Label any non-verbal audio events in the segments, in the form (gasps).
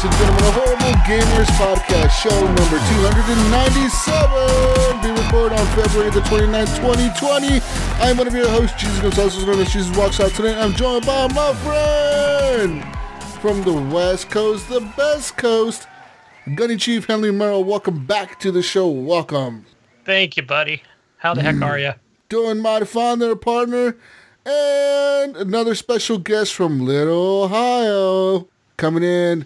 Ladies and gentlemen, to Horrible Gamers Podcast, show number 297, being recorded on February the 29th, 2020. I'm one of your hosts, Jesus Gonzalez, known as Jesus Walks Out today. I'm joined by my friend from the West Coast, the best coast, Gunny Chief Henley Merrill. Welcome back to the show. Welcome. Thank you, buddy. How the heck mm. are you? Doing mighty fine there, partner. And another special guest from Little Ohio. Coming in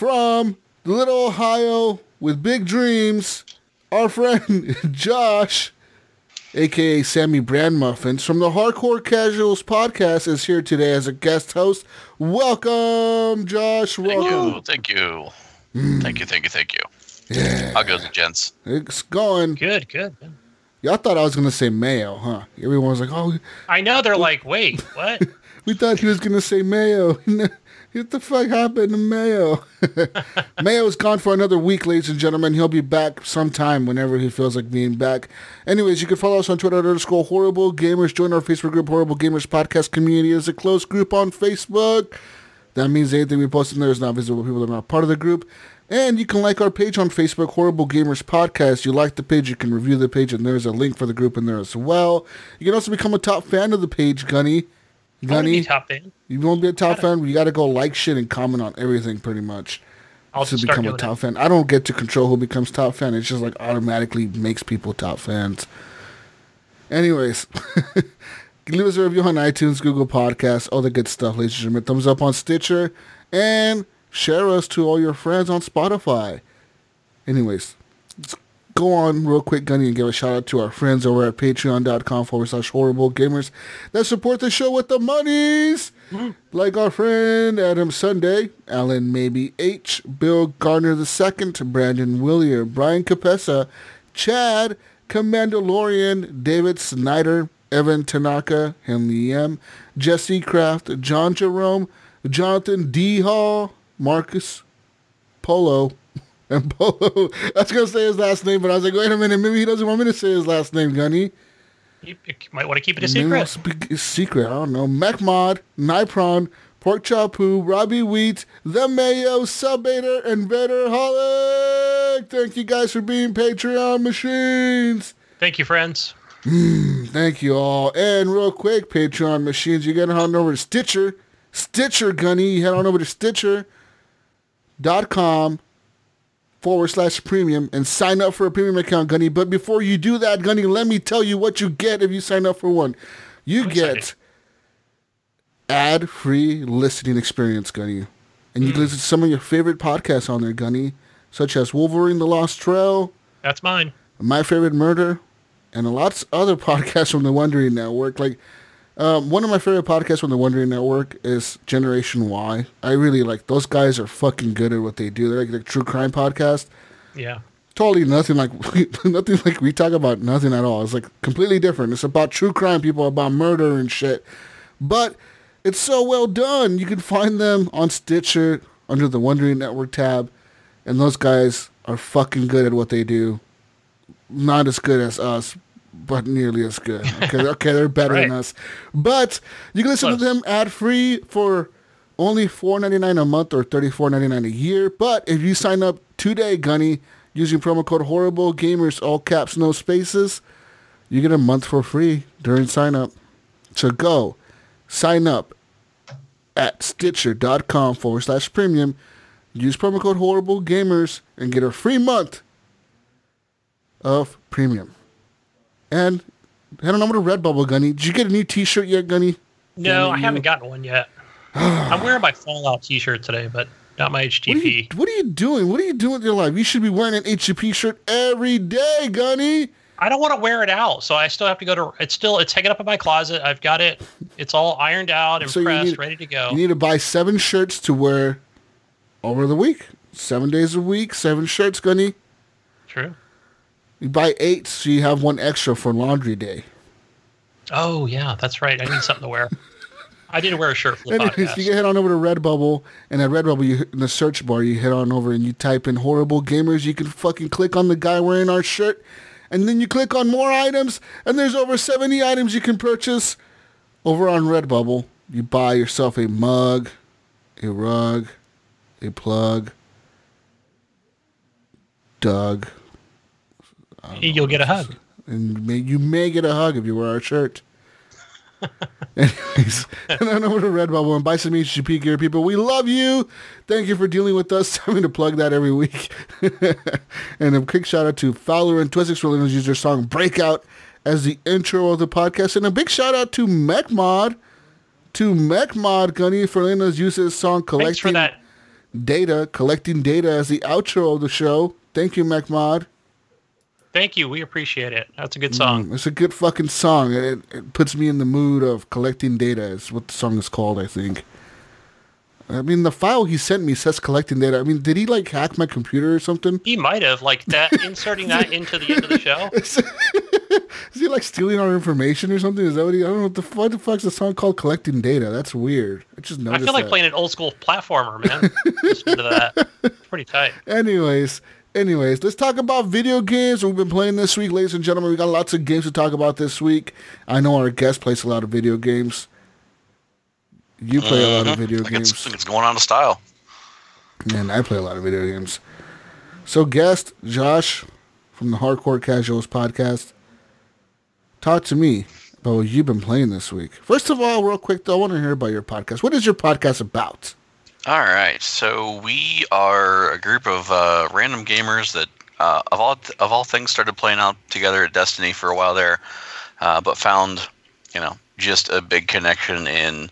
from the Little Ohio with big dreams. Our friend (laughs) Josh, aka Sammy Brand Muffins, from the Hardcore Casuals podcast, is here today as a guest host. Welcome, Josh. Thank Welcome. you, thank you, Mm. thank you, thank you, thank you. Yeah. How goes it, gents? It's going. Good, good. Y'all thought I was gonna say mayo, huh? Everyone was like, "Oh, I know they're like, wait, what? (laughs) We thought he was gonna say Mayo. (laughs) what the fuck happened to Mayo? (laughs) Mayo's gone for another week, ladies and gentlemen. He'll be back sometime whenever he feels like being back. Anyways, you can follow us on Twitter at underscore horrible gamers. Join our Facebook group, Horrible Gamers Podcast Community. is a closed group on Facebook. That means anything we post in there is not visible to people that are not part of the group. And you can like our page on Facebook, Horrible Gamers Podcast. You like the page, you can review the page, and there's a link for the group in there as well. You can also become a top fan of the page, Gunny. Gunny. be top fan. You won't be a top fan. You got to go like shit and comment on everything pretty much I'll to become a top it. fan. I don't get to control who becomes top fan. It's just like automatically makes people top fans. Anyways, (laughs) leave us a review on iTunes, Google Podcasts, all the good stuff, ladies and gentlemen. Thumbs up on Stitcher and share us to all your friends on Spotify. Anyways, go on real quick, Gunny, and give a shout out to our friends over at patreon.com forward slash horrible gamers that support the show with the monies. Like our friend Adam Sunday, Alan Maybe H, Bill Gardner II, Brandon Willier, Brian Capessa, Chad, Commandalorian, David Snyder, Evan Tanaka, Henley M, Jesse Kraft, John Jerome, Jonathan D. Hall, Marcus Polo, (laughs) and Polo. Was gonna say his last name, but I was like, wait a minute, maybe he doesn't want me to say his last name, Gunny. You, you might want to keep it a Maybe secret. I'll speak- it's secret. I don't know. Macmod, Nipron, Pork Chop Poo, Robbie Wheat, The Mayo, Subbaiter, and Vader Holic. Thank you guys for being Patreon machines. Thank you, friends. Mm, thank you all. And real quick, Patreon machines, you get on over to Stitcher. Stitcher, Gunny. Head on over to Stitcher.com forward slash premium and sign up for a premium account, Gunny. But before you do that, Gunny, let me tell you what you get if you sign up for one. You I'm get ad-free listening experience, Gunny. And you hmm. can listen to some of your favorite podcasts on there, Gunny, such as Wolverine the Lost Trail, That's mine. my Favorite Murder, and lots of other (laughs) podcasts from the Wondery Network. Like um, one of my favorite podcasts from the Wondery Network is Generation Why. I really like those guys are fucking good at what they do. They're like the true crime podcast. Yeah. Totally nothing like (laughs) nothing like we talk about nothing at all. It's like completely different. It's about true crime people about murder and shit. But it's so well done. You can find them on Stitcher under the Wondery Network tab. And those guys are fucking good at what they do. Not as good as us, but nearly as good. (laughs) Okay, okay they're better than us. But you can listen to them ad free for only four ninety nine a month or thirty four ninety nine a year. But if you sign up today, Gunny, using promo code Horrible Gamers, all caps, no spaces, you get a month for free during sign up. So go sign up at stitcher.com forward slash premium. Use promo code Horrible Gamers and get a free month of premium. And head on over to Redbubble, Gunny. Did you get a new T-shirt yet, Gunny? No, Damn I haven't you. gotten one yet. (sighs) I'm wearing my Fallout T-shirt today, but not my What are, you, HTP. what are you doing? What are you doing with your life? You should be wearing an HTP shirt every day, Gunny. I don't want to wear it out, so I still have to go to. It's still it's hanging up in my closet. I've got it. It's all ironed out and So pressed, need- ready to go. You need to buy seven shirts to wear over the week. Seven days a week, seven shirts, Gunny. True. You buy eight, so you have one extra for laundry day. Oh yeah, that's right. I need something to wear. I didn't wear a shirt for the Anyways, podcast. you head on over to Redbubble, and at Redbubble, you in the search bar, you head on over and you type in "horrible gamers." You can fucking click on the guy wearing our shirt, and then you click on more items, and there's over seventy items you can purchase over on Redbubble. You buy yourself a mug, a rug, a plug, Doug, You'll get a hug. and you may, you may get a hug if you wear our shirt. Anyways, (laughs) and then over to Redbubble and buy some HGP gear, people. We love you. Thank you for dealing with us. (laughs) Having to plug that every week. (laughs) and a quick shout out to Fowler and Twisix for letting us use their song "Breakout" as the intro of the podcast, and a big shout out to MechMod, to MechMod Gunny for letting us use his song "Collecting that. Data," collecting data as the outro of the show. Thank you, MechMod. Thank you. We appreciate it. That's a good song. Mm, it's a good fucking song. It, it puts me in the mood of collecting data. Is what the song is called, I think. I mean, the file he sent me says collecting data. I mean, did he like hack my computer or something? He might have like that (laughs) inserting that into the end of the show. (laughs) Is he like stealing our information or something? Is that what he? I don't know what the what the fuck's the song called? Collecting data. That's weird. I just noticed. I feel like that. playing an old school platformer, man. Listen to that. (laughs) It's pretty tight. Anyways, anyways, let's talk about video games we've been playing this week, ladies and gentlemen. We got lots of games to talk about this week. I know our guest plays a lot of video games. You play a lot of mm-hmm. video I games, think it's going out of style. and I play a lot of video games. So, guest Josh from the Hardcore Casuals podcast, talk to me about what you've been playing this week. First of all, real quick, though, I want to hear about your podcast. What is your podcast about? All right, so we are a group of uh, random gamers that, uh, of all of all things, started playing out together at Destiny for a while there, uh, but found, you know, just a big connection in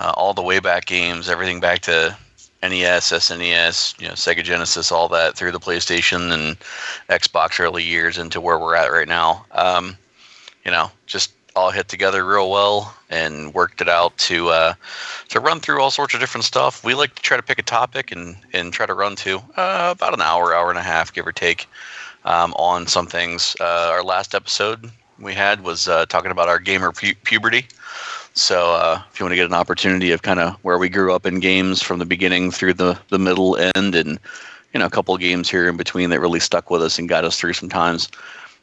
uh, all the way back games, everything back to NES, SNES, you know, Sega Genesis, all that through the PlayStation and Xbox early years into where we're at right now. Um, you know, just all hit together real well and worked it out to uh, to run through all sorts of different stuff. We like to try to pick a topic and and try to run to uh, about an hour, hour and a half, give or take, um, on some things. Uh, our last episode we had was uh, talking about our gamer pu- puberty. So uh, if you want to get an opportunity of kind of where we grew up in games from the beginning through the the middle end and you know a couple of games here in between that really stuck with us and got us through some times.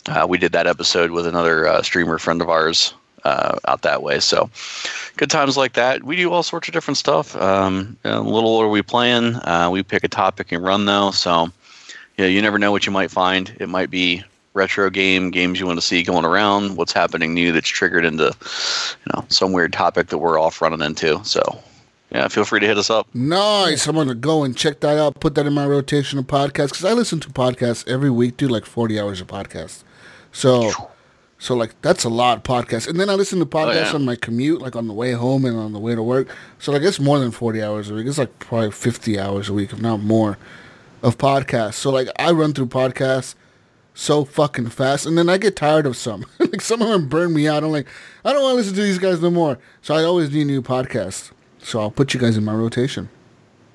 Uh, we did that episode with another uh, streamer friend of ours uh, out that way. So good times like that. We do all sorts of different stuff. Um, little are we playing? Uh, we pick a topic and run though. So yeah, you never know what you might find. It might be retro game games you want to see going around. What's happening new that's triggered into you know some weird topic that we're off running into. So yeah, feel free to hit us up. Nice. I'm gonna go and check that out. Put that in my rotation of podcasts because I listen to podcasts every week. Do like 40 hours of podcasts. So, so like that's a lot of podcasts. And then I listen to oh, podcasts yeah. on my commute, like on the way home and on the way to work. So like it's more than 40 hours a week. It's like probably 50 hours a week, if not more, of podcasts. So like I run through podcasts so fucking fast, and then I get tired of some. (laughs) like some of them burn me out. I'm like, I don't want to listen to these guys no more. So I always need new podcasts. So I'll put you guys in my rotation.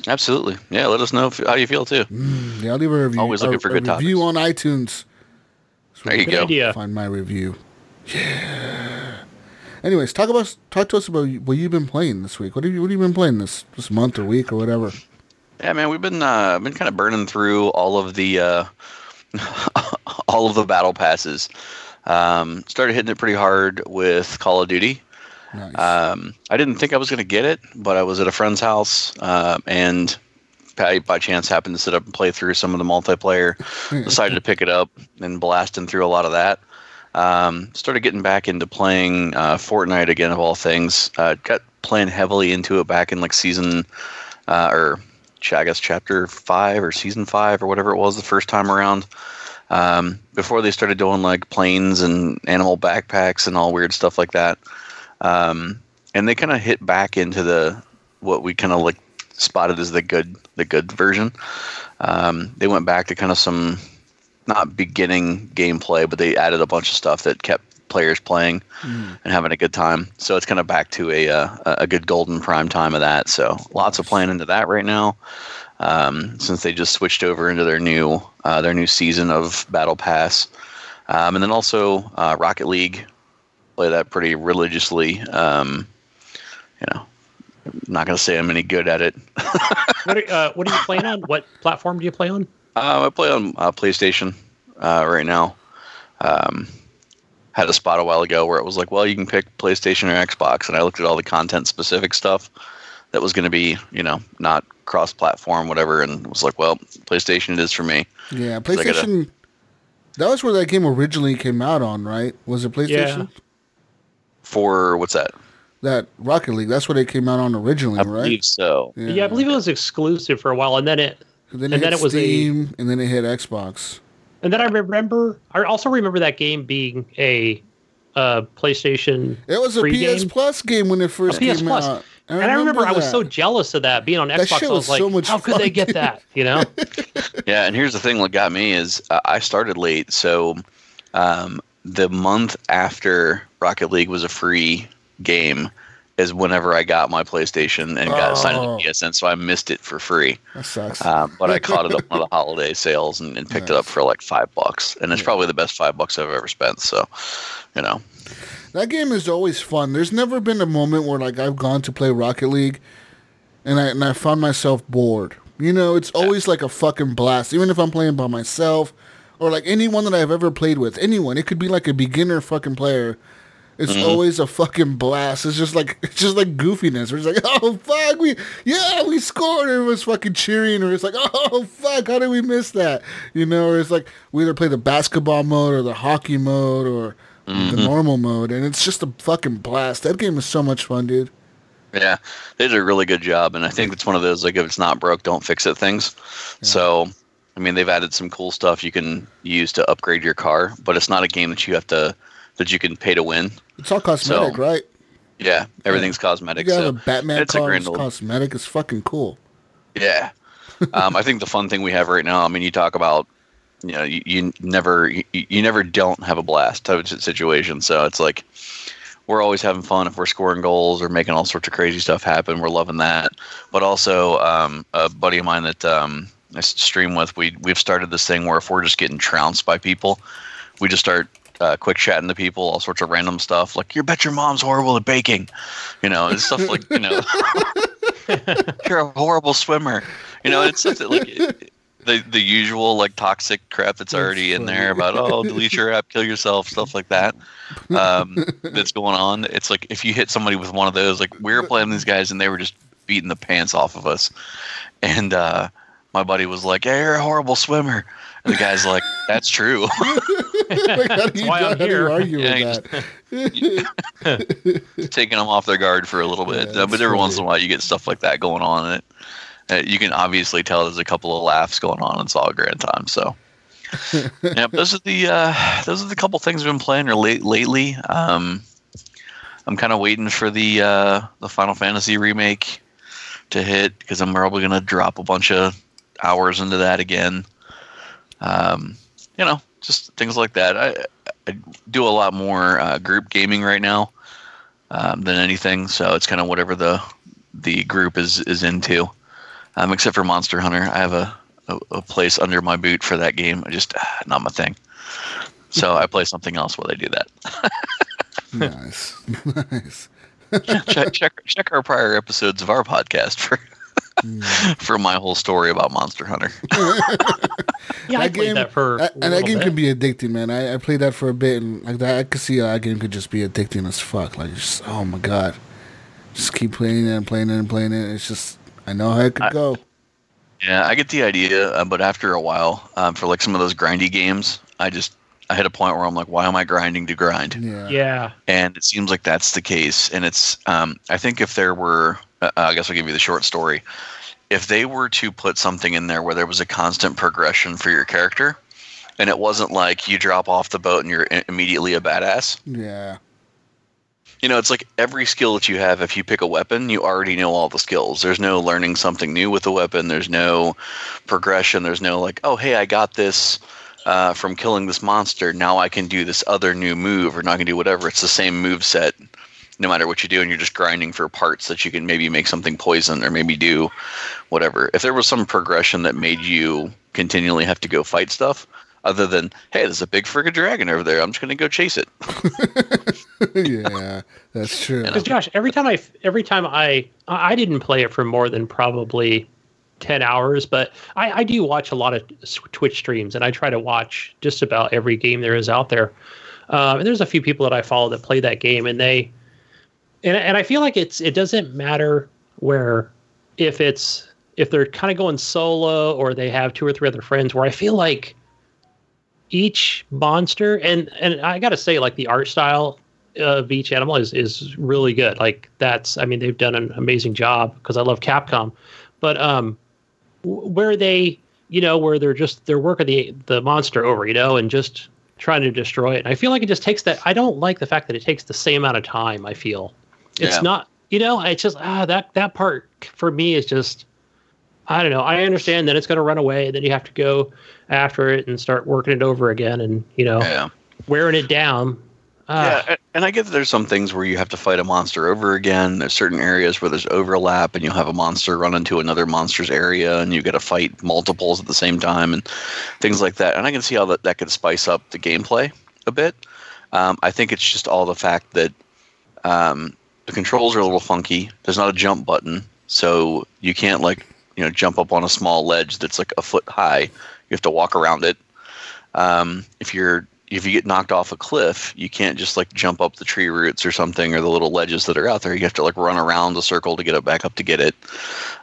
Absolutely. Yeah, let us know if, how you feel too. Mm, yeah, I'll leave a review. Always looking a, for a good review topics. on iTunes. So There you Good go. idea. Find my review. Yeah. Anyways, talk about talk to us about what you've been playing this week. What have you What have you been playing this this month or week or whatever? Yeah, man, we've been uh, been kind of burning through all of the uh, (laughs) all of the battle passes. Um, started hitting it pretty hard with Call of Duty. Nice. Um, I didn't think I was going to get it, but I was at a friend's house uh, and by, by chance happened to sit up and play through some of the multiplayer. Decided to pick it up and blasting through a lot of that. Um, started getting back into playing uh, Fortnite again, of all things. Uh, got playing heavily into it back in like season uh, or I guess chapter five or season five or whatever it was the first time around. Um, before they started doing like planes and animal backpacks and all weird stuff like that um, and they kind of hit back into the what we kind of like spotted as the good the good version. Um, they went back to kind of some not beginning gameplay, but they added a bunch of stuff that kept players playing and having a good time. So it's kind of back to a uh, a good golden prime time of that. So lots of playing into that right now. Um, since they just switched over into their new uh, their new season of Battle Pass. Um, and then also uh, Rocket League, play that pretty religiously. Um, you know, I'm not gonna say I'm any good at it. (laughs) What are, uh, what are you playing on? What platform do you play on? Um, I play on uh, PlayStation uh, right now. Um, had a spot a while ago where it was like, well, you can pick PlayStation or Xbox, and I looked at all the content specific stuff that was going to be, you know, not cross platform, whatever, and was like, well, PlayStation it is for me. Yeah, I gotta- PlayStation. That was where that game originally came out on, right? Was it PlayStation? Yeah. For what's that? That Rocket League. That's where they came out on originally, I right? believe so. Yeah. I believe it was exclusive for a while, and then it And then, and it then it was a- Steam, and then it hit Xbox. And then I remember, I also remember that game being a uh, PlayStation. It was a PS game. Plus game when it first PS came Plus. out. and I remember I was so jealous of that being on That Xbox. shit I was was like, so much how could they get dude. that? You know? (laughs) Yeah, and here's the thing: what got me is uh, I started late, so um, the month after Rocket League was a free game is whenever I got my PlayStation and got signed Oh. up to PSN, so I missed it for free. That sucks. Um, but I caught it up (laughs) on the holiday sales and, and picked it up for like five bucks, and it's probably the best five bucks I've ever spent. So, you know, That game is always fun. There's never been a moment where like I've gone to play Rocket League and I and I found myself bored. You know, it's always like a fucking blast. Even if I'm playing by myself or like anyone that I've ever played with, anyone. It could be like a beginner fucking player. It's mm-hmm. always a fucking blast. It's just like it's just like goofiness. We're just like, (laughs) oh fuck, we yeah, we scored. And everyone's fucking cheering, or it's like, (laughs) oh fuck, how did we miss that? You know, or it's like we either play the basketball mode or the hockey mode or the mm-hmm. normal mode, and it's just a fucking blast. That game is so much fun, dude. yeah, they did a really good job, and I think it's one of those like if it's not broke, don't fix it things. So, I mean, they've added some cool stuff you can use to upgrade your car, but it's not a game that you have to that you can pay to win. It's all cosmetic, So, right? Yeah, everything's You cosmetic. got so a Batman it's a car. grand It's old- cosmetic. It's fucking cool. Yeah. um, I think the fun thing we have right now, I mean, you talk about, you know, you, you never, you, you never don't have a blast type of situation. So it's like, we're always having fun if we're scoring goals or making all sorts of crazy stuff happen. We're loving that. But also, um, a buddy of mine that um, I stream with, we, we've started this thing where if we're just getting trounced by people, we just start uh, quick chatting to people, all sorts of random stuff like, you bet your mom's horrible at baking, you know, and stuff like, you know, (laughs) you're a horrible swimmer. You know, it's stuff that like the the usual like toxic crap that's already in there about oh (laughs) delete your app, kill yourself, stuff like that. Um, that's going on. It's like if you hit somebody with one of those, like we were playing these guys and they were just beating the pants off of us, and uh, my buddy was like, "Hey, you're a horrible swimmer," and the guy's like, "That's true." (laughs) (laughs) Like, how do you, why I'm how do you here. argue Yeah, with you that? (laughs) taking them off their guard for a little bit. Yeah, but that's every once in a while, you get stuff like that going on, and it, uh, you can obviously tell there's a couple of laughs going on. It's all grand time. So, yeah, those are the uh, those are the couple things I've been playing or late lately. Um, I'm kind of waiting for the uh, the Final Fantasy remake to hit because I'm probably gonna drop a bunch of hours into that again. Um, you know, just things like that. I, I do a lot more uh, group gaming right now um, than anything. So it's kind of whatever the the group is is into. Um, except for Monster Hunter, I have a, a, a place under my boot for that game. I just (sighs) not my thing. So I play something else while they do that. (laughs) nice, (laughs) nice. check check check our prior episodes of our podcast for (laughs) for my whole story about Monster Hunter. (laughs) Yeah, I That played that for. That, a and that game bit. can be addicting, man. I, I played that for a bit, and like that, I could see how that game could just be addicting as fuck. Like, just oh my god, just keep playing it and playing it and playing it. It's just I know how it could I- go. Yeah, I get the idea, uh, but after a while, um, for like some of those grindy games, I just I hit a point where I'm like, why am I grinding to grind? Yeah, Yeah. and it seems like that's the case and it's um, i think if there were uh, i guess i'll give you the short story. If they were to put something in there where there was a constant progression for your character and it wasn't like you drop off the boat and you're immediately a badass yeah, you know it's like every skill that you have if you pick a weapon you already know all the skills. There's no learning something new with the weapon. There's no progression. There's no like oh hey i got this uh, from killing this monster. Now i can do this other new move or now i can do whatever. It's the same move set no matter what you do and you're just grinding for parts that you can maybe make something poison or maybe do whatever if there was some progression that made you continually have to go fight stuff other than hey, there's a big friggin' dragon over there. I'm just gonna go chase it. (laughs) yeah, that's true. Because Josh, every time I every time I I didn't play it for more than probably ten hours, but I, I do watch a lot of Twitch streams, and I try to watch just about every game there is out there. Um, and there's a few people that I follow that play that game, and they and and I feel like it's it doesn't matter where if it's if they're kind of going solo or they have two or three other friends. Where I feel like each monster and and I got to say like the art style of each animal is is really good. Like that's I mean they've done an amazing job because I love Capcom, but um where they you know where they're just they're working the the monster over you know and just trying to destroy it. And I feel like it just takes that. I don't like the fact that it takes the same amount of time. I feel it's Yeah. not you know it's just ah that that part for me is just I don't know. I understand that it's going to run away, and then you have to go after it and start working it over again, and you know Yeah. wearing it down. Ah, Yeah, and I get that there's some things where you have to fight a monster over again. There's certain areas where there's overlap, and you'll have a monster run into another monster's area, and you got to fight multiples at the same time, and things like that. And I can see how that, that could spice up the gameplay a bit. Um, I think it's just all the fact that um, the controls are a little funky. There's not a jump button, so you can't like you know jump up on a small ledge that's like a foot high. You have to walk around it. Um, if you're if you get knocked off a cliff, you can't just like jump up the tree roots or something or the little ledges that are out there. You have to like run around the circle to get it back up to get it.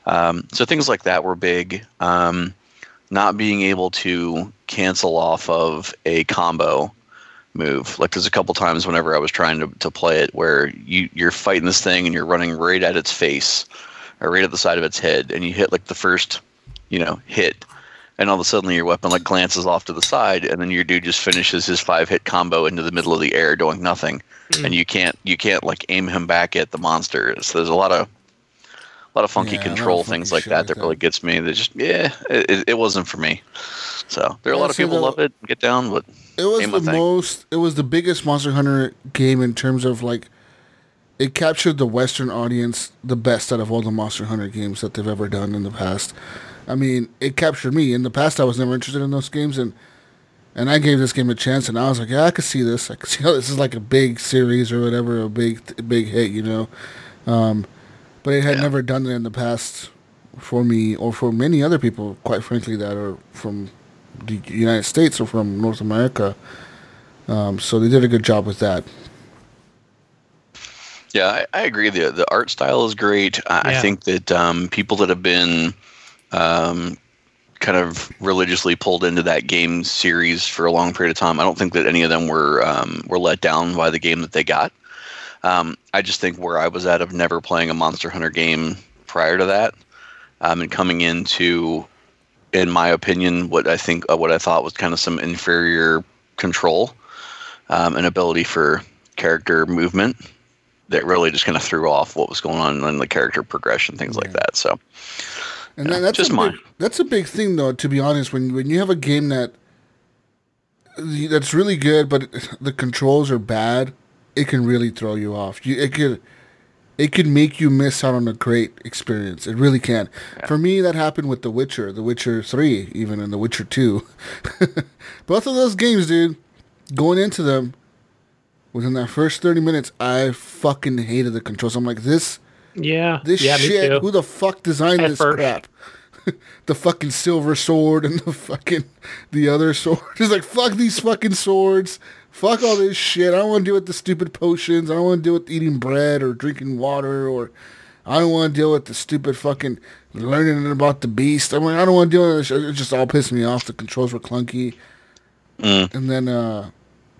Um, so things like that were big. Um, not being able to cancel off of a combo move. Like there's a couple times whenever I was trying to, to play it where you, you're fighting this thing and you're running right at its face or right at the side of its head and you hit like the first, you know, hit and all of a sudden your weapon like glances off to the side and then your dude just finishes his five hit combo into the middle of the air doing nothing. Hmm. And you can't you can't like aim him back at the monster. So there's a lot of a lot of funky Yeah, lot of control funky things like that that that. really gets me. That just yeah it, it wasn't for me. So there are a Yeah, lot of people the- love it get down but It was the thing. most. It was the biggest Monster Hunter game in terms of like. It captured the Western audience the best out of all the Monster Hunter games that they've ever done in the past. I mean, it captured me. In the past, I was never interested in those games, and and I gave this game a chance, and I was like, yeah, I could see this. I could see how this is like a big series or whatever, a big big hit, you know. Um, but it had Yeah. never done it in the past for me or for many other people, quite frankly, that are from the United States or from North America. Um, so they did a good job with that. Yeah, I, I agree. the The art style is great. I, I think that um, people that have been um, kind of religiously pulled into that game series for a long period of time, I don't think that any of them were um, were let down by the game that they got. Um, I just think where I was at of never playing a Monster Hunter game prior to that, um, and coming into, in my opinion, what I think uh, what I thought was kind of some inferior control um, and ability for character movement that really just kind of threw off what was going on in the character progression, things like that. So And Yeah, that's just a big, that's a big thing though. To be honest, when when you have a game that that's really good, but the controls are bad, it can really throw you off. You it could it could make you miss out on a great experience. It really can. For me, that happened with The Witcher, The Witcher Three, even and The Witcher Two. (laughs) Both of those games, dude. Going into them, within that first thirty minutes, I fucking hated the controls. I'm like, this yeah, this yeah, shit. Who the fuck designed At this first. crap? (laughs) the fucking silver sword and the fucking the other sword. (laughs) It's like fuck these fucking swords. Fuck all this shit. I don't want to deal with the stupid potions. I don't want to deal with eating bread or drinking water or I don't want to deal with the stupid fucking learning about the beast. I mean, I don't want to deal with this. shit. It just all pissed me off. The controls were clunky. Mm. And then, uh,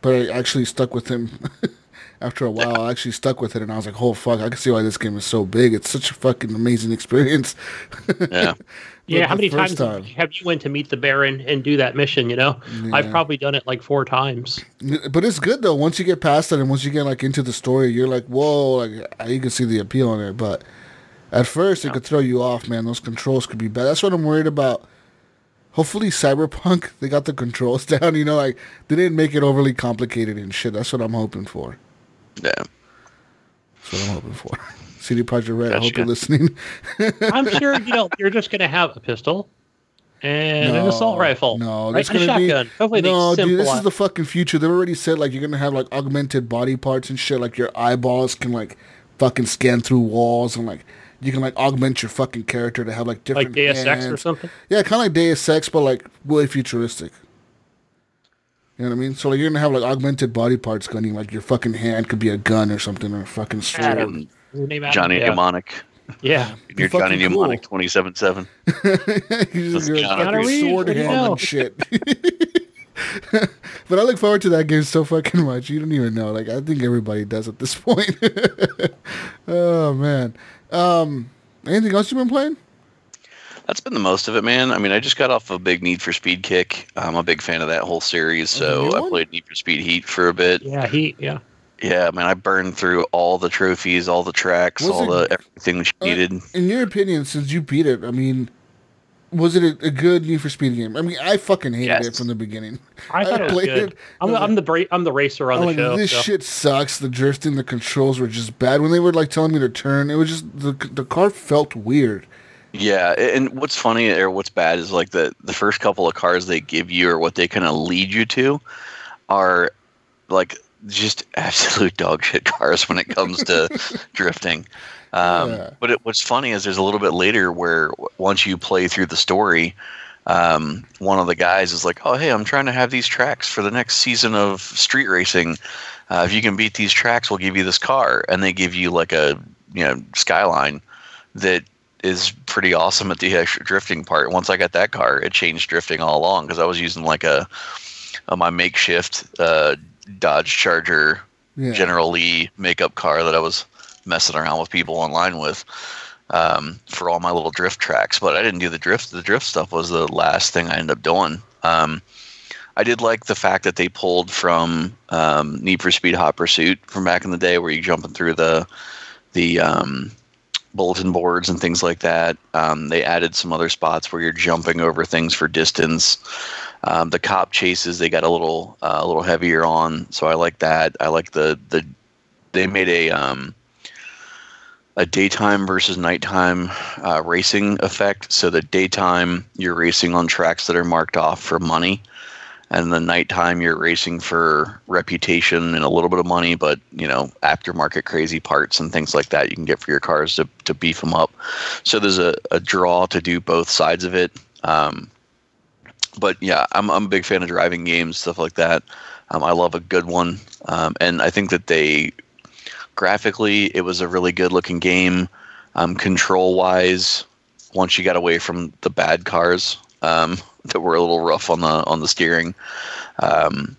but I actually stuck with him. (laughs) After a while, I actually stuck with it, and I was like, "Oh fuck! I can see why this game is so big. It's such a fucking amazing experience." yeah, (laughs) yeah, how many times time. have you went to meet the Baron and do that mission? You know, I've probably done it like four times. But it's good though. Once you get past it and once you get like into the story, you're like, whoa, like uh, you can see the appeal in it. But at first, it could throw you off, man. Those controls could be bad. That's what I'm worried about. Hopefully, Cyberpunk (laughs) they got the controls (laughs) down. You know, like they didn't make it overly complicated and shit. That's what I'm hoping for. Yeah. That's what I'm hoping for. (laughs) CD Projekt Red, I hope you're listening. (laughs) I'm sure you know you're just gonna have a pistol and an assault rifle. No, right? that's And a gonna be shotgun. Hopefully they no, dude. This is the fucking future. They've already said like you're gonna have like augmented body parts and shit. Like your eyeballs can like fucking scan through walls and like you can like augment your fucking character to have like different like Deus Ex or something. Yeah, kind of like Deus Ex, but like way futuristic. You know what I mean? So like you're gonna have like augmented body parts gunning. Like your fucking hand could be a gun or something or a fucking sword. Adam. Name Adam? Johnny yeah. Mnemonic. Yeah. You're Johnny cool. Mnemonic 27-7. you just That's go Keanu fucking Reeves. sword What do you hand and shit. (laughs) but I look forward to that game so fucking much. You don't even know. Like I think everybody does at this (laughs) point. (laughs) oh man. Um, anything else you've been playing? That's been the most of it, man. I mean, I just got off a big Need for Speed kick. I'm a big fan of that whole series, Oh, so I played Need for Speed Heat for a bit. Yeah, he yeah. Yeah, man, I burned through all the trophies, all the tracks, Was all it- the everything that you Uh, needed. In your opinion, since you beat it, I mean, was it a, a good Need for Speed game? I mean, I fucking hated Yes. it from the beginning. I thought I it was played good. it. I'm, the, I was I'm the bra- I'm the racer on I'm the like, show. this so. shit sucks. The drifting, the controls were just bad. When they were like telling me to turn, it was just the the car felt weird. Yeah, and what's funny or what's bad is like the the first couple of cars they give you or what they kind of lead you to are like just (laughs) absolute dog shit cars when it comes to (laughs) drifting. Um, Yeah. But it, what's funny is there's a little bit later where once you play through the story, um, one of the guys is like, "Oh, hey, I'm trying to have these tracks for the next season of street racing. Uh, if you can beat these tracks, we'll give you this car." And they give you like a you know skyline that is pretty awesome at the extra drifting part. Once I got that car, it changed drifting all along because I was using like a, a my makeshift uh, Dodge Charger Yeah. General Lee makeup car that I was messing around with people online with um, for all my little drift tracks. But I didn't do the drift. The drift stuff was the last thing I ended up doing. Um, I did like the fact that they pulled from um, Need for Speed Hot Pursuit from back in the day, where you're jumping through the the um, bulletin boards and things like that. Um, they added some other spots where you're jumping over things for distance. Um, the cop chases they got a little uh, a little heavier on, so I like that. I like the the they made a um, a daytime versus nighttime uh, racing effect. So the daytime you're racing on tracks that are marked off for money, and the nighttime you're racing for reputation and a little bit of money, but you know aftermarket crazy parts and things like that you can get for your cars to to beef them up. So there's a, a draw to do both sides of it. Um, but yeah, I'm I'm a big fan of driving games, stuff like that. Um, I love a good one, um, and I think that they graphically it was a really good looking game. Um, control wise, once you got away from the bad cars um, that were a little rough on the on the steering, um,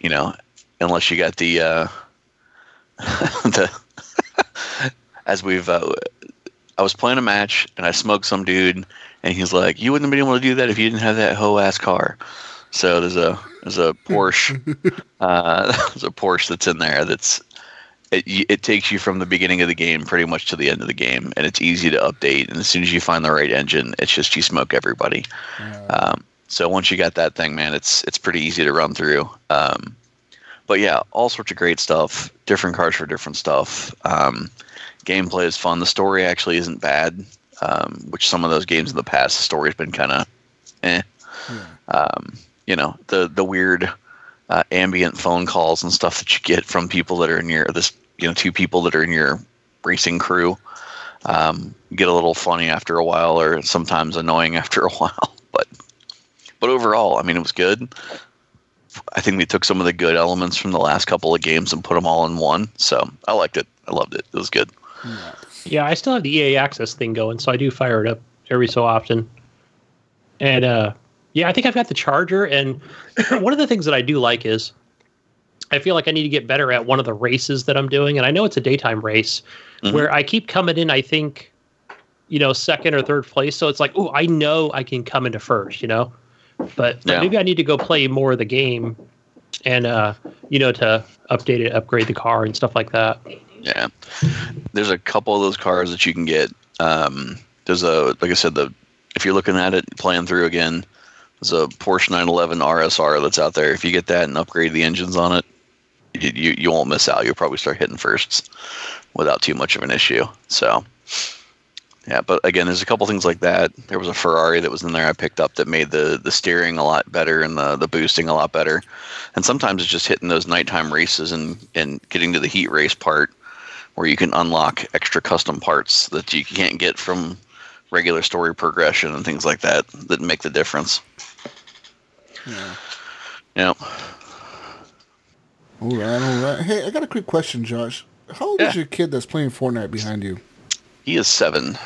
you know, unless you got the uh, (laughs) the (laughs) as we've uh, I was playing a match and I smoked some dude and he's like, "You wouldn't have been able to do that if you didn't have that hoe ass car." So there's a there's a Porsche, (laughs) uh, there's a Porsche that's in there that's it, it takes you from the beginning of the game pretty much to the end of the game, and it's easy to update. And as soon as you find the right engine, it's just you smoke everybody. Um, so once you got that thing, man, it's it's pretty easy to run through. Um, but yeah, all sorts of great stuff. Different cars for different stuff. Um, gameplay is fun. The story actually isn't bad. Um, which some of those games in the past, the story's been kind of, eh. Um, you know, the the weird uh, ambient phone calls and stuff that you get from people that are in your this you know two people that are in your racing crew um, get a little funny after a while or sometimes annoying (laughs) after a while. But but overall, I mean, it was good. I think we took some of the good elements from the last couple of games and put them all in one. So I liked it. I loved it. It was good. Yeah, I still have the EA Access thing going, so I do fire it up every so often. And uh, yeah, I think I've got the charger. And (laughs) one of the things that I do like is I feel like I need to get better at one of the races that I'm doing. And I know it's a daytime race Mhm. where I keep coming in, I think, you know, second or third place. So it's like, oh, I know I can come into first, you know? But, but Yeah. maybe I need to go play more of the game and, uh, you know, to update it, upgrade the car and stuff like that. Yeah, there's a couple of those cars that you can get. Um, there's a like I said, the if you're looking at it playing through again, there's a Porsche 911 RSR that's out there. If you get that and upgrade the engines on it, you you, you won't miss out. You'll probably start hitting firsts without too much of an issue. So Yeah, but again, there's a couple things like that. There was a Ferrari that was in there I picked up that made the the steering a lot better and the the boosting a lot better. And sometimes it's just hitting those nighttime races and and getting to the heat race part where you can unlock extra custom parts that you can't get from regular story progression and things like that that make the difference. Yeah. Yeah. All right, all right. Hey, I got a quick question, Josh. How old is your kid that's playing Fortnite behind you? He is seven.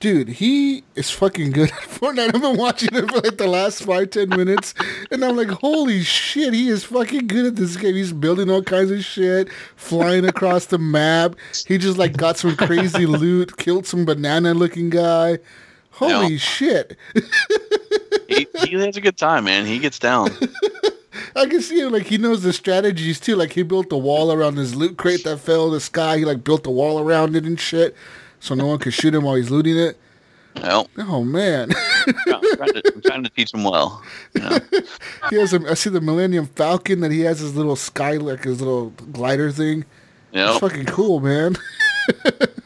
Dude, he is fucking good at (laughs) Fortnite. I've been watching him for like the last five, ten minutes, and I'm like, holy shit, he is fucking good at this game. He's building all kinds of shit, flying across the map. He just like got some crazy (laughs) loot, killed some banana looking guy. Holy Yeah. shit. He, he has a good time, man. He gets down. (laughs) I can see him like he knows the strategies too. Like he built the wall around his loot crate that fell in the sky. He like built the wall around it and shit, so no one could shoot him while he's looting it. Well, Oh man, I'm trying, to, I'm trying to teach him well. You know? he has. A, I see the Millennium Falcon that he has his little sky like his little glider thing. Know? fucking cool, man. (laughs)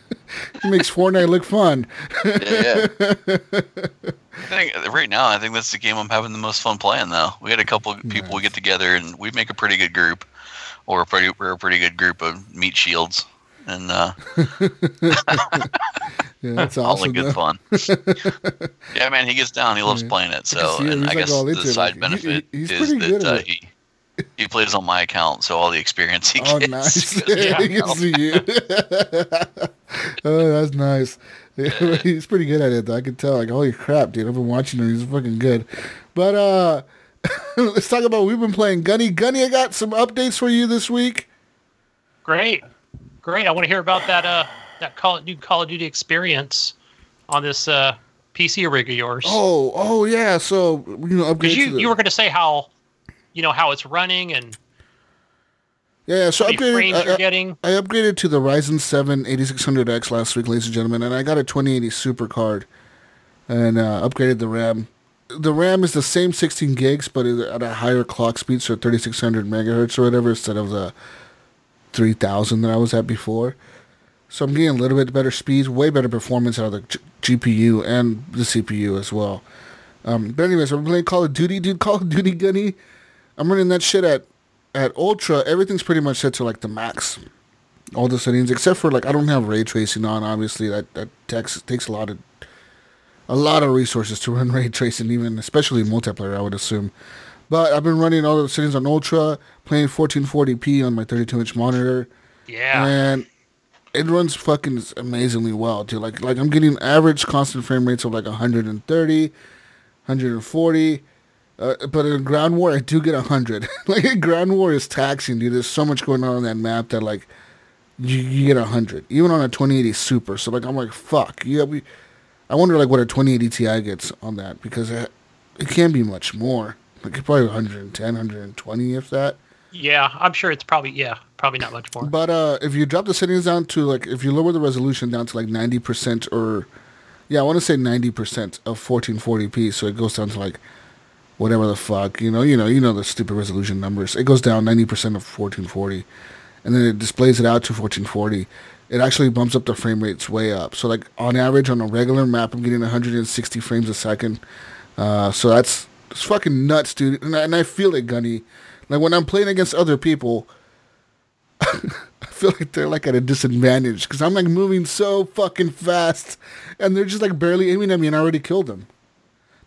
he makes Fortnite look fun. Yeah, yeah. (laughs) I think right now, I think that's the game I'm having the most fun playing. Though we had a couple of people we get together, and we make a pretty good group, or a pretty we're a pretty good group of meat shields, and uh, (laughs) Yeah, that's (laughs) all awesome. in good fun. yeah, man, he gets down. He loves playing it. So, him. and I like, guess the it. side he- benefit he- he's is pretty good that at uh, it. he he plays on my account, so all the experience he Oh, gets. nice. (laughs) goes to my (laughs) he can see you. (laughs) oh, that's nice. he's pretty good at it, though. I can tell. Like, holy crap, dude. I've been watching him. He's fucking good. But uh let's talk about we've been playing Gunny. Gunny, I got some updates for you this week. Great, great. I want to hear about that uh that Call new Call of Duty experience on this uh PC rig of yours. Oh, oh yeah. So you know, upgrade because you to the, you were going to say how you know how it's running and yeah, yeah. So upgraded. I, you're I- getting. I upgraded to the Ryzen 7 8600X last week, ladies and gentlemen, and I got a 2080 Super card and uh, upgraded the RAM. The RAM is the same 16 gigs, but at a higher clock speed, so 3600 megahertz or whatever, instead of the 3000 that I was at before. So I'm getting a little bit better speed, way better performance out of the G- GPU and the CPU as well. Um, but anyways, I'm playing Call of Duty, dude. (laughs) Call of Duty Gunny. I'm running that shit at at Ultra. Everything's pretty much set to like the max all the settings except for like I don't have ray tracing on. Obviously, that that takes takes a lot of a lot of resources to (laughs) run ray tracing, even especially multiplayer. I would assume, but I've been running all the settings on ultra, playing 1440p on my 32 inch monitor, Yeah, and it runs fucking amazingly well, dude. Like like I'm getting average constant frame rates of like 130, 140. Uh, but in ground war, I do get a 100. (laughs) like ground war is taxing, dude. There's so much going on on that map that like you, you get 100, even on a 2080 Super. So like I'm like fuck. Yeah, we. I wonder like what a 2080 Ti gets on that because it, it can be much more. Like it's probably 110, 120 if that. yeah. I'm sure it's probably yeah, probably not much more. But uh, if you drop the settings down to like, if you lower the resolution down to like ninety percent or, yeah, I want to say ninety percent of fourteen forty p, so it goes down to like, whatever the fuck, you know, you know, you know the stupid resolution numbers. It goes down ninety percent of fourteen forty, and then it displays it out to fourteen forty. It actually bumps up the frame rates way up. So like on average on a regular map, I'm getting one hundred and sixty frames a second. Uh, so that's it's fucking nuts, dude. And I, and I feel it, Gunny. Like when I'm playing against other people. (laughs) I feel like they're like at a disadvantage because I'm like moving so fucking fast, and they're just like barely aiming at me, and I already killed them.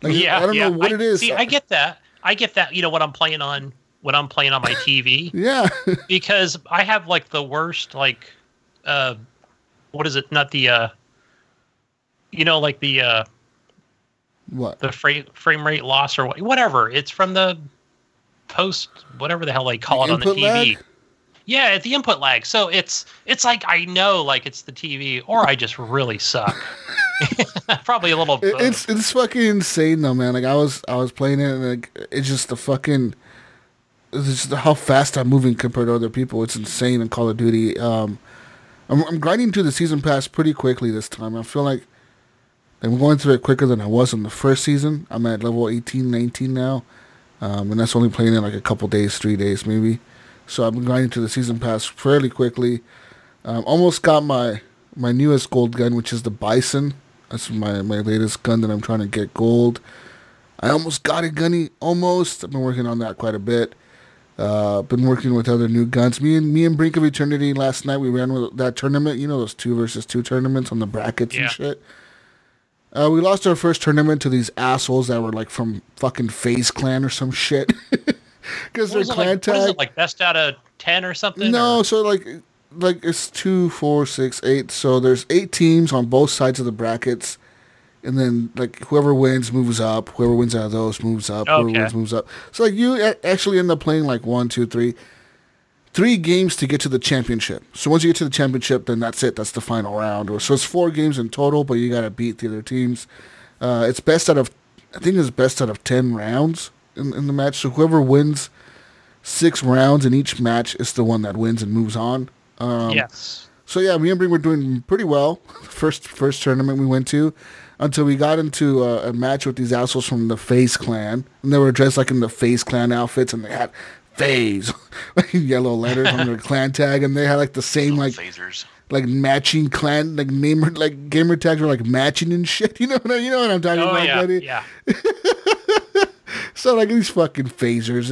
Like, yeah, I don't yeah. know what I, it is. See, I get that. I get that. You know what I'm playing on when I'm playing on my TV (laughs) yeah, because I have like the worst like uh what is it? Not the uh you know like the uh what? the frame frame rate loss or wha- whatever. It's from the post whatever the hell they call The it on the TV. lag? Yeah, the input lag. So it's it's like I know like it's the TV or I just really suck. (laughs) (laughs) Probably a little. It, it's it's fucking insane though, man. Like I was I was playing it, and like it's just the fucking. It's just how fast I'm moving compared to other people. It's insane in Call of Duty. Um, I'm, I'm grinding to the season pass pretty quickly this time. I feel like I'm going through it quicker than I was in the first season. I'm at level 18, 19 now, um, and that's only playing in like a couple days, three days maybe. So I've been grinding to the season pass fairly quickly. Um, almost got my my newest gold gun, which is the Bison. That's my my latest gun that I'm trying to get gold. I almost got it, Gunny. Almost. I've been working on that quite a bit. Uh, been working with other new guns. Me and me and Brink of Eternity last night we ran with that tournament. You know those two versus two tournaments on the brackets Yeah. and shit. Uh, we lost our first tournament to these assholes that were like from fucking FaZe Clan or some shit. (laughs) Because their clan like, tag. it, like best out of 10 or something? No, or- so like like it's two, four, six, eight. So there's eight teams on both sides of the brackets, and then like whoever wins moves up. Whoever wins out of those moves up. Whoever wins moves up. So like you actually end up playing like one, two, three, three games to get to the championship. So once you get to the championship, then that's it. That's the final round. Or so it's four games in total, but you got to beat the other teams. Uh, it's best out of I think it's best out of ten rounds in, in the match. So whoever wins six rounds in each match is the one that wins and moves on. Um, yes. So yeah, me and Brink were doing pretty well. (laughs) First first tournament we went to, until we got into a, a match with these assholes from the FaZe Clan, and they were dressed like in the FaZe Clan outfits, and they had FaZe (laughs) yellow letters on their (laughs) clan tag, and they had like the same like phasers. like matching clan like namer like gamer tags were like matching and shit. You know what I, you know what I'm talking Oh, about, yeah. buddy? Yeah. So like these fucking phasers.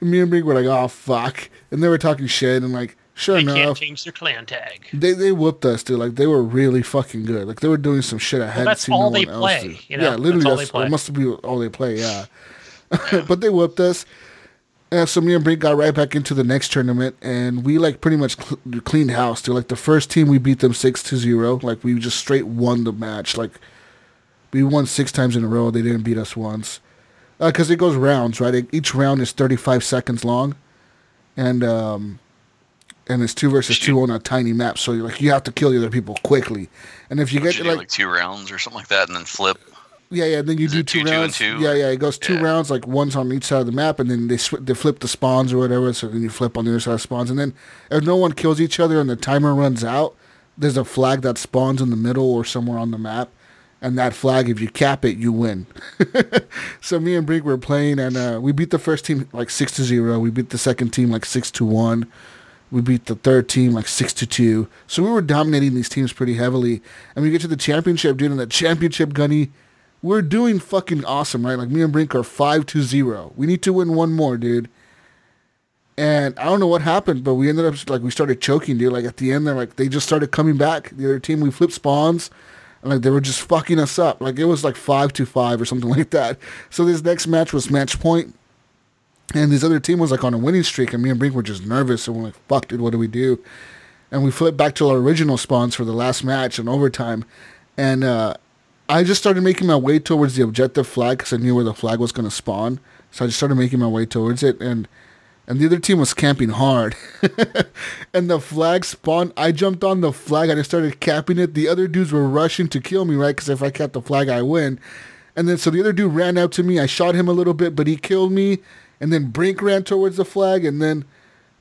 me and Brink were like, oh fuck, and they were talking shit, and like sure They enough. can't change their clan tag. They they whooped us, dude. Like they were really fucking good. Like they were doing some shit I hadn't that's seen all no they one else do. you know? yeah, That's literally, all that's, they play. it must be all they play. Yeah, (laughs) (laughs) but they whooped us. And so me and Brink got right back into the next tournament, and we like pretty much cl- cleaned house. Dude, like the first team, we beat them six to zero. Like we just straight won the match. Like we won six times in a row. They didn't beat us once because it goes rounds, right? It- each round is thirty five seconds long, and um, and it's two versus two on a tiny map. So like you have to kill the other people quickly. And if you get Should like, like two rounds or something like that, and then flip. yeah, yeah, then you Is do two, two, two, rounds. two? Yeah, yeah, it goes two Yeah. rounds, like one's on each side of the map, and then they sw- they flip the spawns or whatever. So then you flip on the other side of spawns, and then if no one kills each other and the timer runs out, there's a flag that spawns in the middle or somewhere on the map. And that flag, if you cap it, you win. (laughs) so me and Brink were playing, and uh, we beat the first team like six to zero. We beat the second team like six to one. We beat the third team like six to two. So we were dominating these teams pretty heavily. And we get to the championship, dude. And the championship, Gunny, we're doing fucking awesome, right? Like me and Brink are five to zero. We need to win one more, dude. And I don't know what happened, but we ended up like we started choking, dude. Like at the end, they're like they just started coming back. The other team, we flipped spawns, and like they were just fucking us up. Like it was like five to five or something (laughs) like that. So this next match was match point, and this other team was like on a winning streak, and me and Brink were just nervous, and we're like, "Fuck, dude, what do we do?" And we flipped back to our original spawns for the last match in overtime, and uh, I just started making my way towards the objective flag because I knew where the flag was going to spawn. So I just started making my way towards it, and and the other team was camping hard. (laughs) and the flag spawned. I jumped on the flag and I started capping it. The other dudes were rushing to kill me, right? Because if I cap the flag, I win. And then so the other dude ran out to me. I shot him a little bit, but he killed me. And then Brink ran towards the flag, and then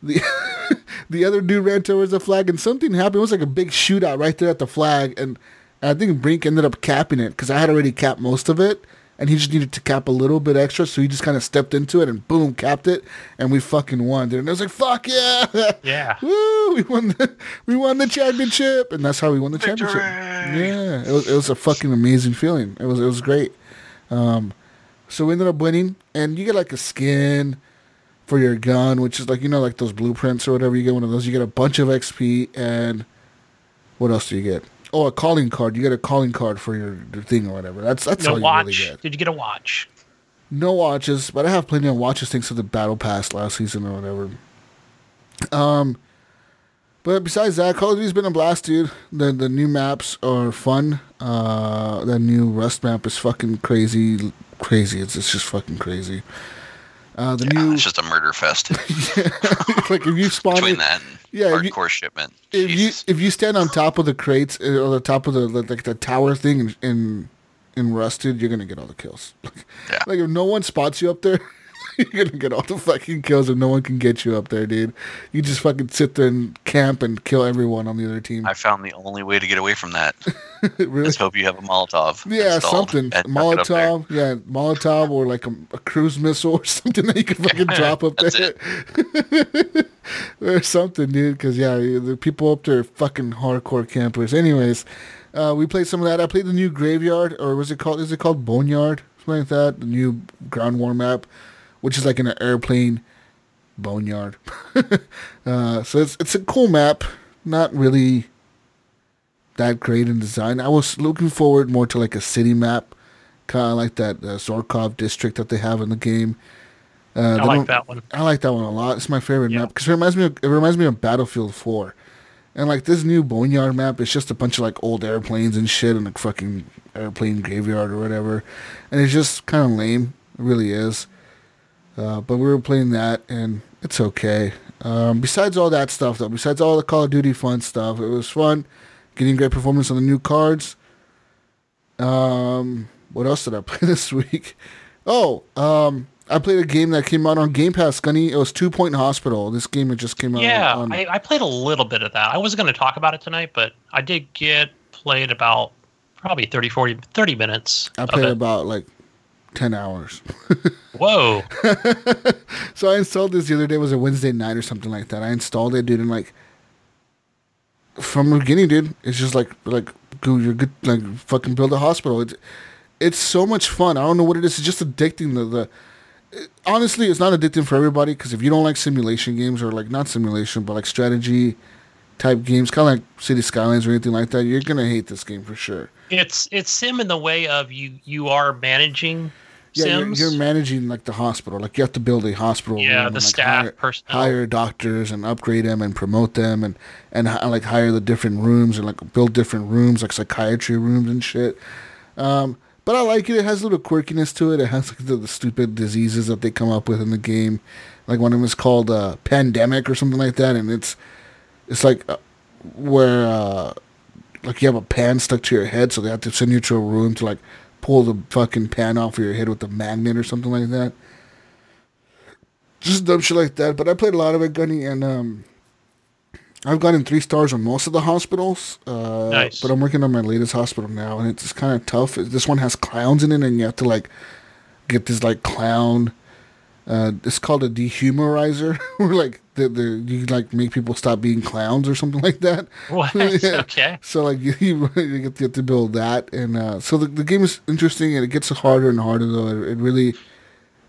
the (laughs) the other dude ran towards the flag, and something happened. It was like a big shootout right there at the flag, and I think Brink ended up capping it because I had already capped most of it, and he just needed to cap a little bit extra, so he just kind of stepped into it and boom, capped it, and we fucking won, dude. And I was like, "Fuck yeah, (laughs) Yeah. woo, we won the we won the championship," and that's how we won the championship. Yeah, it was it was a fucking amazing feeling. It was it was great. Um, so we ended up winning, and you get like a skin for your gun, which is like you know like those blueprints or whatever. You get one of those. You get a bunch of XP, and what else do you get? Oh, a calling card. You get a calling card for your, thing or whatever. That's that's No all watch. you really get. Did you get a watch? No watches, but I have plenty of watches thanks to the battle pass last season or whatever. Um, but besides that, Call of Duty's been a blast, dude. The the new maps are fun. Uh, the new Rust map is fucking crazy, crazy. It's it's just fucking crazy. Uh, the Yeah, new it's just a murder fest (laughs) (laughs) like if you spawn between it- that and Yeah, if you- hardcore shipment. if you if you stand on top of the crates uh, or the top of the like the tower thing in in, in rusted, you're gonna get all the kills. (laughs) Yeah. Like if no one spots you up there, (laughs) you're gonna get all the fucking kills, and no one can get you up there, dude. You just fucking sit there and camp and kill everyone on the other team. I found the only way to get away from that. (laughs) really? Let's hope you have a Molotov. Yeah, something and tuck it up there. Molotov. Yeah, Molotov or like a, a cruise missile or (laughs) something that you can fucking drop up there. or something, dude. Because yeah, the people up there are fucking hardcore campers. Anyways, uh, we played some of that. I played the new Graveyard, or was it called? Is it called Boneyard? Something like that. The new ground war map, which is like in an airplane boneyard. (laughs) uh, so it's it's a cool map. Not really that great in design. I was looking forward more to like a city map, kind of like that uh, Zorkov district that they have in the game. Uh, I like that one. I like that one a lot. It's my favorite yeah. map because it reminds me of it reminds me of Battlefield Four, and like this new Boneyard map, it's just a bunch of like old airplanes and shit and a fucking airplane graveyard or whatever, and it's just kind of lame. It really is. Uh, but we were playing that and it's okay. Um, besides all that stuff though, besides all the Call of Duty fun stuff, it was fun. Getting great performance on the new cards. Um, what else did I (laughs) play this week? Oh, um, I played a game that came out on Game Pass, Gunny. It was Two Point Hospital. This game just came out. Yeah, on, I, I, played a little bit of that. I wasn't going to talk about it tonight, but I did get played about probably 30, 40, 30 minutes. I played about like 10 hours. (laughs) Whoa. (laughs) so I installed this the other day. It was a Wednesday night or something like that. I installed it, dude, and like from the beginning, dude, it's just like like you're good like fucking build a hospital. It's it's so much fun. I don't know what it is. It's just addicting. The the honestly, it's not addicting for everybody because if you don't like simulation games or like not simulation but like strategy type games, kind of like City Skylines or anything like that, you're gonna hate this game for sure. It's it's sim in the way of you you are managing. Yeah, you're, you're, managing like the hospital. Like you have to build a hospital. Yeah, the and, like, staff hire, personnel. hire doctors and upgrade them and promote them and and like hire the different rooms and like build different rooms like psychiatry rooms and shit. Um, but I like it. It has a little quirkiness to it. It has like the, the stupid diseases that they come up with in the game. Like one of them is called uh, pandemic or something like that, and it's it's like uh, where uh, like you have a pan stuck to your head, so they have to send you to a room to like pull the fucking pan off of your head with a magnet or something like that. Just dumb shit like that. But I played a lot of it, Gunny, and um, I've gotten three stars on most of the hospitals. Uh, nice. But I'm working on my latest hospital now, and it's kind of tough. This one has clowns in it, and you have to like get this like clown. Uh, it's called a dehumorizer, (laughs) where like the, the you like make people stop being clowns or something like that. (laughs) What? (laughs) yeah. Okay. So like you, you, get, to, get to build that, and uh, so the, the game is interesting, and it gets harder and harder though. It, it really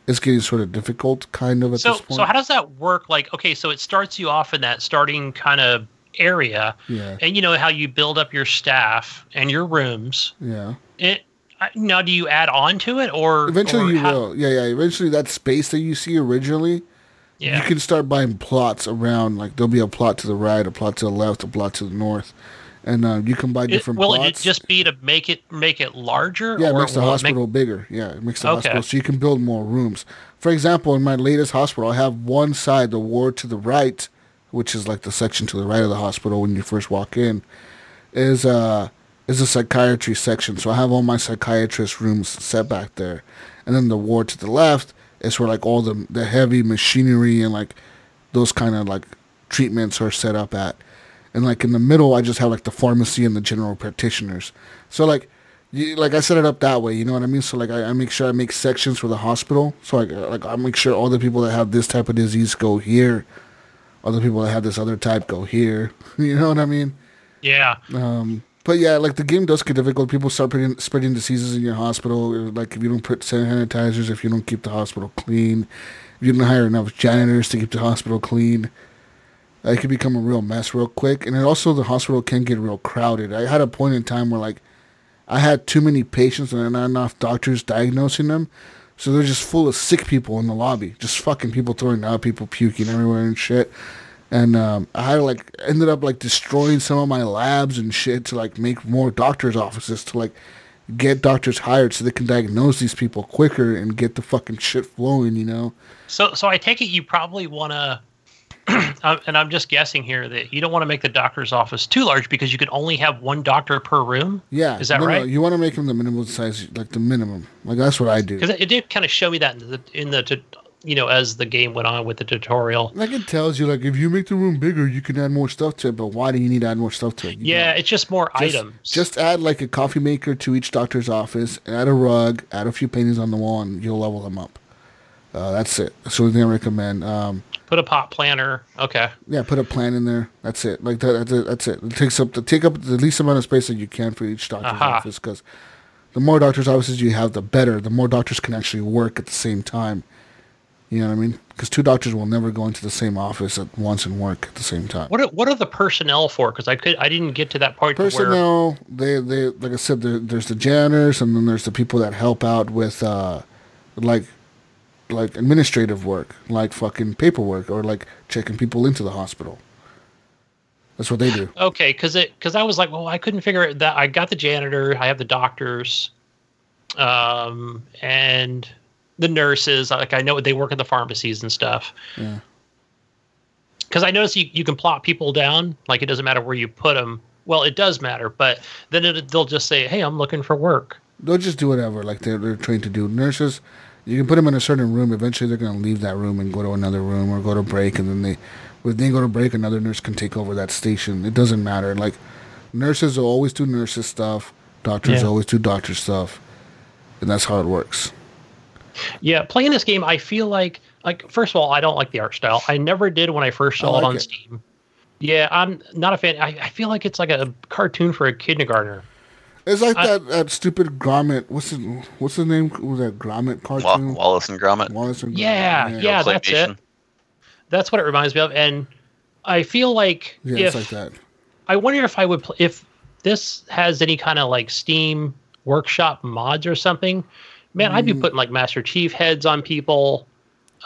is getting sort of difficult, kind of at so, this point. So how does that work? Like, okay, so it starts you off in that starting kind of area, yeah. and you know how you build up your staff and your rooms. Yeah. It now do you add on to it or eventually or you how, will? Yeah, yeah. Eventually, that space that you see originally. Yeah. You can start buying plots around. Like there'll be a plot to the right, a plot to the left, a plot to the north, and uh, you can buy different. It, will plots. it just be to make it make it larger? Yeah, it makes the hospital make... bigger. Yeah, it makes the okay. hospital so you can build more rooms. For example, in my latest hospital, I have one side, the ward to the right, which is like the section to the right of the hospital when you first walk in, is uh is a psychiatry section. So I have all my psychiatrist rooms set back there, and then the ward to the left is where like all the the heavy machinery and like those kind of like treatments are set up at and like in the middle, I just have like the pharmacy and the general practitioners. So like, you, like I set it up that way. You know what I mean? So like, I, I make sure I make sections for the hospital. So like, like I make sure all the people that have this type of disease go here. Other people that have this other type go here. (laughs) You know what I mean? Yeah. Um, but yeah, like the game does get difficult. People start spreading, spreading diseases in your hospital. Like if you don't put sanitizers, if you don't keep the hospital clean, if you don't hire enough janitors to keep the hospital clean, it could become a real mess real quick. And also the hospital can get real crowded. I had a point in time where like I had too many patients and not enough doctors diagnosing them. So they're just full of sick people in the lobby, just fucking people throwing up, people puking everywhere and shit. And um, I like ended up like destroying some of my labs and shit to like make more doctors' offices to like get doctors hired so they can diagnose these people quicker and get the fucking shit flowing, you know. So so I take it you probably want (clears throat) to and I'm just guessing here that you don't want to make the doctor's office too large because you can only have one doctor per room. Yeah, is that no, right? No, you want to make them the minimum size, like the minimum. Like that's what I do. Because it did kind of show me that in the, in the you know as the game went on with the tutorial. Like it tells you, like if you make the room bigger, you can add more stuff to it. But why do you need to add more stuff to it? You yeah, it's just more just, items. Just add like a coffee maker to each doctor's office. Add a rug. Add a few paintings on the wall, and you'll level them up. Uh, that's it. That's the only thing I recommend. Um, Put a pot planter. Okay. Yeah, put a plan in there. That's it. Like that. That's it. That's it. It takes up the take up the least amount of space that you can for each doctor's Aha. office because the more doctor's offices you have, the better. The more doctors can actually work at the same time. You know what I mean? Because two doctors will never go into the same office at once and work at the same time. What are, what are the personnel for? Because I could I didn't get to that part where Personnel, they they like I said, there, there's the janitors and then there's the people that help out with uh, like like administrative work, like fucking paperwork or like checking people into the hospital. That's what they do. (sighs) okay, because it because I was like, well, I couldn't figure it that I got the janitor, I have the doctors, um, and the nurses. Like I know they work at the pharmacies and stuff. Yeah. Because I notice you, you can plot people down. Like it doesn't matter where you put them. Well, it does matter, but then it, they'll just say, "Hey, I'm looking for work." They'll just do whatever, like they're, they're trained to do. Nurses, you can put them in a certain room. Eventually, they're going to leave that room and go to another room or go to break, and then they, when they go to break, another nurse can take over that station. It doesn't matter. Like nurses will always do nurses stuff. Doctors Yeah. always do doctor stuff, and that's how it works. Yeah, playing this game, I feel like like first of all, I don't like the art style. I never did when I first I saw it on it. Steam. Yeah, I'm not a fan. I, I feel like it's like a cartoon for a kindergartner. It's like I- that, that stupid Gromit. What's his What's the name? Was that Gromit Wa- cartoon? Wallace and Gromit. Wallace and Gromit, Yeah, yeah, that's it. That's what it reminds me of, and I feel like Yeah, if it's like that. I wonder if I would pl- if this has any kind of like Steam Workshop mods or something. Man, I'd be Mm. putting like Master Chief heads on people.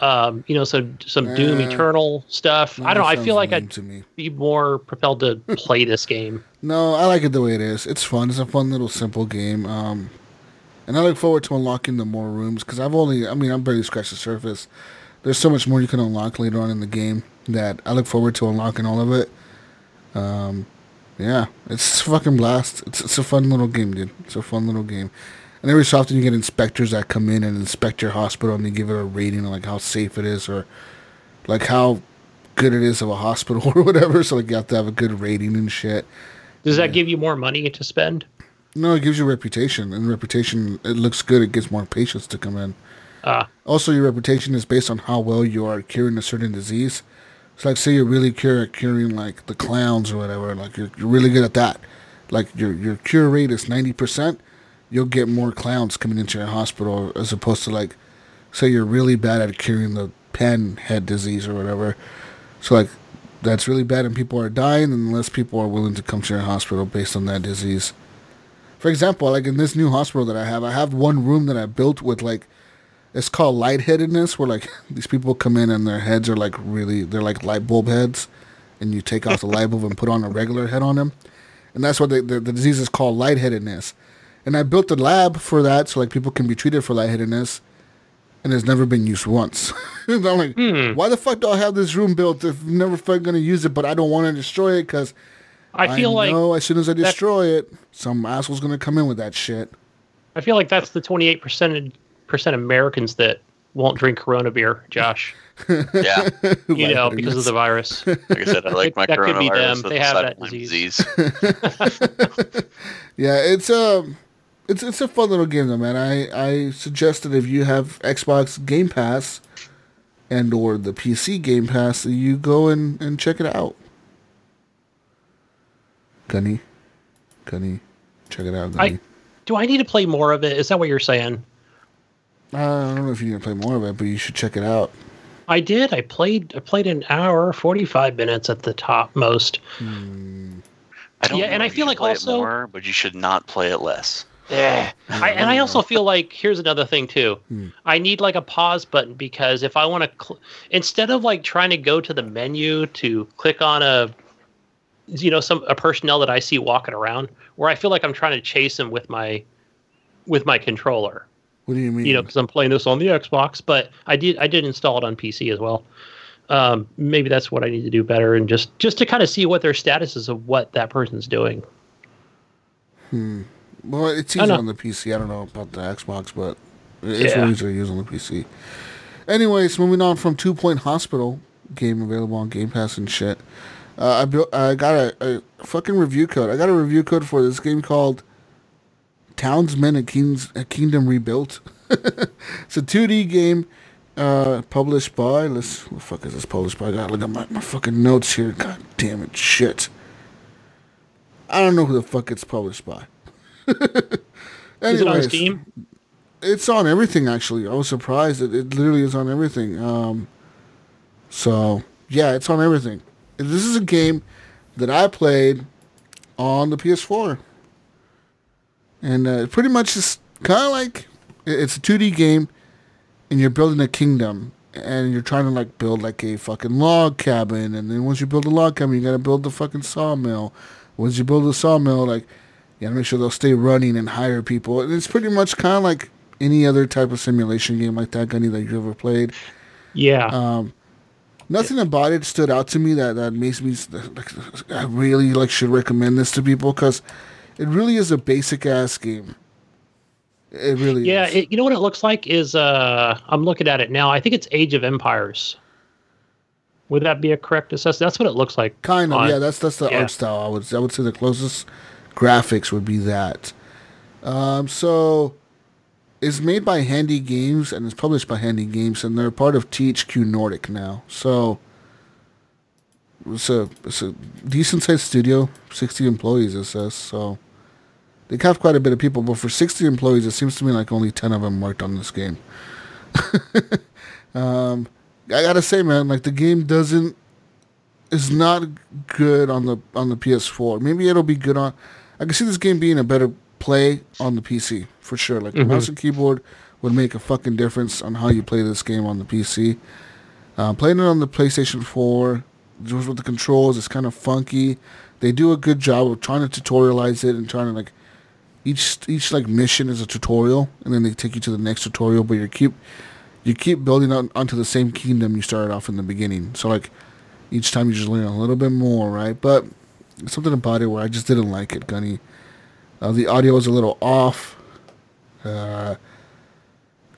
Um, you know, some some Doom Uh, Eternal stuff. I don't know. I feel like I'd be more propelled to (laughs) play this game. No, I like it the way it is. It's fun. It's a fun little simple game. Um, and I look forward to unlocking the more rooms because I've only, I mean, I've barely scratched the surface. There's so much more you can unlock later on in the game that I look forward to unlocking all of it. Um, yeah, it's a fucking blast. It's it's a fun little game, dude. It's a fun little game. And every so often you get inspectors that come in and inspect your hospital and they give it a rating of like how safe it is or like how good it is of a hospital (laughs) or whatever. So like you have to have a good rating and shit. Does that give you more money to spend? No, it gives you reputation, and reputation it looks good. It gets more patients to come in. Uh, Also, your reputation is based on how well you are curing a certain disease. So, like, say you're really cure at curing like the clowns or whatever. Like, you're, you're really good at that. Like, your your cure rate is ninety percent. You'll get more clowns coming into your hospital as opposed to like, say you're really bad at curing the pen head disease or whatever. So, like, that's really bad, and people are dying, and less people are willing to come to your hospital based on that disease. For example, like in this new hospital that I have, I have one room that I built with like it's called lightheadedness, where like (laughs) these people come in and their heads are like really they're like light bulb heads, and you take off the light bulb and put on a regular head on them, and that's what they, the the disease is called lightheadedness. And I built a lab for that, so like people can be treated for lightheadedness, and it's never been used once. (laughs) I'm like, why the fuck do I have this room built if I'm never fucking gonna use it, but I don't want to destroy it because I feel like know as soon as I destroy it, some asshole's gonna come in with that shit. I feel like that's the twenty eight percent percent Americans that won't drink Corona beer, Josh. (laughs) Yeah. You know, because of the virus. Like I said, I like my That could be coronavirus. them. They as a have that sideline disease. (laughs) Yeah, it's um, it's it's a fun little game though, man. I I suggest that if you have Xbox Game Pass and or the PC Game Pass, that you go and and check it out. Gunny, Gunny, check it out, Gunny. I do I need to play more of it? Is that what you're saying? Uh, I don't know if you need to play more of it, but you should check it out. I did. I played. I played an hour, forty five minutes at the top most. Hmm. I don't Yeah, know and I feel like play also- more, but you should not play it less. Yeah. I, and I also feel like here's another thing too. I need like a pause button because if I want to, cl- instead of like trying to go to the menu to click on a, you know, some a personnel that I see walking around, where I feel like I'm trying to chase them with my, with my controller. What do you mean? You know, because I'm playing this on the Xbox, but I did I did install it on PC as well. Um, maybe that's what I need to do better, and just just to kind of see what their status is of what that person's doing. Well, it's easy on the PC. I don't know about the Xbox, but it's Yeah. really easy to use on the PC. Anyways, moving on from Two Point Hospital game available on Game Pass and shit. Uh, I built. I got a, a fucking review code. I got a review code for this game called Townsmen: A, King's, a Kingdom Rebuilt. (laughs) it's a 2D game Uh, published by. Let's. What the fuck is this published by? I gotta look at my, my fucking notes here. God damn it, shit. I don't know who the fuck it's published by. (laughs) Is it on Steam? It's on everything. Actually, I was surprised. It, it literally is on everything. Um, so yeah, it's on everything. This is a game that I played on the PS4, and uh, pretty much is kind of like it's a 2D game, and you're building a kingdom, and you're trying to like build like a fucking log cabin, and then once you build a log cabin, you gotta build the fucking sawmill. Once you build a sawmill, like you gotta make sure they'll stay running and hire people. And it's pretty much kind of like any other type of simulation game like that, Gunny, that you've ever played. Yeah. Um, nothing about it stood out to me that that makes me like I really like should recommend this to people because it really is a basic ass game. It really yeah, is. it, you know what it looks like is uh I'm looking at it now. I think it's Age of Empires. Would that be a correct assessment? That's what it looks like. Kind of, on- yeah. That's that's the yeah. art style. I would I would say the closest graphics would be that. Um, so it's made by Handy Games and it's published by Handy Games, and they're part of THQ Nordic now. So it's a it's a decent sized studio, sixty employees. It says so. They have quite a bit of people, but for sixty employees, it seems to me like only ten of them worked on this game. (laughs) um, I gotta say, man, like the game doesn't is not good on the on the PS4. Maybe it'll be good on. I can see this game being a better play on the PC for sure. Like a mouse and keyboard would make a fucking difference on how you play this game on the PC. Uh, playing it on the PlayStation 4, just with the controls, it's kind of funky. They do a good job of trying to tutorialize it and trying to like each each like mission is a tutorial, and then they take you to the next tutorial. But you keep you keep building on, onto the same kingdom you started off in the beginning. So like each time you just learn a little bit more, right? But something about it where I just didn't like it, Gunny. Uh, the audio was a little off. Uh,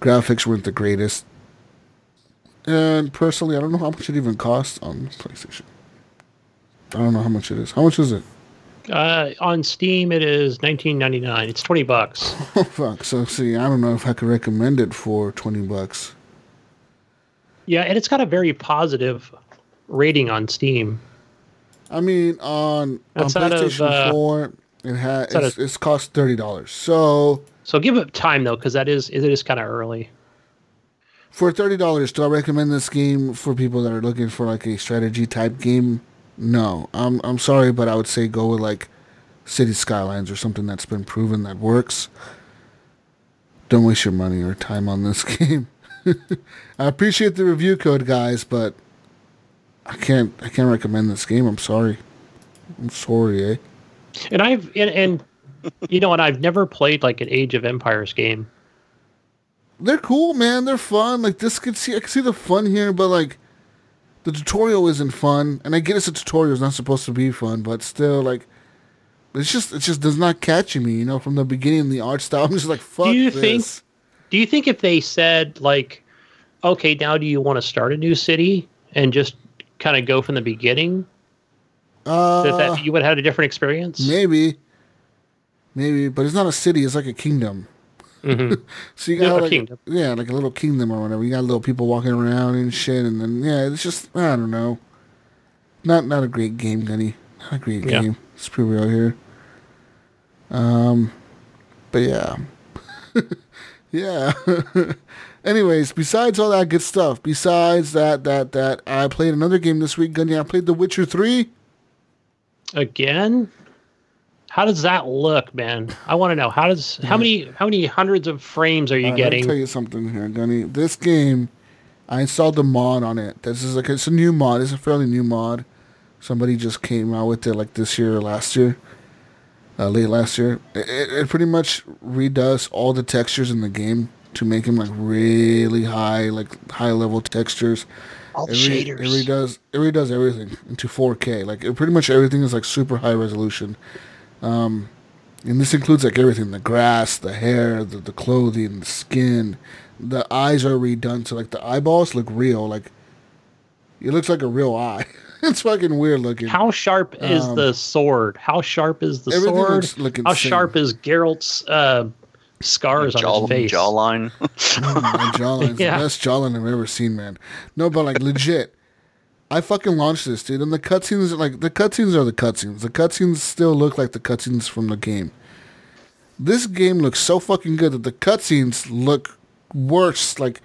graphics weren't the greatest. And personally, I don't know how much it even costs on PlayStation. I don't know how much it is. How much is it? Uh, on Steam, it is 19.99. It's 20 bucks. (laughs) Oh fuck! So see, I don't know if I could recommend it for twenty bucks. Yeah, and it's got a very positive rating on Steam. I mean, on on out of, PlayStation uh, Four, it has it's, of- it's cost thirty dollars. So So give it time though, because that is it is kind of early. for thirty dollars, do I recommend this game for people that are looking for like a strategy type game? No, I'm I'm sorry, but I would say go with like City Skylines or something that's been proven that works. Don't waste your money or time on this (laughs) game. I appreciate the review code, guys, but I can't I can't recommend this game. I'm sorry. I'm sorry, eh? And I've and, and you know, and I've never played like an Age of Empires game. they're cool, man. They're fun. Like this could see I can see the fun here, but like the tutorial isn't fun. And I get it's a tutorial, it's not supposed to be fun, but still like it's just it just does not catch me, you know, from the beginning the art style. (laughs) I'm just like fuck Do you this. think- Do you think if they said like, okay, now do you want to start a new city and just kind of go from the beginning, uh, that, that you would have had a different experience? maybe. Maybe, but it's not a city, it's like a kingdom. Mhm. (laughs) So you got a like kingdom. yeah, like a little kingdom or whatever. You got little people walking around and shit, and then yeah, it's just I don't know. Not not a great game, Gunny. Not a great Yeah. game. It's pretty real here. Um, but yeah, (laughs) yeah. (laughs) Anyways, besides all that good stuff, besides that that that I played another game this week, Gunny. I played The Witcher Three. Again, how does that look, man? I want to know how does how many how many hundreds of frames are you right, Let me getting? tell you something here, Gunny. This game, I installed the mod on it. This is like it's a new mod. It's a fairly new mod. Somebody just came out with it like this year or last year, uh, late last year. It, it, it pretty much redoes all the textures in the game to make him like really high, like high level textures. All the It, re- shaders. it redoes it redoes everything into 4K. Like it, pretty much everything is like super high resolution. Um, and this includes like everything: the grass, the hair, the, the clothing, the skin. The eyes are redone, so like the eyeballs look real. Like it looks like a real eye. (laughs) it's fucking weird looking. How sharp is Um, the sword? How sharp is the sword? looks- look How sharp is Geralt's uh, scars Jaw, on his face. jawline. Oh, (laughs) my jawline's (laughs) Yeah. the best jawline I've ever seen, man. No, but like legit. I fucking launched this, dude, and the cutscenes, like the cutscenes are the cutscenes. The cutscenes still look like the cutscenes from the game. This game looks so fucking good that the cutscenes look worse, like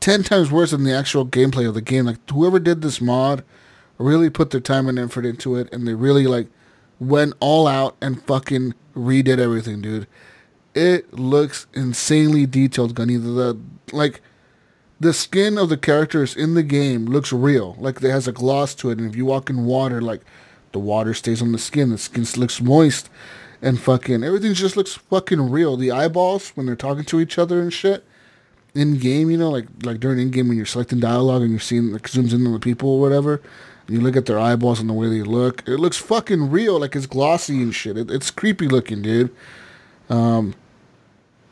ten times worse than the actual gameplay of the game. Like whoever did this mod really put their time and effort into it, and they really like went all out and fucking redid everything, dude. It looks insanely detailed, Gunny. The, like the skin of the characters in the game looks real. Like it has a gloss to it, and if you walk in water, like the water stays on the skin. The skin looks moist, and fucking everything just looks fucking real. The eyeballs when they're talking to each other and shit in game, you know, like like during in game when you're selecting dialogue and you're seeing like zooms in on the people or whatever. And you look at their eyeballs and the way they look. It looks fucking real, like it's glossy and shit. It, it's creepy looking, dude. Um,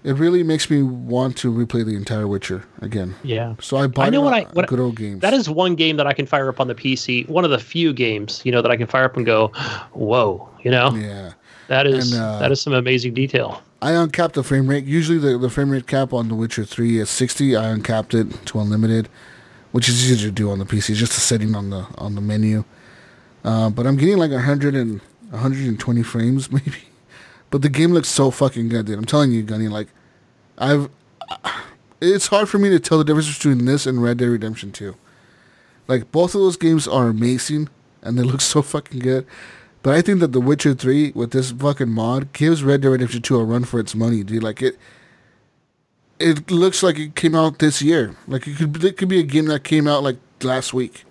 it really makes me want to replay the entire Witcher again. Yeah. So I bought I know what I what, good old games. That is one game that I can fire up on the PC. One of the few games, you know, that I can fire up and go, "Whoa!" You know, yeah. that is And, uh, that is some amazing detail. I uncapped the frame rate. Usually the, the frame rate cap on The Witcher 3 is 60. I uncapped it to unlimited, which is easy to do on the PC. Just a setting on the on the menu. Uh, but I'm getting like 100 and 120 frames (laughs) maybe. But the game looks so fucking good, dude. I'm telling you, Gunny, like I've it's hard for me to tell the difference between this and Red Dead Redemption 2. Like both of those games are amazing and they look so fucking good. But I think that The Witcher 3 with this fucking mod gives Red Dead Redemption 2 a run for its money, dude. Like it it looks like it came out this year. Like it could it could be a game that came out like last week.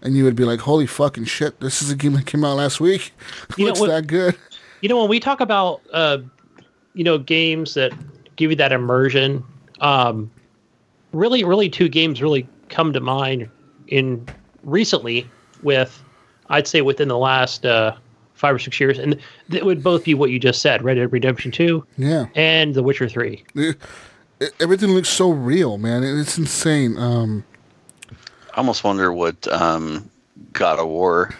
And you would be like, "Holy fucking shit, this is a game that came out last week." (laughs) You know looks what- that good. You know, when we talk about uh, you know games that give you that immersion, um, really, really, two games really come to mind in recently with, I'd say, within the last uh, five or six years, and it would both be what you just said: Red Dead Redemption Two Yeah. and The Witcher Three. It- it- everything looks so real, man. It- It's insane. Um I almost wonder what um, God of War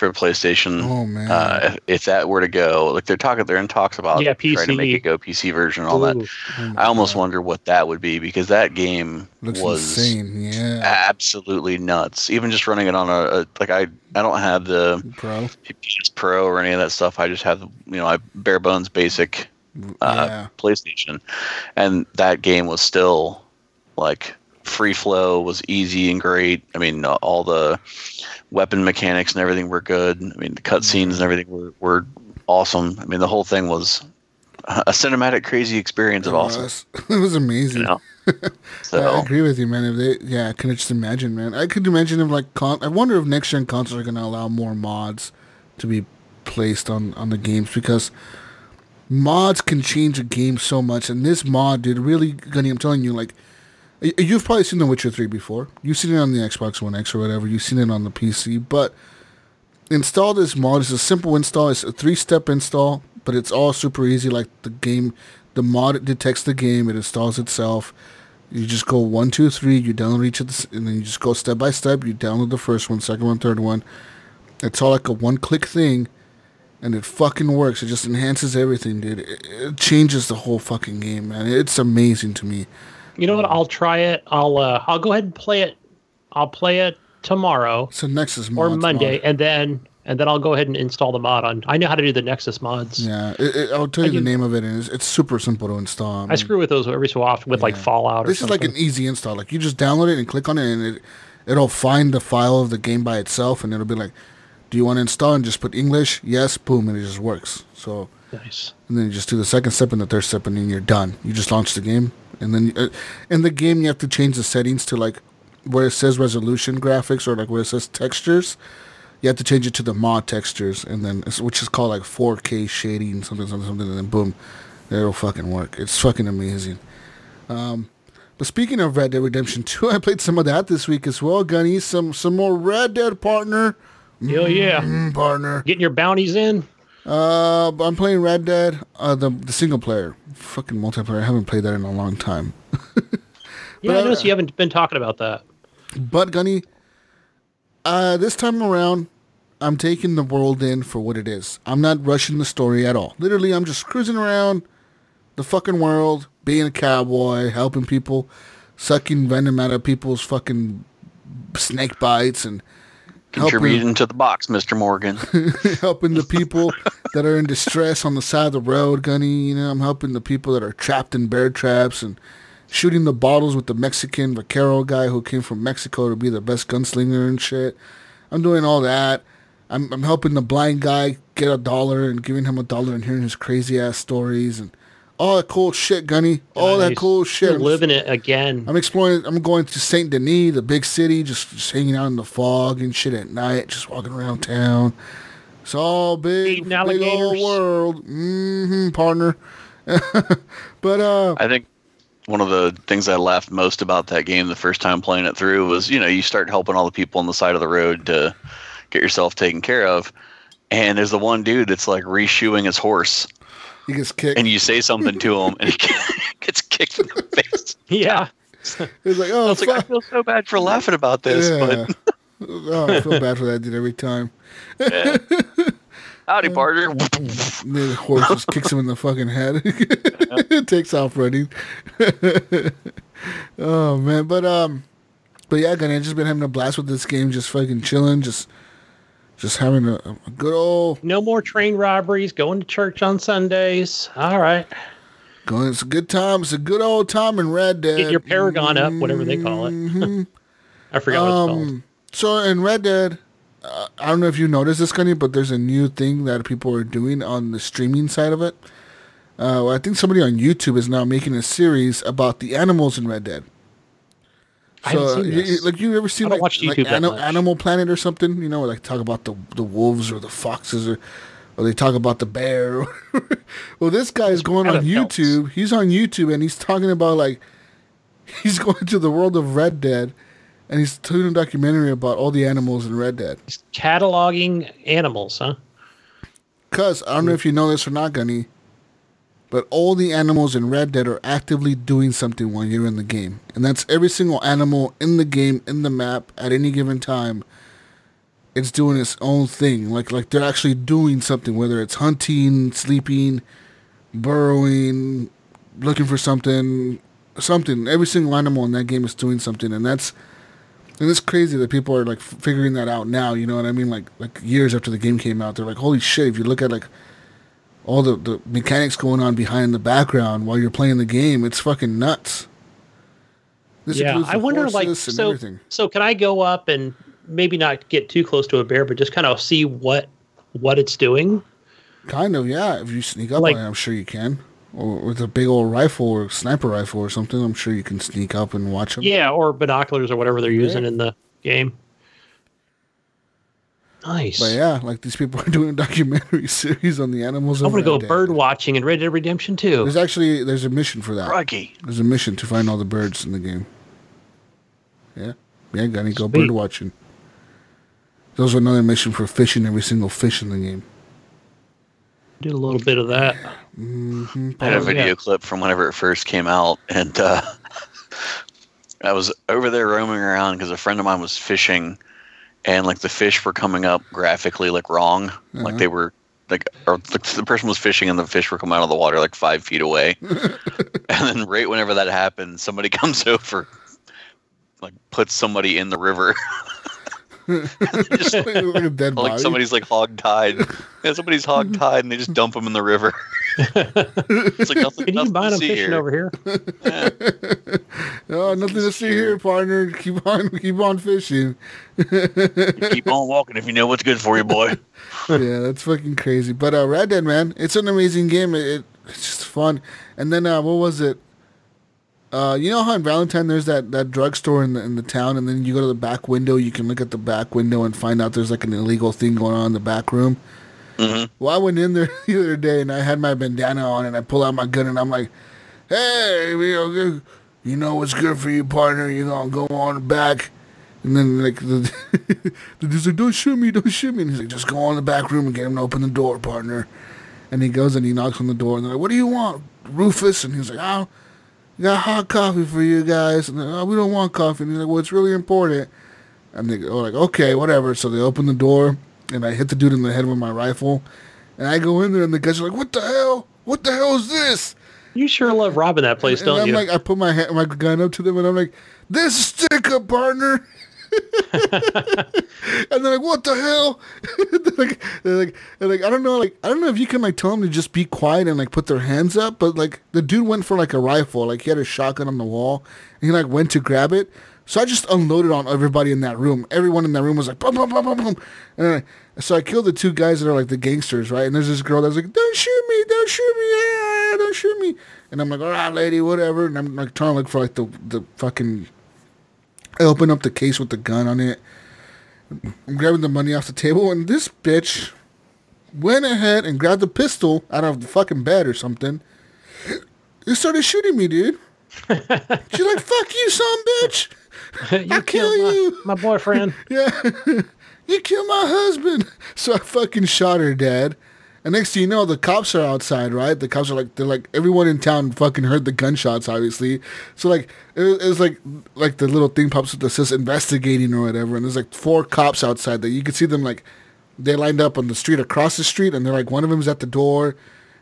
for PlayStation. Oh, man. Uh, if, if that were to go, like they're talking, they're in talks about Yeah, trying to make PC. it go PC version and all that. Oh I almost wonder what that would be because that game looks was insane. Yeah. absolutely nuts. Even just running it on a, a like I I don't have the Bro. PS Pro or any of that stuff. I just have you know I bare bones basic uh, yeah. PlayStation, and that game was still like free flow was easy and great. I mean, all the weapon mechanics and everything were good. I mean, the cutscenes and mm-hmm. everything were, were awesome. I mean, the whole thing was a cinematic, crazy experience of It awesome. was, (laughs) it was amazing. You (laughs) know, I agree with you, man. If they, yeah, I can just imagine, man. I could imagine if like, con- I wonder if next gen consoles are gonna allow more mods to be placed on on the games because mods can change a game so much, and this mod did really. Gunny, I'm telling you, like, you've probably seen The Witcher Three before. You've seen it on the Xbox One X or whatever. You've seen it on the PC, but install this mod. It's a simple install. It's a three step install, but it's all super easy. Like the game, the mod detects the game. It installs itself. You just go one, two, three. You download each of the, and then you just go step by step. You download the first one, second one, third one. It's all like a one click thing, and it fucking works. It just enhances everything, dude. It, it changes the whole fucking game, man. It's amazing to me. You know what? I'll try it. I'll uh, I'll go ahead and play it. I'll play it tomorrow So Nexus or Monday, mod. and then and then I'll go ahead and install the mod on. I know how to do the Nexus mods. Yeah, it, it, I'll tell I you the can- name of it, and it's, it's super simple to install. I mean, screw with those every so often with like Fallout or This is like an easy install. Like you just download it and click on it, and it it'll find the file of the game by itself, and it'll be like, "Do you want to install?" And just put English, yes, boom, and it just works. So, nice. and then you just do the second step and the third step, and then you're done. You just launch the game, and then uh, in the game you have to change the settings to like where it says resolution graphics or like where it says textures. You have to change it to the mod textures, and then it's- which is called like 4K shading, something, something, something, and then boom, it'll fucking work. It's fucking amazing. Um, but speaking of Red Dead Redemption 2, (laughs) I played some of that this week as well, Gunny. Some some more Red Dead partner, Hell yeah. mm, partner. Getting your bounties in. Uh, I'm playing Red Dead, uh, the the single player, fucking multiplayer. I haven't played that in a long time. (laughs) Yeah, But, I uh, noticed you haven't been talking about that. But Gunny, uh, this time around, I'm taking the world in for what it is. I'm not rushing the story at all. Literally, I'm just cruising around, the fucking world, being a cowboy, helping people, sucking venom out of people's fucking snake bites, and Contributing to the box, Mr. Morgan. (laughs) helping the people that are in distress on the side of the road, Gunny. You know, I'm helping the people that are trapped in bear traps and shooting the bottles with the Mexican vaquero guy who came from Mexico to be the best gunslinger and shit. I'm doing all that. I'm, I'm helping the blind guy get a dollar and giving him a dollar and hearing his crazy ass stories and all that cool shit, Gunny. All that cool shit. You're I'm living it again. I'm exploring. I'm going to Saint Denis, the big city, just, just hanging out in the fog and shit at night, just walking around town. It's all big, big old world, mm-hmm, partner. (laughs) but uh, I think one of the things I laughed most about that game the first time playing it through was, you know, you start helping all the people on the side of the road to get yourself taken care of. And there's the one dude that's like reshoeing his horse, he gets kicked. and you say something to him, and he (laughs) gets kicked in the face. yeah. He's like, I oh, was like, I feel so bad for laughing about this, yeah. (laughs) oh, I feel bad for that dude every time. but (laughs) howdy, partner. The horse just kicks him in the fucking head. It Takes off running. oh man, but um, but yeah, Gunny, I've just been having a blast with this game, just fucking chilling, just just having a, a good old No more train robberies. Going to church on Sundays. All right. going. It's a good time. It's a good old time in Red Dead. Get your Paragon up, whatever they call it. Mhm. (laughs) I forgot what it's called. Um, so in Red Dead, uh, I don't know if you noticed this, Gunny, but there's a new thing that people are doing on the streaming side of it. Uh, well, I think somebody on YouTube is now making a series about the animals in Red Dead. Seen you- like you ever seen like, like YouTube that Ani- much. Animal Planet or something? You know, like talk about the the wolves or the foxes or or they talk about the bear. (laughs) well, this guy is going on. YouTube. He's on YouTube and he's talking about like (laughs) he's going to the world of Red Dead and he's doing a documentary about all the animals in Red Dead. He's cataloging animals, huh? Cause I don't know hmm. if you know this or not, Gunny, but all the animals in Red Dead are actively doing something while you're in the game, and that's every single animal in the game in the map at any given time. It's doing its own thing, like like they're actually doing something, whether it's hunting, sleeping, burrowing, looking for something, something. Every single animal in that game is doing something, and that's and it's crazy that people are like figuring that out now. You know what I mean? Like like years after the game came out, they're like, holy shit! If you look at like all the the mechanics going on behind the background while you're playing the game, it's fucking nuts. This yeah, I wonder, like, so everything. so can I go up and maybe not get too close to a bear, but just kind of see what what it's doing? Kind of, yeah. If you sneak up like- on it, I'm sure you can. Or with a big old rifle or sniper rifle or something, I'm sure you can sneak up and watch them. Yeah, or binoculars or whatever they're using in the game. Nice. But yeah, like these people (laughs) are doing a documentary (laughs) series on the animals. I'm gonna go bird watching in Red Dead Redemption 2. There's actually there's a mission for that. Crikey. There's a mission to find all the birds in the game. Yeah. Yeah, Gunny, go Sweet. bird watching. There's another mission for fishing every single fish in the game. Did a little bit of that. I had a video yeah. clip from whenever it first came out, and uh, (laughs) I was over there roaming around because a friend of mine was fishing, and like the fish were coming up graphically like wrong, like uh-huh. they were like, or the, the person was fishing and the fish were coming out of the water like five feet away, (laughs) and then right whenever that happens, somebody (laughs) comes over, like puts somebody in the river. (laughs) (laughs) Just- like a dead (laughs) body. like somebody's like hog tied. Yeah, somebody's hog (laughs) tied, and they just dump them in the river. it's like nothing, Can you nothing mind to I'm see fishing here. over here? oh, nothing to see here, partner. Keep on, keep on fishing. Keep on walking if you know what's good for you, boy. yeah, that's fucking crazy. But uh, Red Dead, man, it's an amazing game. It, it it's just fun. And then uh, what was it? Uh, you know how in Valentine there's that, that drugstore in the in the town, and then you go to the back window. You can look at the back window and find out there's like an illegal thing going on in the back room. Mhm. Well, I went in there (laughs) the other day and I had my bandana on and I pull out my gun and I'm like, "Hey, you know, what's good for you, partner? You gonna go on back." And then like the, (laughs) the dude's like, "Don't shoot me, don't shoot me." And he's like, "Just go on the back room and get him to open the door, partner." And he goes and he knocks on the door and they're like, "What do you want, Rufus?" And he's like, "Oh, got hot coffee for you guys." And "Oh, we don't want coffee." And he's like, "Well, it's really important." And they go like, "Okay, whatever." So they open the door and I hit the dude in the head with my rifle. And I go in there and the guys are like, "What the hell? What the hell is this?" You sure love robbing that place, and don't I'm you? like, I put my hand, my gun up to them, and I'm like, "This stick up, partner." (laughs) and they're like, "What the hell?" (laughs) they're like, they're like, they're like, I don't know, like, I don't know if you can like tell them to just be quiet and like put their hands up, but like the dude went for like a rifle, like he had a shotgun on the wall, and he like went to grab it. So I just unloaded on everybody in that room. Everyone in that room was like, boom, boom, boom, boom, boom. And I, so I killed the two guys that are like the gangsters, right? And there's this girl that's like, don't shoot me, don't shoot me, yeah, don't shoot me. And I'm like, all right, lady, whatever. And I'm like trying to look for like the the fucking. I open up the case with the gun on it. I'm grabbing the money off the table, and this bitch went ahead and grabbed the pistol out of the fucking bed or something. It started shooting me, dude. (laughs) She's like, "Fuck you, son, bitch! (laughs) you I'll kill killed my, you." my boyfriend. (laughs) Yeah, you killed my husband. So I fucking shot her dad. And next thing you know, the cops are outside, right? The cops are like, they're like, everyone in town fucking heard the gunshots, obviously. So like, it was, it was like, like the little thing pops up that says investigating or whatever. And there's like four cops outside that you can see them like, they lined up on the street across the street, and they're like, one of them's at the door,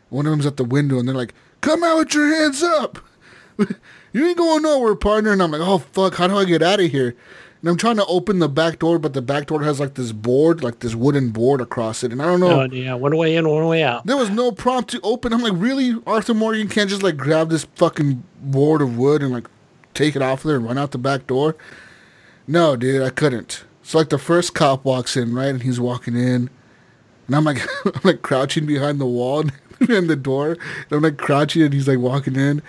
one of them's at the window, and they're like, come out with your hands up. (laughs) you ain't going nowhere, partner. And I'm like, oh fuck, how do I get out of here? And I'm trying to open the back door, but the back door has like this board, like this wooden board across it, and I don't know. Oh, yeah, one way in, one way out. There was no prompt to open. I'm like, really, Arthur Morgan can't just like grab this fucking board of wood and like take it off there and run out the back door. No, dude, I couldn't. So like the first cop walks in, right, and he's walking in, and I'm like, (laughs) I'm like crouching behind the wall (laughs) and the door, and I'm like crouching, and he's like walking in,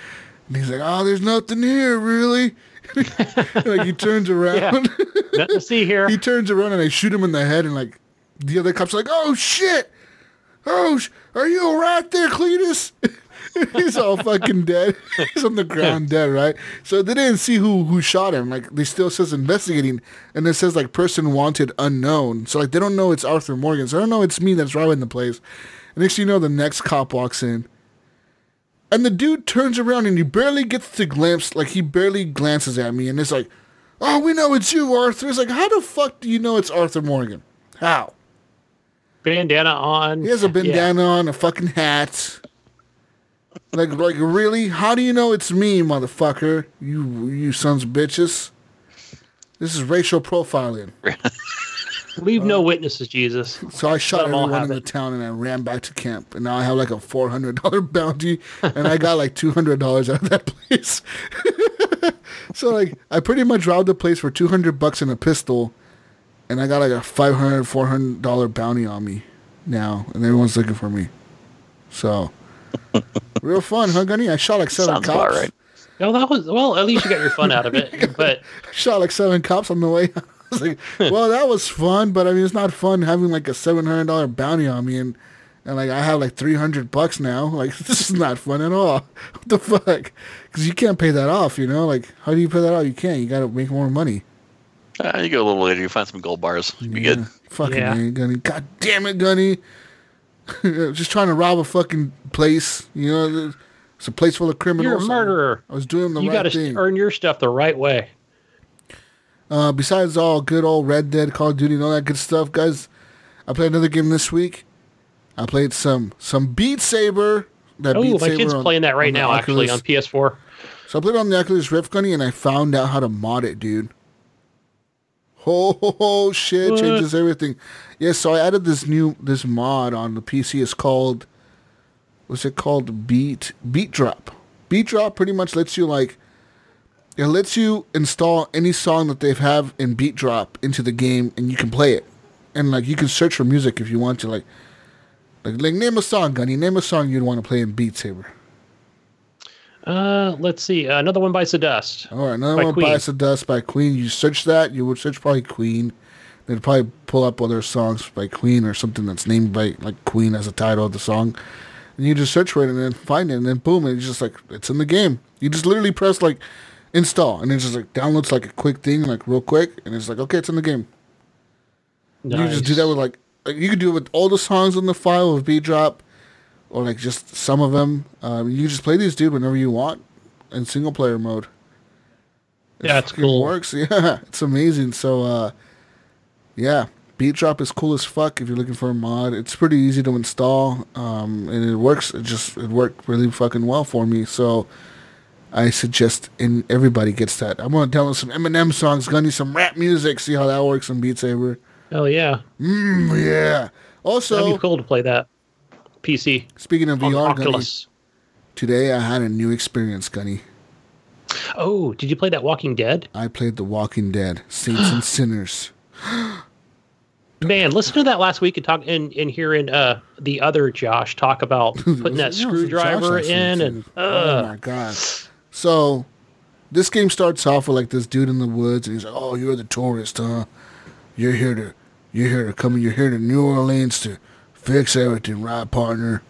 and he's like, oh, there's nothing here, really. (laughs) like he turns around. Nothing to see here. (laughs) he turns around and I shoot him in the head, and like the other cops are like, "Oh shit! Oh, sh- are you all right there, Cletus?" (laughs) He's all fucking dead. He's on the ground dead, right? So they didn't see who who shot him. Like they still says investigating, and it says like person wanted unknown. So like they don't know it's Arthur Morgan. So I don't know it's me that's robbing the place. And next you know, the next cop walks in. And the dude turns around and he barely gets to glance, like he barely glances at me, and it's like, "Oh, we know it's you, Arthur." It's like, how the fuck do you know it's Arthur Morgan? How? Bandana on. He has a Yeah. bandana on, a fucking hat. Like, like really? How do you know it's me, motherfucker? You, you sons of bitches. This is racial profiling. (laughs) Leave no uh, witnesses, Jesus. So I shot Let 'em all everyone have in the town and I ran back to camp. And now I have like a four hundred dollar (laughs) bounty, and I got like two hundred dollars out of that (laughs) place. (laughs) so like, I pretty much robbed the place for two hundred bucks and a pistol, and I got like a 500 400 dollar bounty on me now, and everyone's looking for me. So, real fun, huh, Gunny? I shot like seven Sounds cops. about right. Well, that was well. At least you got your fun out of it. But shot like seven cops on the way. (laughs) I was like, well, that was fun, but I mean, it's not fun having like a seven hundred dollar bounty on me, and and like I have like three hundred bucks now. (laughs) Like this is not fun at all. (laughs) What the fuck? Because you can't pay that off. You know, like how do you pay that off? You can't. You got to make more money. Uh, you go a little later, you find some gold bars. You'd be Yeah. good. Fucking Yeah. man, Gunny. God damn it, Gunny. Just trying to rob a fucking place. You know, it's a place full of criminals. you're a murderer. I was doing the You right got to thing. earn your stuff the right way. Uh, besides all good old Red Dead, Call of Duty, and all that good stuff, guys, I played another game this week. I played some some Beat Saber. That Oh, Beat my Saber kid's on- playing that right now, actually, on PS4. So I played on the Oculus Rift Gunny, and I found out how to mod it, dude. Oh, shit! What? Changes everything. Yeah, so I added this new this mod on the PC. It's called what's it called? Beat Beat Drop. Beat Drop pretty much lets you like it lets you install any song that they have in Beat Drop into the game, and you can play it. And like you can search for music if you want to. Like, like, like name a song, Gunny. Name a song you'd want to play in Beat Saber. Uh, let's see. Uh, another one bites the dust. All right, another By one, Queen. Bites the Dust by Queen. You search that, you would search probably Queen. They'd probably pull up other songs by Queen or something that's named by like Queen as a title of the song. And you just search for it and then find it, and then boom, it's just like it's in the game. You just literally press like install, and it just like downloads like a quick thing, like real quick, and it's like okay, it's in the game. You just do that with like, like you could do it with all the songs in the file of Beat Drop, or like just some of them. Um, you just play these dude whenever you want in single player mode. It Yeah, it's cool. Works, (laughs) yeah, it's amazing. So, uh, yeah, Beat Drop is cool as fuck if you're looking for a mod. It's pretty easy to install, um, and it works. It just it worked really fucking well for me. So I suggest and everybody gets that. I'm gonna download some Eminem songs, gonna some rap music, see how that works on Beat Saber. Oh yeah, Mm, yeah. Also, that'd be cool to play that. PC speaking of VR, Gunny, today I had a new experience, Gunny. Oh, did you play that Walking Dead? I played The Walking Dead, Saints and (gasps) Sinners. (gasps) Man, listen to that last week and talk and, and hearing uh the other Josh talk about (laughs) putting that Yeah, it was a Josh screwdriver in and oh uh, my god. So this game starts off with like this dude in the woods and he's like, Oh, you're the tourist, huh? You're here to you're here to come you're here to New Orleans to fix everything, right, partner?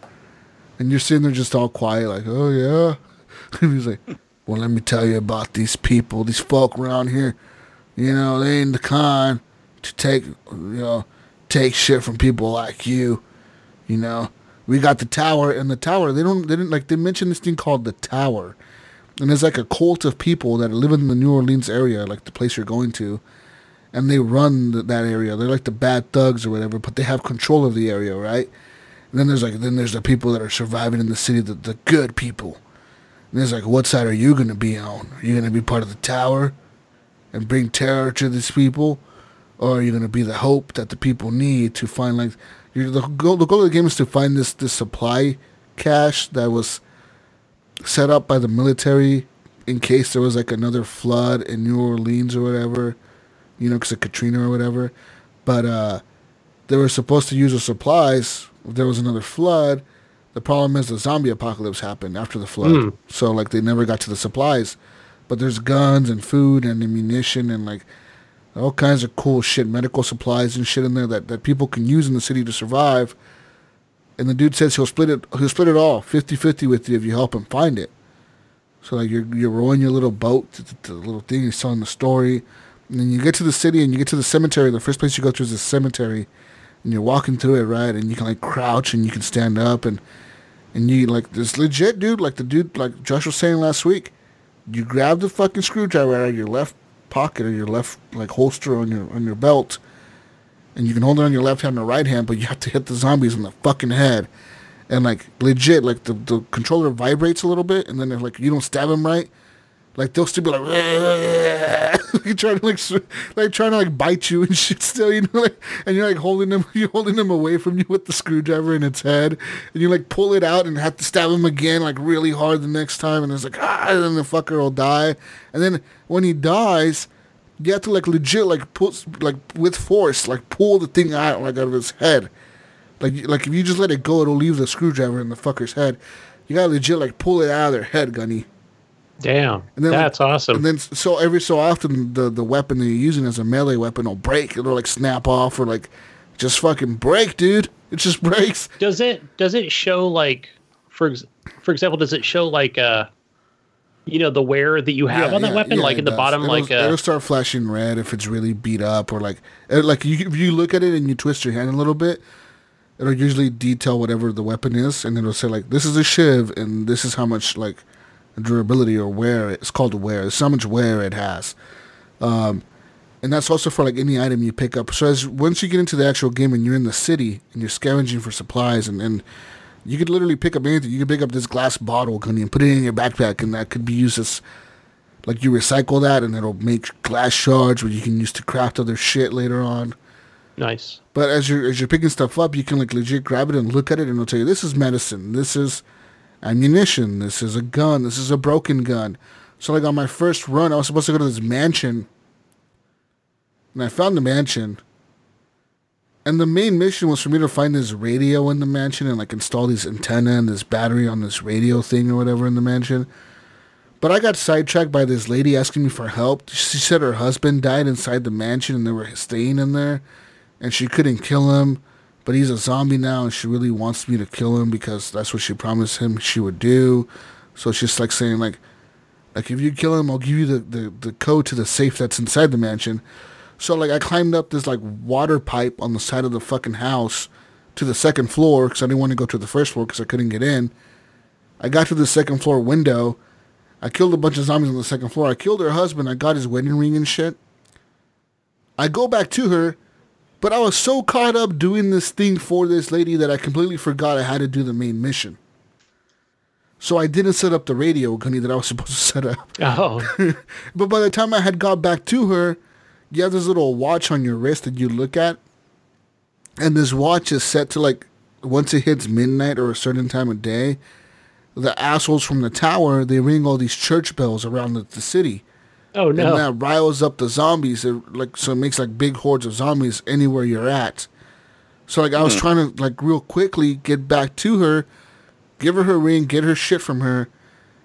And you're sitting there just all quiet, like, Oh yeah (laughs) And he's like, Well let me tell you about these people, these folk around here. You know, they ain't the kind to take you know, take shit from people like you. You know, we got the tower, and the tower. They don't. They didn't like. They mentioned this thing called the tower, and there's like a cult of people that live in the New Orleans area, like the place you're going to, and they run th- that area. They're like the bad thugs or whatever, but they have control of the area, right? And then there's like then there's the people that are surviving in the city, the the good people. And there's like, what side are you gonna be on? Are you gonna be part of the tower, and bring terror to these people? or are you to be the hope that the people need to find like the goal the goal of the game is to find this this supply cache that was set up by the military in case there was like another flood in New Orleans or whatever you know because of Katrina or whatever but uh they were supposed to use the supplies if there was another flood the problem is the zombie apocalypse happened after the flood Hmm. so like they never got to the supplies but there's guns and food and ammunition and like all kinds of cool shit, medical supplies and shit in there that, that people can use in the city to survive. And the dude says he'll split it he'll split it all 50-50 with you if you help him find it. So like you're you're rowing your little boat to, the little thing, he's telling the story. And then you get to the city and you get to the cemetery. The first place you go to is the cemetery. And you're walking through it, right? And you can like crouch and you can stand up and and you like this legit dude, like the dude like Josh was saying last week. You grab the fucking screwdriver out of your left pocket or your left like holster on your on your belt, and you can hold it on your left hand or right hand, but you have to hit the zombies in the fucking head. And like legit, like the, the controller vibrates a little bit, and then if like you don't stab them right, like they'll still be like, (laughs) like trying to like like trying to like bite you and (laughs) shit still, you know, like, and you're like holding them, (laughs) you're holding them away from you with the screwdriver in its head, and you like pull it out and have to stab him again like really hard the next time, and it's like ah, and then the fucker will die, and then when he dies, you have to like legit like pull like with force like pull the thing out like out of his head, like like if you just let it go, it'll leave the screwdriver in the fucker's head. You gotta legit like pull it out of their head, Gunny. damn, And then, like- that's awesome. And then so every so often the the weapon that you're using as a melee weapon will break. It'll like snap off or like just fucking break, dude. It just (laughs) breaks. does it does it show like for for example, does it show like uh you know the wear that you have on that weapon, yeah, like in the does. bottom, it'll, like uh, it'll start flashing red if it's really beat up or like it, like you, if you look at it and you twist your hand a little bit, it'll usually detail whatever the weapon is, and it'll say like this is a shiv and this is how much like durability or wear it's called wear. It's how much wear it has. Um, and that's also for like any item you pick up. So as once you get into the actual game and you're in the city and you're scavenging for supplies and, and you could literally pick up anything. You could pick up this glass bottle, Gunny, and put it in your backpack, and that could be used as like you recycle that, and it'll make glass shards, which you can use to craft other shit later on. nice. But as you're as you're picking stuff up, you can like legit grab it and look at it, and it'll tell you this is medicine, this is ammunition, this is a gun, this is a broken gun. So like on my first run, I was supposed to go to this mansion, and I found the mansion. And the main mission was for me to find this radio in the mansion and like install these antenna and this battery on this radio thing or whatever in the mansion. But I got sidetracked by this lady asking me for help. She said her husband died inside the mansion and they were staying in there and she couldn't kill him, but he's a zombie now, and she really wants me to kill him because that's what she promised him she would do. So she's like saying like, like if you kill him, I'll give you the, the, the code to the safe that's inside the mansion. So like I climbed up this like water pipe on the side of the fucking house to the second floor because I didn't want to go to the first floor because I couldn't get in. I got to the second floor window. I killed a bunch of zombies on the second floor. I killed her husband. I got his wedding ring and shit. I go back to her But I was so caught up doing this thing for this lady that I completely forgot I had to do the main mission. So I didn't set up the radio gunny that I was supposed to set up. Oh, (laughs) But by the time I had got back to her, you have this little watch on your wrist that you look at. And this watch is set to like once it hits midnight or a certain time of day, the assholes from the tower, they ring all these church bells around the, the city. oh no. And that riles up the zombies. It, like so it makes like big hordes of zombies anywhere you're at. So like I was hmm. trying to like real quickly get back to her, give her her ring, get her shit from her,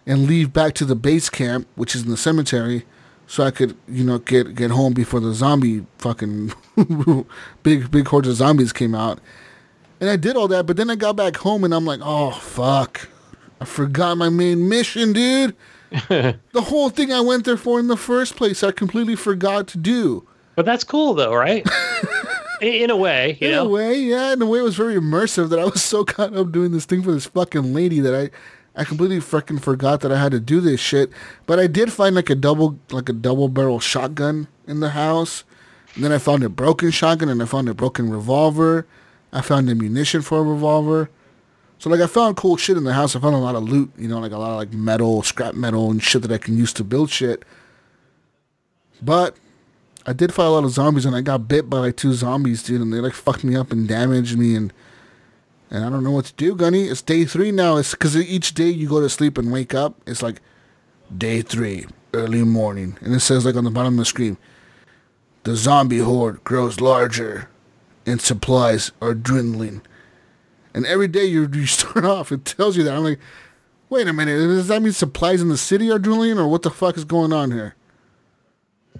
and leave back to the base camp, which is in the cemetery, so I could you know get get home before the zombie fucking (laughs) big big hordes of zombies came out. And I did all that, but then I got back home and I'm like, oh fuck, I forgot my main mission, dude. (laughs) the whole thing I went there for in the first place, I completely forgot to do. But that's cool though, right? (laughs) in, a way, you in know. a way, yeah. In a way, it was very immersive that I was so caught up doing this thing for this fucking lady that I, I completely freaking forgot that I had to do this shit. But I did find like a double, like a double barrel shotgun in the house. And then I found a broken shotgun and I found a broken revolver. I found ammunition for a revolver. So like I found cool shit in the house. I found a lot of loot, you know, like a lot of like metal, scrap metal and shit that I can use to build shit. But I did fight a lot of zombies and I got bit by like two zombies, dude, and they like fucked me up and damaged me and and I don't know what to do, Gunny. It's day three now. It's because each day you go to sleep and wake up, it's like day three, early morning, and it says like on the bottom of the screen, the zombie horde grows larger, and supplies are dwindling. And every day you you (laughs) start off, it tells you that. I'm like, wait a minute, does that mean supplies in the city are dwindling, or what the fuck is going on here?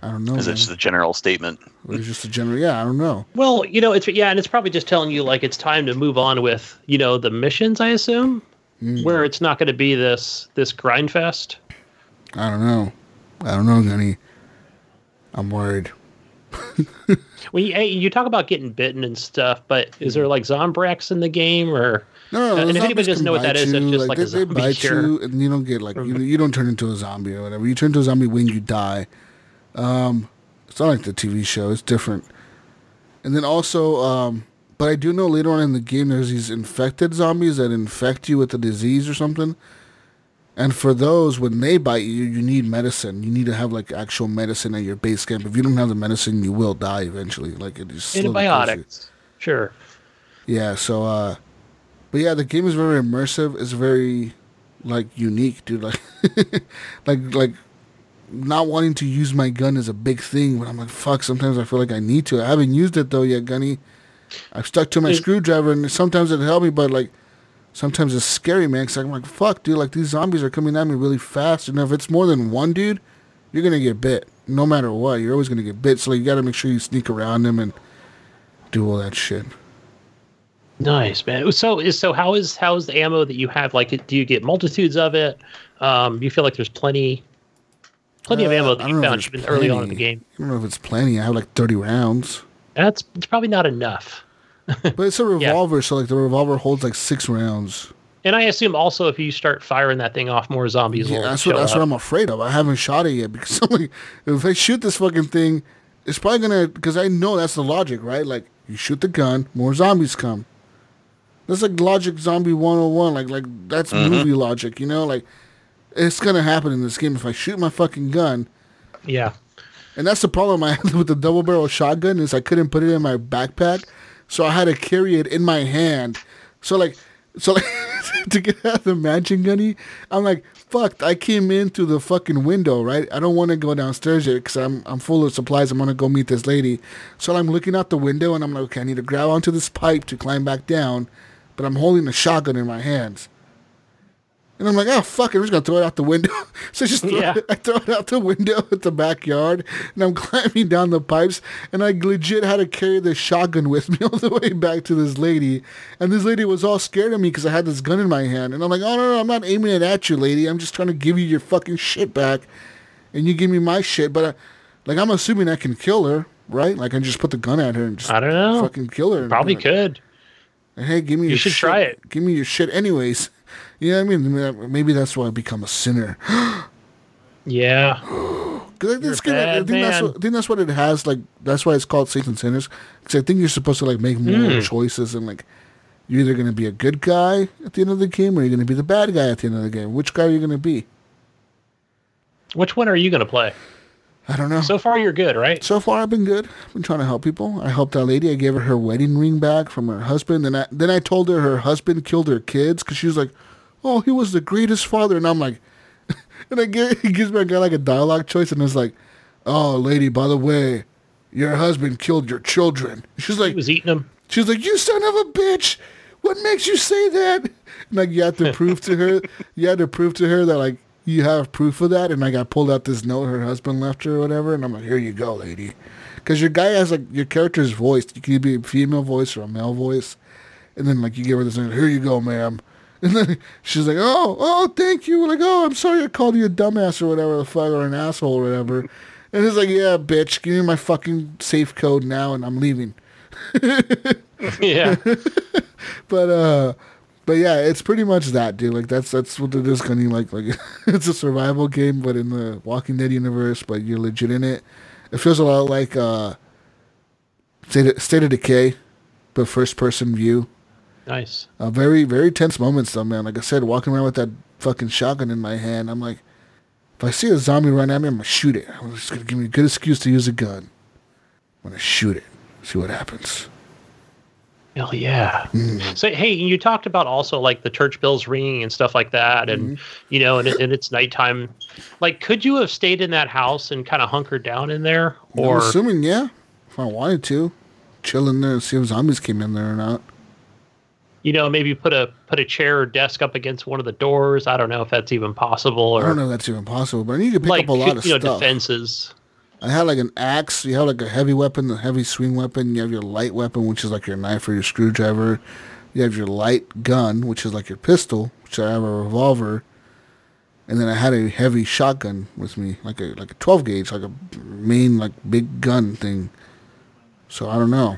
I don't know. Is it just a general statement? Or it's just a general? Yeah, I don't know. Well, you know, it's yeah, and it's probably just telling you like it's time to move on with you know the missions. I assume mm. where it's not going to be this this grind fest. I don't know. I don't know, Gunny. I'm worried. (laughs) When you, hey, you talk about getting bitten and stuff, but is there like Zombrex in the game or? No, no, and if anybody zombies doesn't know what that bite is, that's you, just like a they, zombie they bite cure. you, and you don't get like you, mm-hmm. you don't turn into a zombie or whatever. You turn into a zombie when you die. Um, it's not like the TV show; it's different. And then also, um, but I do know later on in the game there's these infected zombies that infect you with a disease or something. And for those, when they bite you, you need medicine. You need to have like actual medicine at your base camp. If you don't have the medicine, you will die eventually. Like it just slowly kills you. Antibiotics. Sure. Yeah, so uh but yeah, the game is very immersive. It's very like unique, dude. (laughs) Like like like not wanting to use my gun is a big thing, but I'm like, fuck, sometimes I feel like I need to. I haven't used it though yet, Gunny. I've stuck to my screwdriver and sometimes it helped me, but like sometimes it's scary, man, because I'm like, fuck, dude, like these zombies are coming at me really fast. And if it's more than one dude, you're gonna get bit. No matter what, you're always gonna get bit. So like, you gotta make sure you sneak around them and do all that shit. Nice man. So so how is how is the ammo that you have? Like, do you get multitudes of it? Um, you feel like there's plenty, plenty of Uh, ammo I that you found even early on in the game. I don't know if it's plenty. I have like 30 rounds. That's it's probably not enough. But it's a (laughs) revolver, so like the revolver holds like six rounds. And I assume also if you start firing that thing off, more zombies Yeah, will that's what that's up. what I'm afraid of. I haven't shot it yet because (laughs) I'm like, if I shoot this fucking thing, it's probably gonna because I know that's the logic, right? Like you shoot the gun, more zombies come. That's like logic zombie 101. Like like that's movie logic, you know? Like it's gonna happen in this game if I shoot my fucking gun. yeah. And that's the problem I (laughs) had with the double barrel shotgun is I couldn't put it in my backpack, so I had to carry it in my hand. So like, so like (laughs) to get out of the mansion gunny, I'm like, fuck! I came in through the fucking window, right? I don't want to go downstairs yet because I'm I'm full of supplies. I'm gonna go meet this lady. So I'm looking out the window and I'm like, okay, I need to grab onto this pipe to climb back down, but I'm holding a shotgun in my hands. And I'm like, oh fuck it, I'm just gonna throw it out the window. (laughs) so I just throw Yeah. it, I throw it out the window at the backyard, and I'm (laughs) climbing down the pipes, and I legit had to carry this shotgun with me (laughs) all the way back to this lady, and this lady was all scared of me because I had this gun in my hand, and I'm like, oh no, no, I'm not aiming it at you, lady. I'm just trying to give you your fucking shit back, and you give me my shit. But uh, like, I'm assuming I can kill her, right? Like, I just put the gun at her and just I don't know. fucking kill her. Probably like, could. Hey, give me You your should shit. try it. Give me your shit, anyways. What I mean? Uh, maybe that's why I become a sinner. (gasps) Yeah. (gasps) Because I, think, gonna- I think that's what, I think that's what it has. Like that's why it's called Saints and Sinners. Because I think you're supposed to like make moral hmm. choices and like you're either gonna be a good guy at the end of the game or you're gonna be the bad guy at the end of the game. Which guy are you gonna be? Which one are you going to play? I don't know. So far, you're good, right? So far, I've been good. I've been trying to help people. I helped that lady. I gave her her wedding ring back from her husband. And I, then I told her her husband killed her kids because she was like, "Oh, he was the greatest father." And I'm like, (laughs) and I give, he gives me a guy like a dialogue choice, and it's like, "Oh, lady, by the way, your husband killed your children." She's like, He was eating them. She's like, "You son of a bitch! What makes you say that?" And, like you have to prove to her, (laughs) you had to prove to her that like you have proof of that. And like I pulled out this note her husband left her or whatever, and I'm like, "Here you go, lady," because your guy has like your character's voice. You can be a female voice or a male voice, and then like you give her this, note, "Here you go, ma'am." And then she's like, "Oh, oh, thank you." Like, "Oh, I'm sorry I called you a dumbass or whatever the fuck or an asshole or whatever." And it's like, "Yeah, bitch, give me my fucking safe code now, and I'm leaving." (laughs) yeah. (laughs) but uh but yeah it's pretty much that dude like that's that's what it is kind of like like (laughs) it's a survival game but in the walking dead universe but you're legit in it it feels a lot like uh state of, state of decay but first person view Nice. uh, very very tense moments though man like i said walking around with that fucking shotgun in my hand i'm like if i see a zombie run at me i'm gonna shoot it i'm just gonna give me a good excuse to use a gun i'm gonna shoot it see what happens Hell yeah. Mm. So hey, you talked about also like the church bells ringing and stuff like that, and Mm-hmm. you know, and, and it's nighttime. Like, could you have stayed in that house and kind of hunkered down in there, or I'm assuming, yeah. If I wanted to, chill in there and see if zombies came in there or not. You know, maybe put a put a chair or desk up against one of the doors? I don't know if that's even possible, I don't know if that's even possible, but I need to pick like up a lot of you know stuff. defenses. I had like an axe. You have like a heavy weapon, the heavy swing weapon. You have your light weapon, which is like your knife or your screwdriver. You have your light gun, which is like your pistol, which I have a revolver. And then I had a heavy shotgun with me, like a like a twelve gauge, like a main like big gun thing. So I don't know.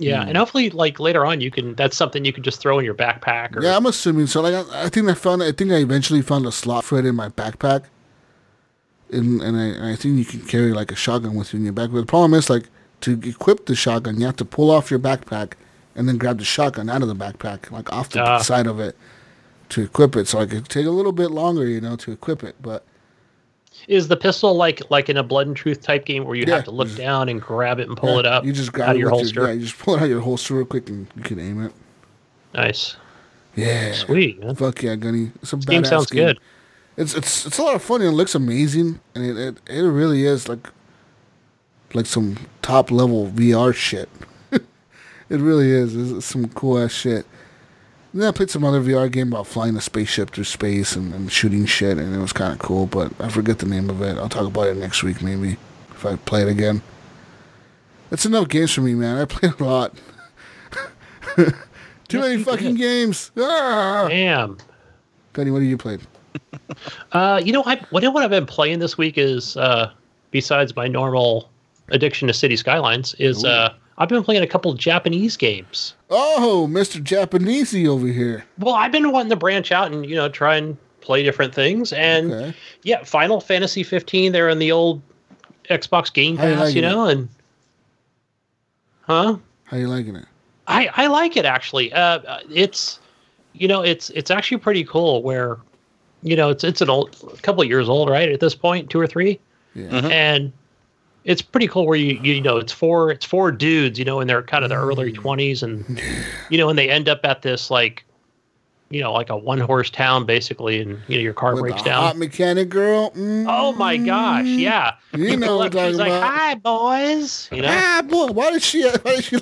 Yeah, Hmm. and hopefully, like later on, you can. That's something you can just throw in your backpack. Or, Yeah, I'm assuming so. Like, I, I think I found. I think I eventually found a slot for it in my backpack, and and I, and I think you can carry like a shotgun with you in your backpack. The problem is like to equip the shotgun, you have to pull off your backpack and then grab the shotgun out of the backpack, like off the Ah. side of it, to equip it. So like it take a little bit longer, you know, to equip it. But Is the pistol like like in a blood and truth type game where you Yeah, have to look just- down and grab it and pull yeah, it up You just grab out it of your holster? yeah, you just pull it out of your holster real quick and you can aim it. Nice, Yeah, sweet. Man. Fuck yeah, Gunny. It's a This game sounds game. good. It's it's it's a lot of fun and it looks amazing and it it, it really is like like some top level VR shit. (laughs) it really is. It's some cool ass shit. And then I played some other VR game about flying a spaceship through space and, and shooting shit and it was kind of cool, but I forget the name of it. I'll talk about it next week maybe if I play it again. That's enough games for me, man. I play (laughs) a lot. (laughs) Too many fucking games. Ah! Damn. Gunny, what have you played? (laughs) Uh, you know, I what what I've been playing this week is uh, besides my normal addiction to City Skylines is uh, I've been playing a couple Japanese games. Oh, Mr. Japanesey over here. Well, I've been wanting to branch out and you know try and play different things, and Okay. yeah, Final Fantasy 15. They're in the old Xbox Game How you Pass, you liking it? know, and huh? How you liking it? I, I like it actually. Uh, uh, it's you know it's it's actually pretty cool. Where you know it's it's an old a couple of years old right at this point, two or three, Yeah. Mhm. and it's pretty cool. Where you you know it's four it's four dudes you know in their kind of their early twenties, and (sighs) you know and they end up at this like you know like a one horse town basically, and you know your car With breaks down. hot mechanic girl. Mm. Oh my gosh, yeah. You know what I'm she's talking like, about. "Hi, boys." You know, Ah, boy, why does she? Why does she?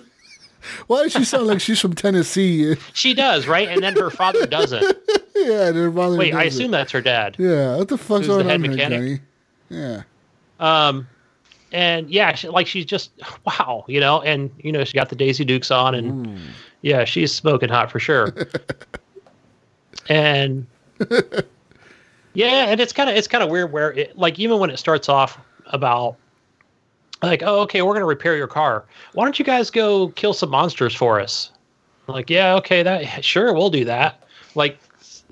Why does she sound like she's from Tennessee? she does, right? And then her father doesn't. (laughs) yeah, their father. Wait, I it. assume that's her dad. Yeah, what the fuck's going head on here, mechanic? Johnny? Yeah. Um, and yeah, she, like she's just wow, you know, and you know she got the Daisy Dukes on, and mm. yeah, she's smoking hot for sure. (laughs) and yeah, and it's kind of it's kind of weird where it like even when it starts off about like oh okay we're gonna repair your car why don't you guys go kill some monsters for us like yeah okay that sure we'll do that like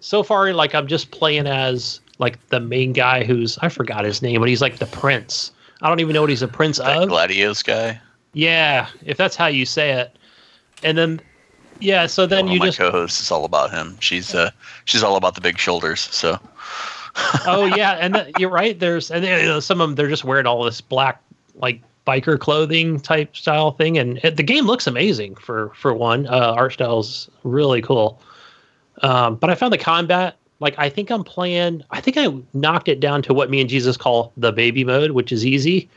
so far like i'm just playing as like the main guy who's I forgot his name, but he's like the prince. I don't even know what he's a prince That of. Gladios guy. Yeah, if that's how you say it. And then yeah, so then One you of my just co-hosts is all about him. She's uh she's all about the big shoulders. So (laughs) oh yeah, and the, you're right. There's and you know, some of them they're just wearing all this black like biker clothing type style thing, and it, the game looks amazing for for one. Uh, art style's really cool. Um, but I found the combat like I think I'm playing. I think I knocked it down to what me and Jesus call the baby mode, which is easy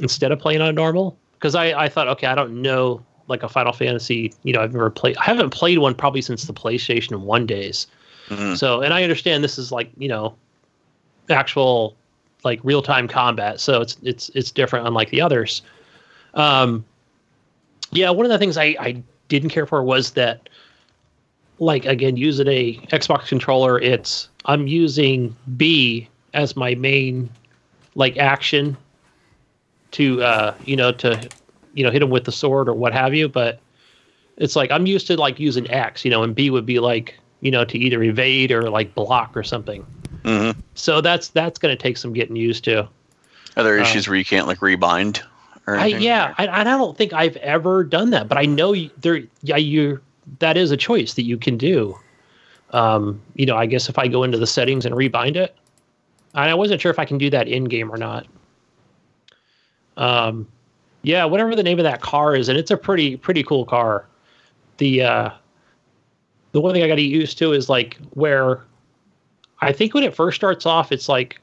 instead of playing on normal. Because I I thought okay, I don't know like a Final Fantasy. You know, I've never played. I haven't played one probably since the PlayStation One days. mhm. So, and I understand this is like you know, actual like real time combat. So it's it's it's different unlike the others. Um, yeah, one of the things I I didn't care for was that, like again, using a Xbox controller, it's I'm using B as my main like action to uh you know to you know hit him with the sword or what have you, but it's like I'm used to like using X, you know, and B would be like you know to either evade or like block or something. Mm-hmm. So that's that's going to take some getting used to. are there Um, issues where you can't like rebind? Or I, yeah, I, I don't think I've ever done that, but I know you, there. Yeah, you that is a choice that you can do. Um, you know, I guess if I go into the settings and rebind it, and I wasn't sure if I can do that in game or not. Um, yeah, whatever the name of that car is, and it's a pretty pretty cool car. The uh, the one thing I got to used to is like where I think when it first starts off, it's like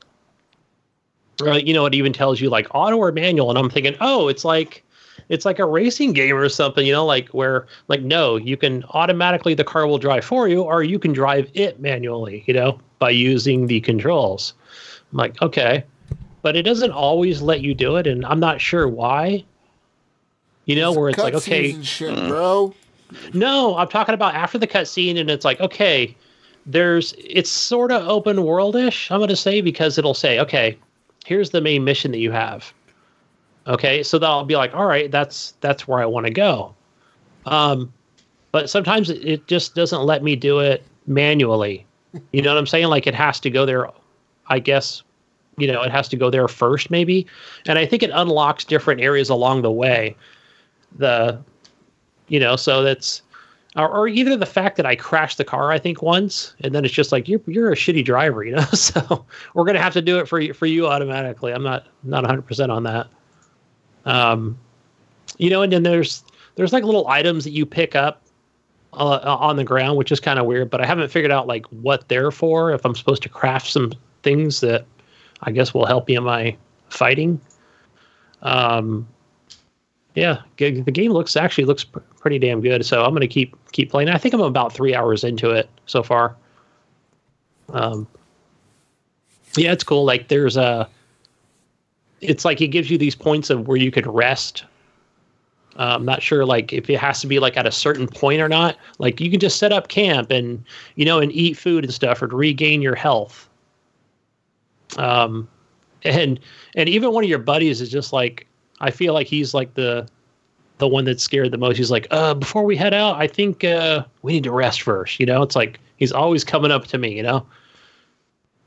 uh, you know, it even tells you like auto or manual, and I'm thinking, oh, it's like it's like a racing game or something, you know, like where like no, you can automatically the car will drive for you, or you can drive it manually, you know, by using the controls. I'm like, okay, but it doesn't always let you do it, and I'm not sure why. You know, where it's like, okay, shit, bro. no, I'm talking about after the cutscene, and it's like, okay, there's it's sort of open worldish. I'm going to say because it'll say, okay, here's the main mission that you have. Okay, so that'll be like, all right, that's that's where I want to go. Um, but sometimes it- it just doesn't let me do it manually. You know what I'm saying? Like it has to go there. I guess you know it has to go there first, maybe. And I think it unlocks different areas along the way. The you know so that's or, or either the fact that i crashed the car i think once and then it's just like you're, you're a shitty driver you know (laughs) so we're gonna have to do it for you for you automatically i'm not not 100% on that um you know and then there's there's like little items that you pick up uh, on the ground which is kind of weird but i haven't figured out like what they're for if i'm supposed to craft some things that i guess will help me in my fighting um yeah, g- the game looks actually looks pr- pretty damn good. So I'm gonna keep keep playing. I think I'm about three hours into it so far. Um, yeah, it's cool. Like there's a, it's like it gives you these points of where you could rest. Uh, I'm not sure like if it has to be like at a certain point or not. Like you can just set up camp and you know and eat food and stuff or to regain your health. Um, and and even one of your buddies is just like I feel like he's like the the one that's scared the most. He's like, uh, before we head out, I think uh, we need to rest first. You know, it's like he's always coming up to me. You know,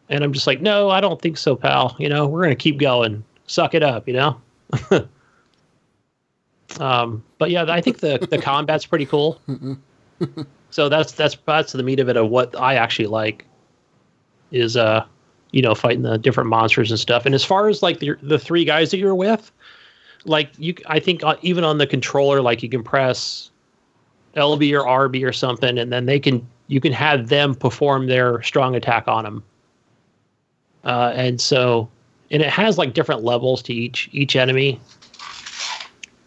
and I'm just like, no, I don't think so, pal. You know, we're gonna keep going. Suck it up. You know. (laughs) um, but yeah, I think the the combat's pretty cool. (laughs) (laughs) so that's that's that's the meat of it of what I actually like is uh you know fighting the different monsters and stuff. And as far as like the the three guys that you're with, like you, I think uh, even on the controller, like you can press LB or RB or something, and then they can you can have them perform their strong attack on them. Uh, and so, and it has like different levels to each each enemy.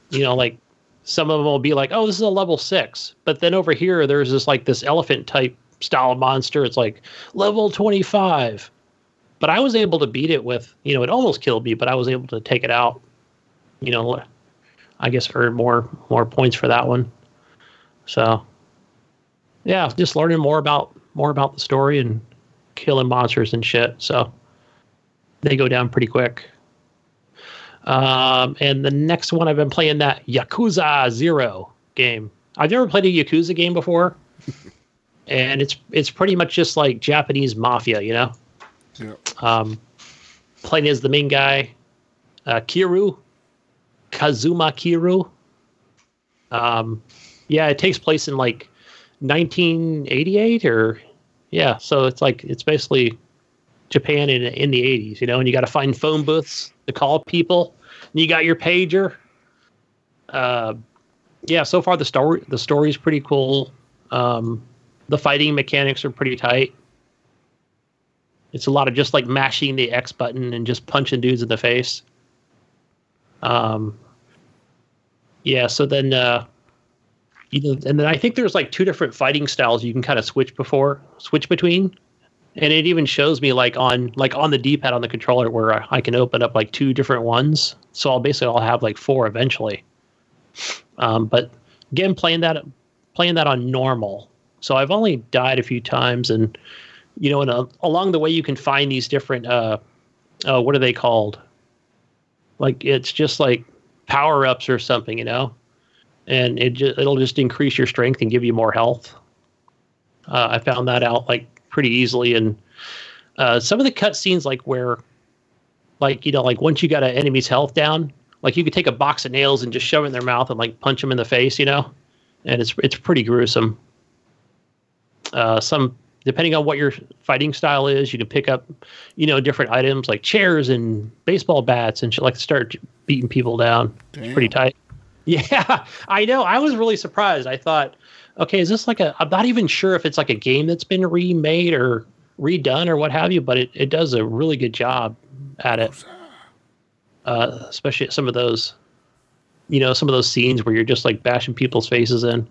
You know, like some of them will be like, oh, this is a level six, but then over here there's this like this elephant type style monster. It's like level twenty five. But I was able to beat it with, you know, it almost killed me, but I was able to take it out you know, I guess earn more more points for that one. So, yeah, just learning more about more about the story and killing monsters and shit. So they go down pretty quick. Um, and the next one I've been playing that Yakuza Zero game. I've never played a Yakuza game before, (laughs) and it's it's pretty much just like Japanese mafia, you know. Yeah. Um, playing as the main guy, uh, Kiryu, Kazuma Kiryu. Um, yeah, it takes place in like 1988 or yeah, so it's like it's basically Japan in in the 80s, you know, and you got to find phone booths to call people. And you got your pager. Uh, yeah, so far the story the story's pretty cool. Um, the fighting mechanics are pretty tight. It's a lot of just like mashing the X button and just punching dudes in the face. Um, yeah, so then uh, you know, and then I think there's like two different fighting styles you can kind of switch before switch between, and it even shows me like on like on the D-pad on the controller where I, can open up like two different ones. So I'll basically I'll have like four eventually. Um, but again, playing that playing that on normal, so I've only died a few times, and you know, and uh, along the way you can find these different uh, uh, what are they called? Like it's just like power ups or something, you know, and it just, it'll just increase your strength and give you more health. Uh, I found that out like pretty easily, and uh, some of the cutscenes, like where, like you know, like once you got an enemy's health down, like you could take a box of nails and just shove it in their mouth and like punch them in the face, you know, and it's it's pretty gruesome. Uh, some depending on what your fighting style is, you can pick up, you know, different items like chairs and baseball bats and shit like start beating people down. It's pretty tight. (laughs) Yeah, I know. I was really surprised. I thought, okay, is this like a? I'm not even sure if it's like a game that's been remade or redone or what have you, but it, it does a really good job at it. Uh, especially at some of those, you know, some of those scenes where you're just like bashing people's faces in.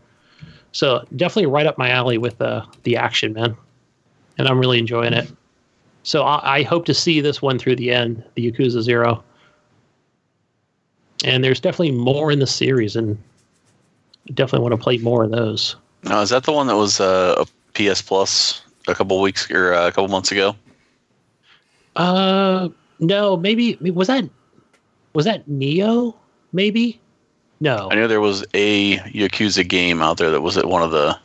So definitely right up my alley with uh, the action, man. And I'm really enjoying it. So I, I hope to see this one through the end, the Yakuza Zero. And there's definitely more in the series, and definitely want to play more of those. Now, is that the one that was uh, a PS Plus a couple weeks or uh, a couple months ago? Uh, no, maybe was that was that Neo? Maybe. No. I knew there was a Yakuza game out there that was at one of the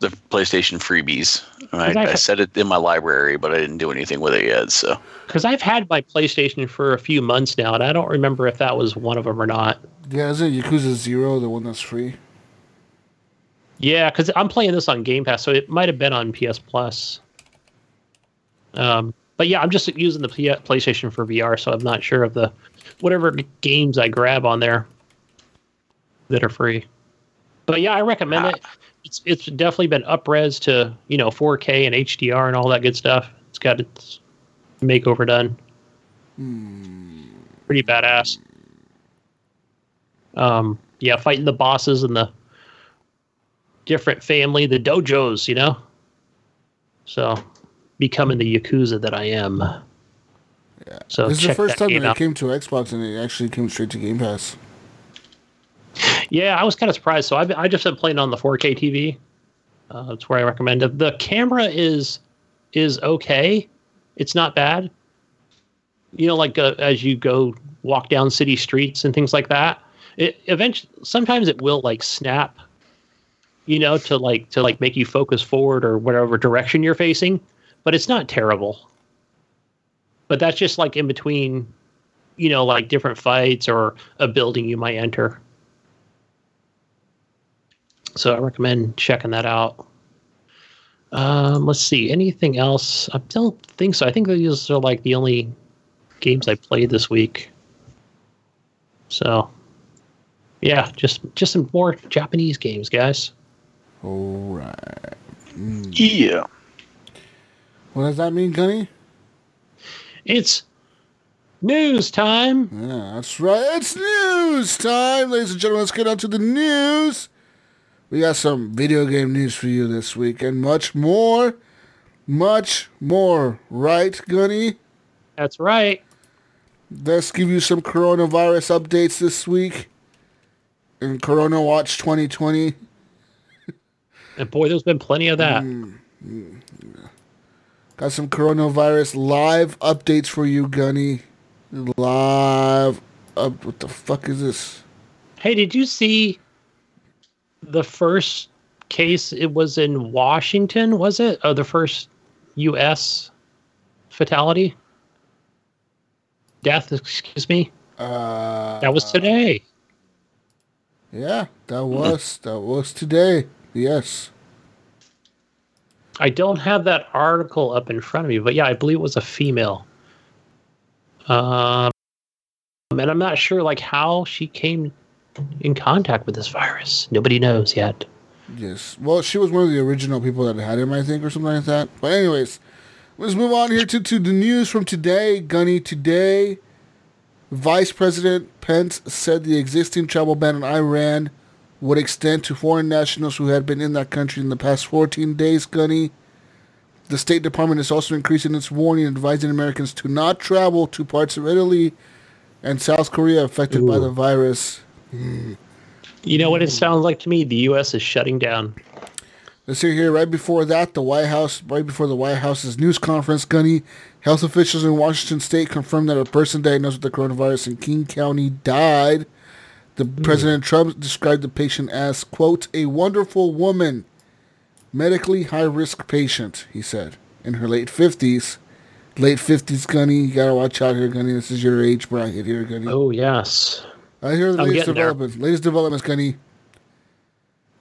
the PlayStation freebies. And I, I've- set it in my library, but I didn't do anything with it yet. So Because I've had my PlayStation for a few months now, and I don't remember if that was one of them or not. Yeah, is it Yakuza Zero, the one that's free? Yeah, because I'm playing this on Game Pass, so it might have been on PS Plus. Um, but yeah, I'm just using the P- PlayStation for VR, so I'm not sure of the whatever games I grab on there that are free. But yeah, I recommend it. It's it's definitely been upres to you know 4K and HDR and all that good stuff. It's got its makeover done. Pretty badass. Um, yeah, fighting the bosses and the different family, the dojos, you know. So, becoming the yakuza that I am. Yeah. So this is the first time that it came to Xbox and it actually came straight to Game Pass. Yeah, I was kind of surprised. So I've, I just been playing on the 4K TV. Uh, that's where I recommend it. The camera is is okay. It's not bad. You know, like uh, as you go walk down city streets and things like that. It eventually sometimes it will like snap. You know, to like to like make you focus forward or whatever direction you're facing, but it's not terrible. But that's just like in between, you know, like different fights or a building you might enter. So I recommend checking that out. Um, let's see. Anything else? I don't think so. I think these are like the only games I played this week. So, yeah, just just some more Japanese games, guys. All right. yeah, What does that mean, Gunny? It's news time. Yeah, that's right. It's news time, ladies and gentlemen. Let's get on to the news. We got some video game news for you this week and much more. Much more. Right, Gunny? That's right. Let's give you some coronavirus updates this week in Corona Watch 2020. And boy, there's been plenty of that. Mm, got some coronavirus live updates for you, Gunny. Live up. What the fuck is this? Hey, did you see the first case? It was in Washington, was it? Oh, the first U.S. fatality? Death, excuse me. Uh, That was today. Yeah, that was that was today. Yes. I don't have that article up in front of me, but yeah, I believe it was a female. Um, and I'm not sure like how she came in contact with this virus. Nobody knows yet. Yes. Well, she was one of the original people that had him, I think, or something like that. But anyways, let's move on here to, to the news from today. Gunny, today, Vice President Pence said the existing travel ban on Iran would extend to foreign nationals who had been in that country in the past 14 days, Gunny. The State Department is also increasing its warning, advising Americans to not travel to parts of Italy and South Korea affected by the virus. You know what it sounds like to me? The U.S. is shutting down. Let's see here. Right before that, the White House, right before the White House's news conference, Gunny, health officials in Washington State confirmed that a person diagnosed with the coronavirus in King County died. The hmm. President Trump described the patient as quote a wonderful woman, medically high risk patient. He said in her late fifties, late fifties, Gunny. You gotta watch out here, Gunny. This is your age bracket here, Gunny. Oh yes. I hear the I'm latest getting there. developments. Latest developments, Kenny.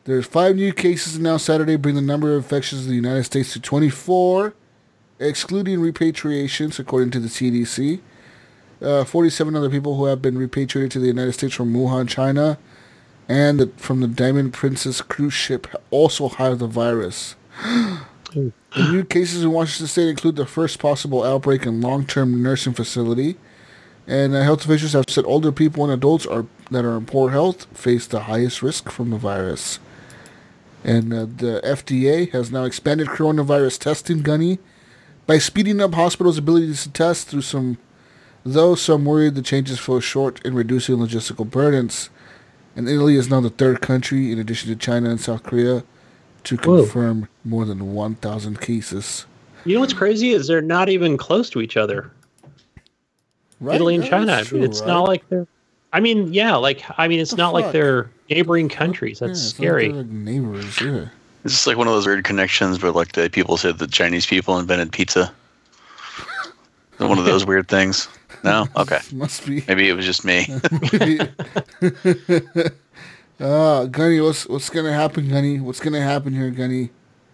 There's five new cases announced Saturday, bringing the number of infections in the United States to 24, excluding repatriations, according to the CDC. Uh, 47 other people who have been repatriated to the United States from Wuhan, China, and the, from the Diamond Princess cruise ship also have the virus. (gasps) The new cases in Washington State include the first possible outbreak in long-term nursing facility. And uh, health officials have said older people and adults are that are in poor health face the highest risk from the virus. And uh, the FDA has now expanded coronavirus testing, Gunny, by speeding up hospitals' abilities to test through some, though some worried the changes fall short in reducing logistical burdens. And Italy is now the third country, in addition to China and South Korea, to Whoa. confirm more than 1,000 cases. You know what's crazy is they're not even close to each other. Right? Italy and Yeah, China. that's I mean, it's right? not like they're. I mean, yeah, like I mean, it's The not like they're neighboring countries. Yeah, That's it's not scary. like neighbors, yeah. It's just like one of those weird connections where like the people said that Chinese people invented pizza. (laughs) one of those weird things. No? (laughs) Okay. Must be. Maybe it was just me. (laughs) uh, Gunny, what's what's gonna happen, Gunny? What's gonna happen here, Gunny?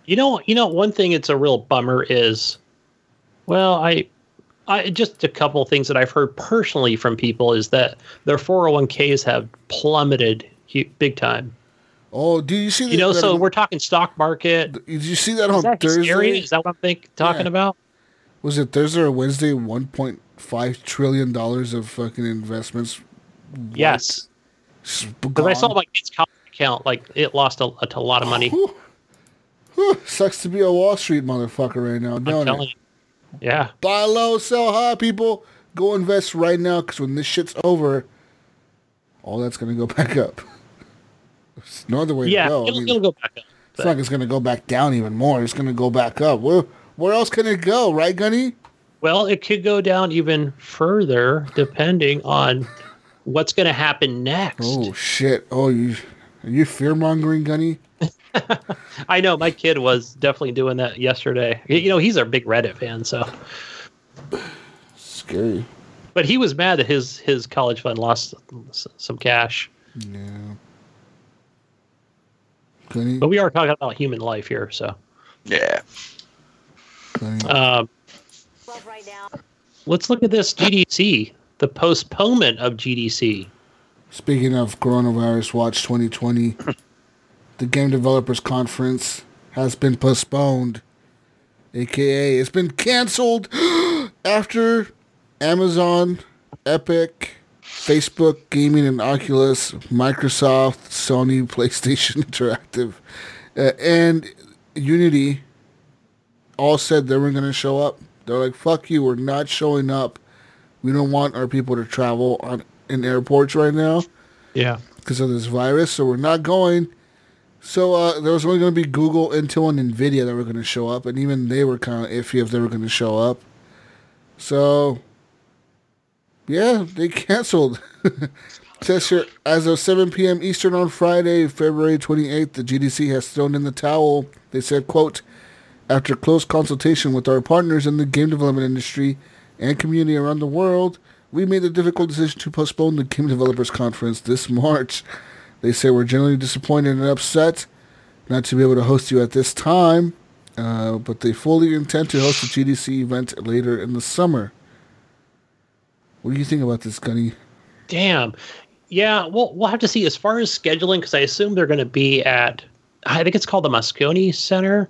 You know, you know, one thing it's a real bummer is, well, I, I just a couple things that I've heard personally from people is that their 401ks have plummeted big time. Oh, do you see that? You know, that- so we're talking stock market. Did you see that on that Thursday? scary? Is that what I'm think, talking Yeah. about? Was it Thursday or Wednesday? One point five trillion dollars of fucking investments. Yes, because I saw my kid's college account, like it lost a, a, lot of money. Whew. Whew. Sucks to be a Wall Street motherfucker right now, I'm don't telling it? Yeah. Buy low, sell high, people. Go invest right now, because when this shit's over, all that's gonna go (laughs) back up. There's no other way Yeah, to go. I it'll, mean, it'll go back up. It's not like it's going to go back down even more. It's going to go back up. Where where else can it go, right, Gunny? Well, it could go down even further depending on what's going to happen next. Oh shit! Oh, you are you fear mongering, Gunny? (laughs) I know my kid was definitely doing that yesterday. You know, he's our big Reddit fan, so Scary. but he was mad that his his college fund lost some cash. Yeah. Gunny, But we are talking about human life here, so Yeah. Gunny. um, right now. let's look at this GDC, the postponement of GDC. Speaking of coronavirus watch 2020, (laughs) the Game Developers Conference has been postponed. AKA, it's been canceled (gasps) after Amazon, Epic, Facebook Gaming and Oculus, Microsoft, Sony, (laughs) PlayStation Interactive, uh, and Unity all said they weren't going to show up. They're like, fuck you, we're not showing up. We don't want our people to travel on in airports right now Yeah. because of this virus, so we're not going. So uh, there was only going to be Google, Intel, and Nvidia that were going to show up, and even they were kind of iffy if they were going to show up. So, yeah, they canceled. (laughs) Says here, as of 7 p.m. Eastern on Friday, February 28th, the GDC has thrown in the towel. They said, quote, After close consultation with our partners in the game development industry and community around the world, we made the difficult decision to postpone the Game Developers Conference this March. (laughs) They say we're generally disappointed and upset not to be able to host you at this time, uh, but they fully intend to host the GDC event later in the summer. What do you think about this, Gunny? Damn. Yeah, well, we'll have to see as far as scheduling because I assume they're going to be at. I think it's called the Moscone Center.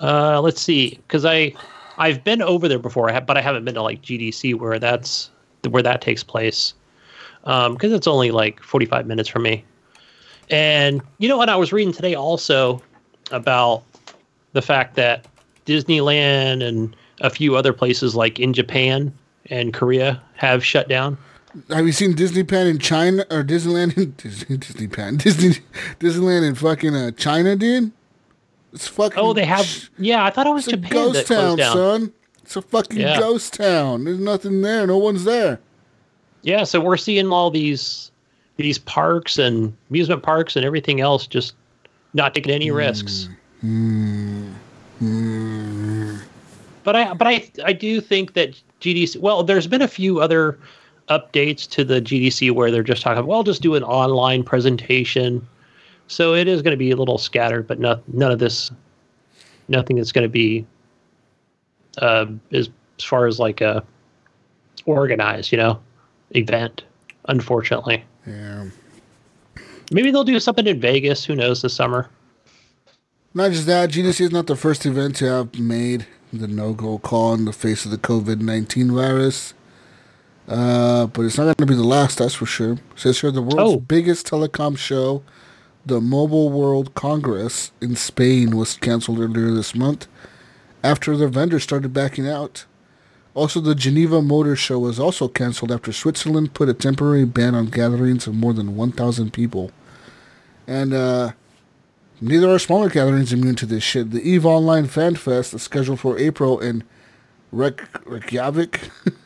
Uh, let's see, because I I've been over there before, but I haven't been to like GDC where that's where that takes place because um, it's only like 45 minutes from me. And you know what? I was reading today also about the fact that Disneyland and a few other places like in Japan and Korea have shut down. Have you seen Disneyland in China or Disneyland in (laughs) Disney Disneyland Disney Disneyland in fucking uh, China, dude? It's fucking. Oh, they have. Yeah, I thought it was it's Japan. a ghost town, son. It's a fucking yeah. ghost town. There's nothing there. No one's there. Yeah, so we're seeing all these these parks and amusement parks and everything else just not taking any risks. Mm. Mm. But I but I I do think that GDC. Well, there's been a few other updates to the GDC where they're just talking. Well, just do an online presentation. So it is going to be a little scattered, but not, none of this, nothing that's going to be uh, as, as far as like a organized, you know, event. Unfortunately. Yeah. Maybe they'll do something in Vegas. Who knows this summer? Not just that, GDC is not the first event to have made the no-go call in the face of the COVID-19 virus. Uh, but it's not going to be the last, that's for sure. It says here the world's oh. biggest telecom show, the Mobile World Congress in Spain, was canceled earlier this month after the vendors started backing out. Also, the Geneva Motor Show was also canceled after Switzerland put a temporary ban on gatherings of more than 1,000 people. And uh, neither are smaller gatherings immune to this shit. The EVE Online Fan Fest scheduled for April in Reykjavik. (laughs)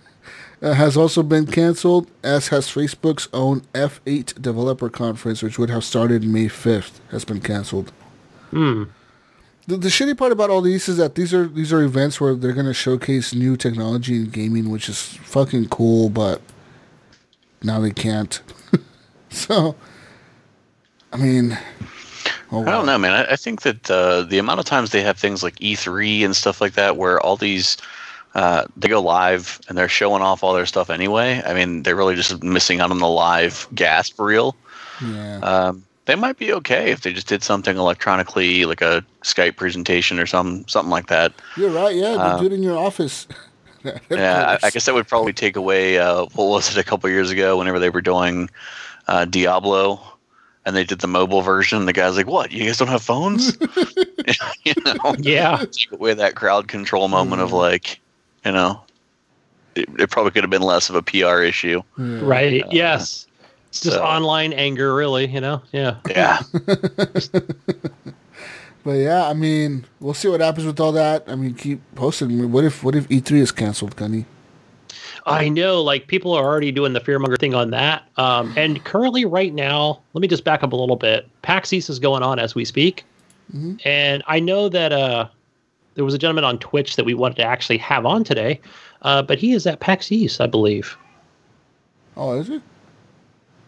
has also been canceled, as has Facebook's own F8 developer conference, which would have started May 5th, has been canceled. Hmm. The, the shitty part about all these is that these are these are events where they're going to showcase new technology in gaming, which is fucking cool, but now they can't. (laughs) so, I mean, oh, wow. I don't know, man. I, I think that uh, the amount of times they have things like E3 and stuff like that, where all these uh, they go live and they're showing off all their stuff anyway. I mean, they're really just missing out on the live gas for real. Yeah. Um, they might be okay if they just did something electronically, like a Skype presentation or some something like that. You're right. Yeah, um, do it in your office. (laughs) yeah, I, I, guess that would probably take away uh, what was it a couple years ago whenever they were doing uh, Diablo and they did the mobile version. The guy's like, "What? You guys don't have phones?" (laughs) (laughs) you know? Yeah. Take away that crowd control moment mm. of like, you know, it, it, probably could have been less of a PR issue. Yeah. Right. Uh, yes. It's just so. online anger, really. You know. Yeah. Yeah. (laughs) but yeah, I mean, we'll see what happens with all that. I mean, keep posting. What if what if E three is canceled, Gunny? I know, like people are already doing the fearmonger thing on that. Um, and currently, right now, let me just back up a little bit. PAX East is going on as we speak, mm-hmm. and I know that uh, there was a gentleman on Twitch that we wanted to actually have on today, uh, but he is at PAX East, I believe. Oh, is it?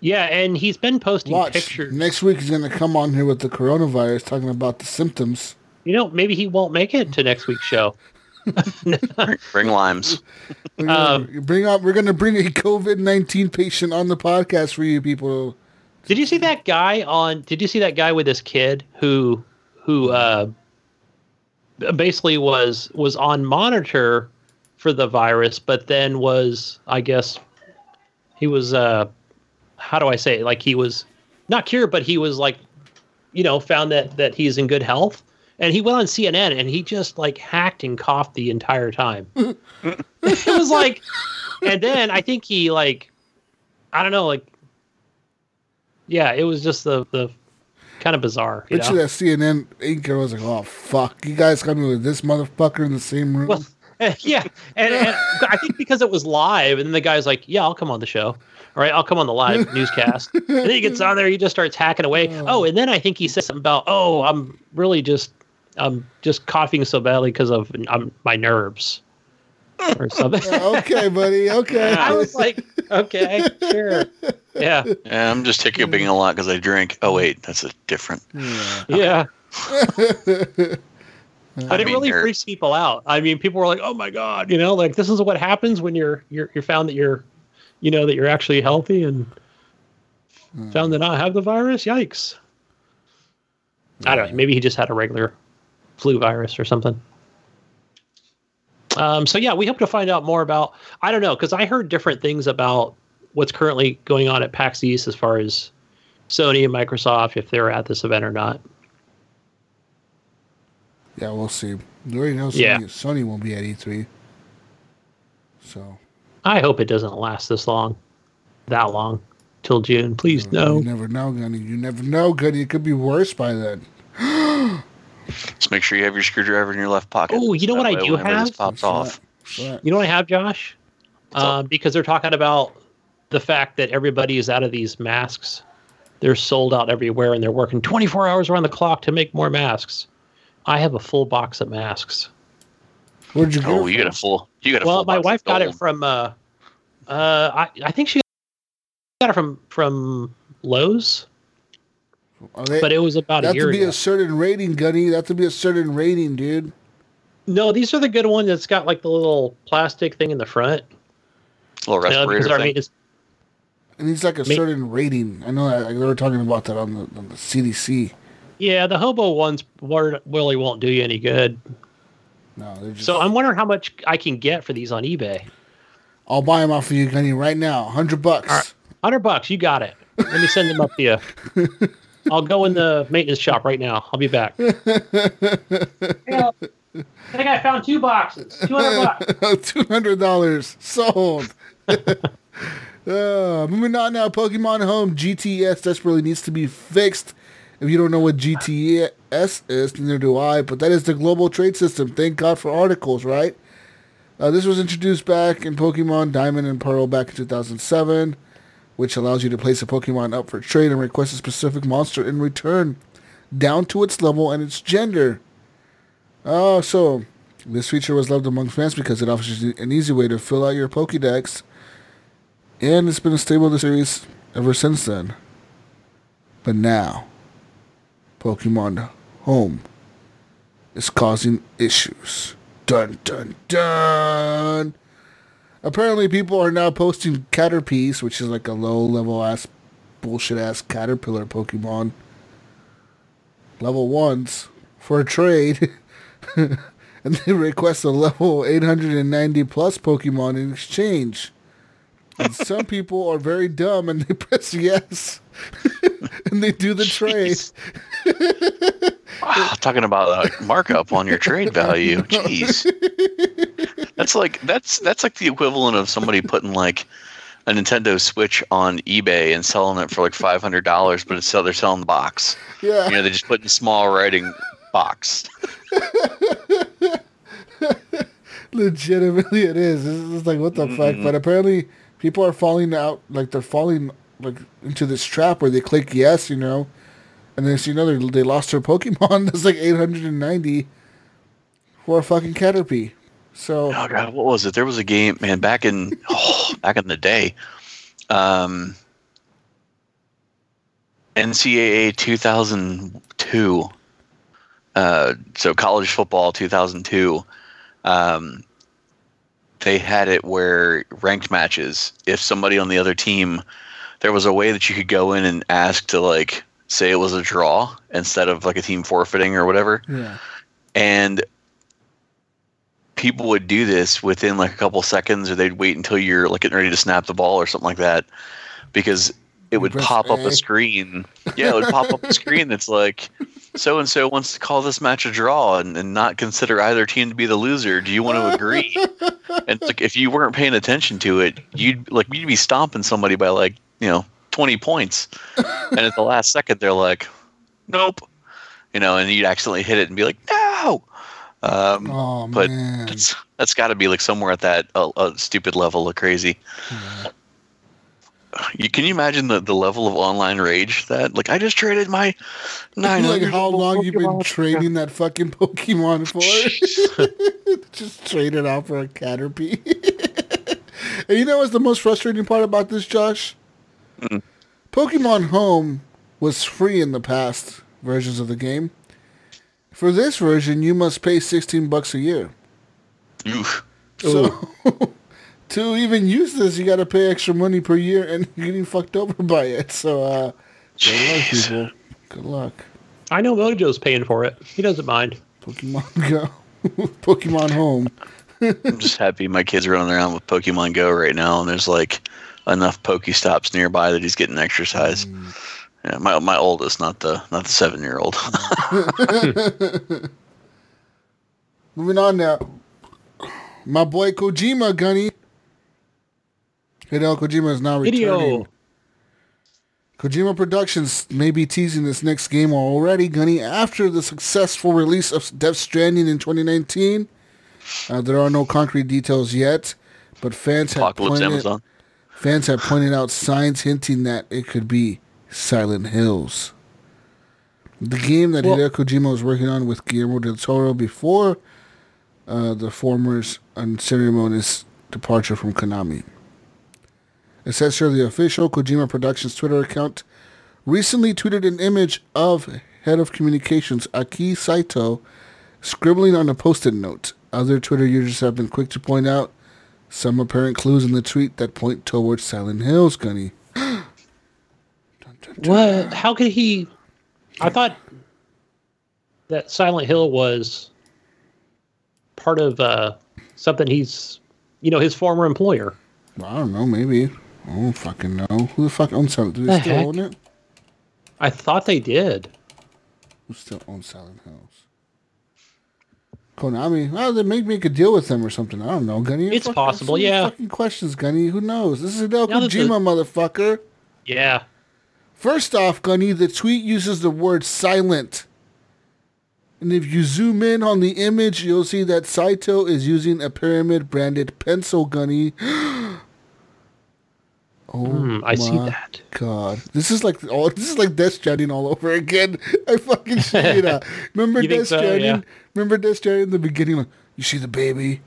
Yeah, and he's been posting Watch. pictures. Next week he's going to come on here with the coronavirus, talking about the symptoms. You know, maybe he won't make it to next week's show. bring limes. We're gonna, um, bring up. We're going to bring a COVID nineteen patient on the podcast for you people. Did you see that guy on? Did you see that guy with his kid who who uh, basically was was on monitor for the virus, but then was I guess he was uh, how do I say it? like he was not cured, but he was like you know found that that he's in good health, and he went on CNN and he just like hacked and coughed the entire time. it was like, and then I think he like I don't know like yeah, it was just the the kind of bizarre. You Bet you that CNN anchor was like, "Oh fuck, you guys got me with this motherfucker in the same room." Well, (laughs) yeah, and, and I think because it was live, and the guy's like, "Yeah, I'll come on the show." All right, I'll come on the live (laughs) newscast. and then he gets on there, he just starts hacking away. Oh. and then I think he said something about, "Oh, I'm really just I'm just coughing so badly because of um, my nerves or something. (laughs) okay, buddy. Okay. (laughs) I was like, okay, sure. Yeah. Yeah, I'm just hiccuping a lot because I drink. Oh wait, that's a different. Yeah. Yeah. But it really nerd. freaks people out. I mean, people were like, "Oh my god," you know, like this is what happens when you're you're you're found that you're, you know, that you're actually healthy and found to not have the virus. Yikes! I don't know. Maybe he just had a regular flu virus or something. Um, so yeah, we hope to find out more about. I don't know because I heard different things about what's currently going on at PAX East as far as Sony and Microsoft if they're at this event or not. Yeah, we'll see. We already know Sony, Yeah. Sony won't be at E3. So I hope it doesn't last this long, that long, till June. Please no. you never know, Gunny. You never know, Gunny. It could be worse by then. (gasps) Just make sure you have your screwdriver in your left pocket. Oh, you know That what I do whenever this have? pops What's off. What's? You know what I have, Josh? What's up? Um, because they're talking about the fact that everybody is out of these masks. They're sold out everywhere, and they're working 24 hours around the clock to make more masks. I have a full box of masks. Where'd you get Oh, you got a full. You got a Well, full. my box wife got it from. Uh, uh, I I think she got it from from Lowe's, Are they, but it was about that a year That to be ago. a certain rating, Gunny. That to be a certain rating, dude. no, these are the good ones that's got like the little plastic thing in the front. little You know, respirator because our thing. maintenance It needs like a Ma- certain rating. I know that like, they were talking about that on the, on the CDC. Yeah, the hobo ones were- really won't do you any good. No, they're just. So I'm wondering how much I can get for these on eBay. I'll buy them off of you, Gunny, right now. Hundred bucks. Right. Hundred bucks, you got it. Let me send them up to you. (laughs) I'll go in the maintenance shop right now. I'll be back. I think I found two boxes. Two hundred bucks. (laughs) Two hundred dollars sold. (laughs) uh, moving on now. Pokemon Home GTS desperately needs to be fixed. If you don't know what GTS is, neither do I. But that is the global trade system. Thank God for articles, right? Uh, this was introduced back in Pokemon Diamond and Pearl back in 2007, which allows you to place a Pokemon up for trade and request a specific monster in return, down to its level and its gender. Oh, so this feature was loved among fans because it offers an easy way to fill out your Pokédex, and it's been a staple of the series ever since then. But now, Pokemon Home is causing issues. Dun dun dun! Apparently, people are now posting Caterpies, which is like a low level ass, bullshit ass caterpillar Pokemon, level ones, for a trade. (laughs) and they request a level 890 plus Pokemon in exchange. And some (laughs) people are very dumb and they press yes. (laughs) and they do the trade. Wow, talking about a markup on your trade value. (laughs) Jeez. That's like that's that's like the equivalent of somebody putting like a Nintendo Switch on eBay and selling it for like five hundred dollars, but it's they're selling the box. Yeah. You know, they just put in small writing box. (laughs) Legitimately, it is. It's like, what the fuck? Mm-hmm. But apparently, people are falling out, like, they're falling like into this trap where they click yes, you know, and then, you know, they, they lost their Pokemon (laughs) that's like 890 for a fucking Caterpie. So, Oh god, what was it? There was a game, man, back in (laughs) oh, back in the day. Um NCAA 2002. Uh, so college football 2002. Um, they had it where ranked matches, if somebody on the other team, there was a way that you could go in and ask to like say it was a draw instead of like a team forfeiting or whatever yeah. and people would do this within like a couple seconds or they'd wait until you're like getting ready to snap the ball or something like that because it would press pop up A. a screen (laughs) yeah it would pop up a screen that's like so and so wants to call this match a draw and, and not consider either team to be the loser do you want to agree (laughs) and it's like if you weren't paying attention to it you'd like you'd be stomping somebody by like you know 20 points and at the last second they're like nope you know and you'd accidentally hit it and be like no um, Oh, but man. that's that's got to be like somewhere at that uh, uh, stupid level of crazy. you can you imagine the, the level of online rage that like I just traded my nine. like how long you've been trading that fucking Pokemon (laughs) for? (laughs) just trade it out for a Caterpie. (laughs) and you know what's the most frustrating part about this, Josh? Mm. Pokemon Home was free in the past versions of the game. For this version, you must pay sixteen bucks a year. Oof. So (laughs) to even use this, you got to pay extra money per year, and (laughs) you're getting fucked over by it. So, uh, good luck, people. Good luck. I know Mojo's paying for it. He doesn't mind. Pokemon (laughs) Go, Pokemon Home. I'm just happy my kids are running around with Pokemon Go right now, and there's like enough Pokestops nearby that he's getting exercise. Mm. Yeah, my my oldest, not the not the seven year old. (laughs) (laughs) Moving on now. My boy Kojima Gunny Hideo Kojima is now returning. Hideo. Kojima Productions may be teasing this next game already, Gunny, after the successful release of Death Stranding in 2019. Uh, there are no concrete details yet, but fans have, pointed, fans have pointed out signs hinting that it could be Silent Hills. The game that well, Hideo Kojima was working on with Guillermo del Toro before uh, the former's unceremonious departure from Konami. It says here the official Kojima Productions Twitter account recently tweeted an image of head of communications Aki Saito scribbling on a post-it note. Other Twitter users have been quick to point out some apparent clues in the tweet that point towards Silent Hills, Gunny. (gasps) what? How could he? I thought that Silent Hill was part of uh, something he's, you know, his former employer. I don't know, maybe. I don't fucking know. Who the fuck owns Silent? Do they the still heck? own it? I thought they did. Who still owns Silent Hills? Konami. Well, they make make a deal with them or something. I don't know, Gunny. It's possible, yeah. Fucking questions, Gunny. Who knows? This is Hideo Kojima, motherfucker. Yeah. First off, Gunny, the tweet uses the word silent. And if you zoom in on the image, you'll see that Saito is using a pyramid branded pencil, Gunny. (gasps) (gasps) Oh, mm, I see that. God, this is like oh, this is like Death Stranding all (laughs) over again. I fucking (laughs) see it. Remember Death so? Stranding? Yeah. Remember Death Stranding in the beginning? Like, you see the baby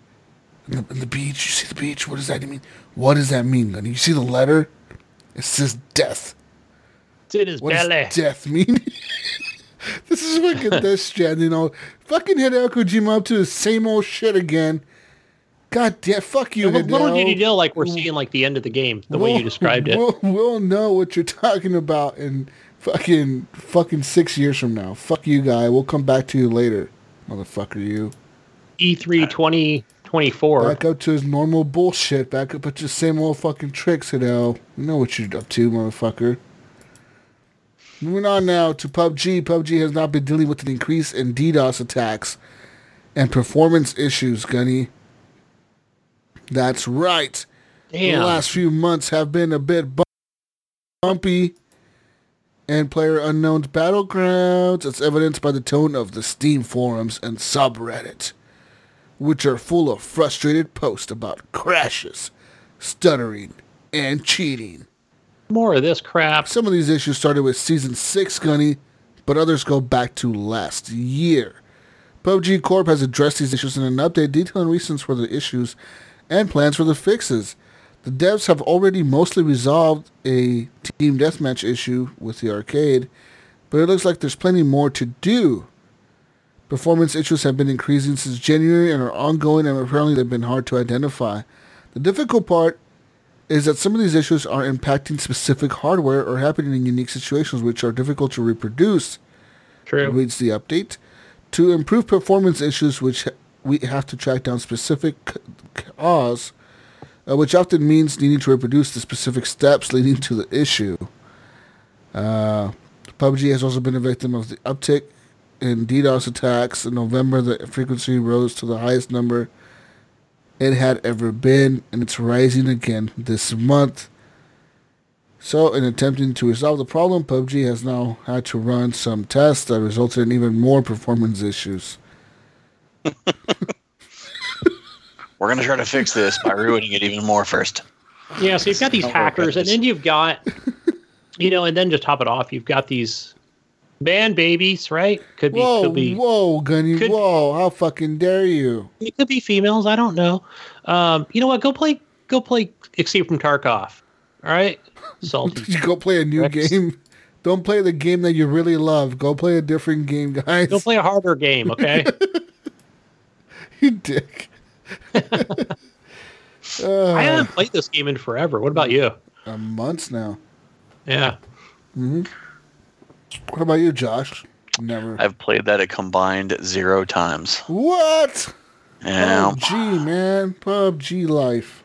in the, in the, beach. You see the beach. What does that mean? What does that mean? And you see the letter? It says death. It's in his what belly. Does death mean? (laughs) this is fucking Death Stranding. All fucking Hideo Kojima up to the same old shit again. God damn, fuck you, Hideo. Little did you know, like we're seeing like the end of the game, the we'll, way you described it. We'll, we'll know what you're talking about in fucking fucking six years from now. Fuck you, guy. We'll come back to you later, motherfucker. You. E3 2024. Back up to his normal bullshit. Back up to the same old fucking tricks, Hideo. You know what you're up to, motherfucker. Moving on now to PUBG. PUBG has not been dealing with an increase in DDoS attacks and performance issues, Gunny. That's right. Damn. The last few months have been a bit bumpy. And PlayerUnknown's Battlegrounds, as evidenced by the tone of the Steam forums and subreddit, which are full of frustrated posts about crashes, stuttering, and cheating. More of this crap. Some of these issues started with Season 6 Gunny, but others go back to last year. PUBG Corp has addressed these issues in an update detailing reasons for the issues and plans for the fixes. The devs have already mostly resolved a team deathmatch issue with the arcade, but it looks like there's plenty more to do. Performance issues have been increasing since January and are ongoing, and apparently they've been hard to identify. The difficult part is that some of these issues are impacting specific hardware or happening in unique situations which are difficult to reproduce. True. Reads the update. To improve performance issues which we have to track down specific cause, uh, which often means needing to reproduce the specific steps leading to the issue. Uh, PUBG has also been a victim of the uptick in DDoS attacks. In November, the frequency rose to the highest number it had ever been, and it's rising again this month. So, in attempting to resolve the problem, PUBG has now had to run some tests that resulted in even more performance issues. We're gonna try to fix this by ruining it even more first. Yeah, so you've got these hackers, and then you've got, you know, and then just top it off, you've got these man babies, right? Could be, Whoa, could be, whoa, Gunny, could- whoa! How fucking dare you? it could be females. I don't know. Um, you know what? Go play, go play Escape from Tarkov. All right, salty. (laughs) Go play a new Rex. game. Don't play the game that you really love. Go play a different game, guys. go play a harder game, okay? (laughs) (laughs) you dick. Uh, (laughs) I haven't played this game in forever. What about you? uh, months now. Yeah. What about you, Josh? Never. I've played that a combined zero times. what? Yeah. PUBG, man. PUBG life.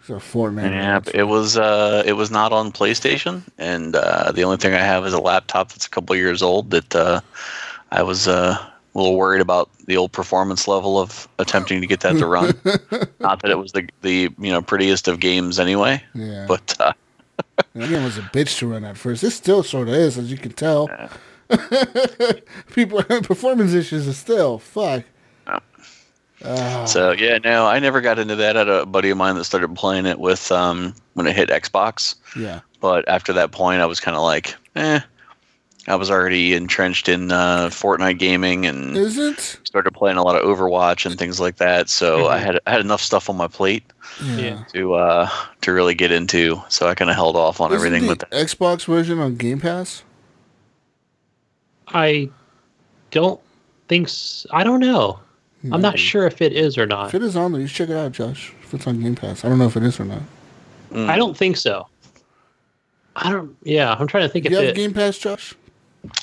It's a Fortnite. Yeah, it was uh, it was not on PlayStation, and uh, the only thing I have is a laptop that's a couple years old. That uh, I was uh, a little worried about the old performance level of attempting to get that to run. (laughs) not that it was the the you know prettiest of games anyway, Yeah. but uh, (laughs) That game was a bitch to run at first. It still sort of is, as you can tell. (laughs) People having performance issues is still fuck. Yeah. Ah, so yeah, no, I never got into that. I had a buddy of mine that started playing it with um, when it hit Xbox. yeah. but after that point, I was kind of like, eh. I was already entrenched in uh, Fortnite gaming and Isn't? started playing a lot of Overwatch and things like that. So I had I had enough stuff on my plate Yeah. to uh, to really get into. So I kind of held off on Isn't everything the with that. Xbox version on Game Pass? I don't think. I don't know. I'm not sure if it is or not. If it is on there, you check it out, Josh. If it's on Game Pass, I don't know if it is or not. I don't think so. I don't. Yeah, I'm trying to think Do if you have it. Game Pass, Josh?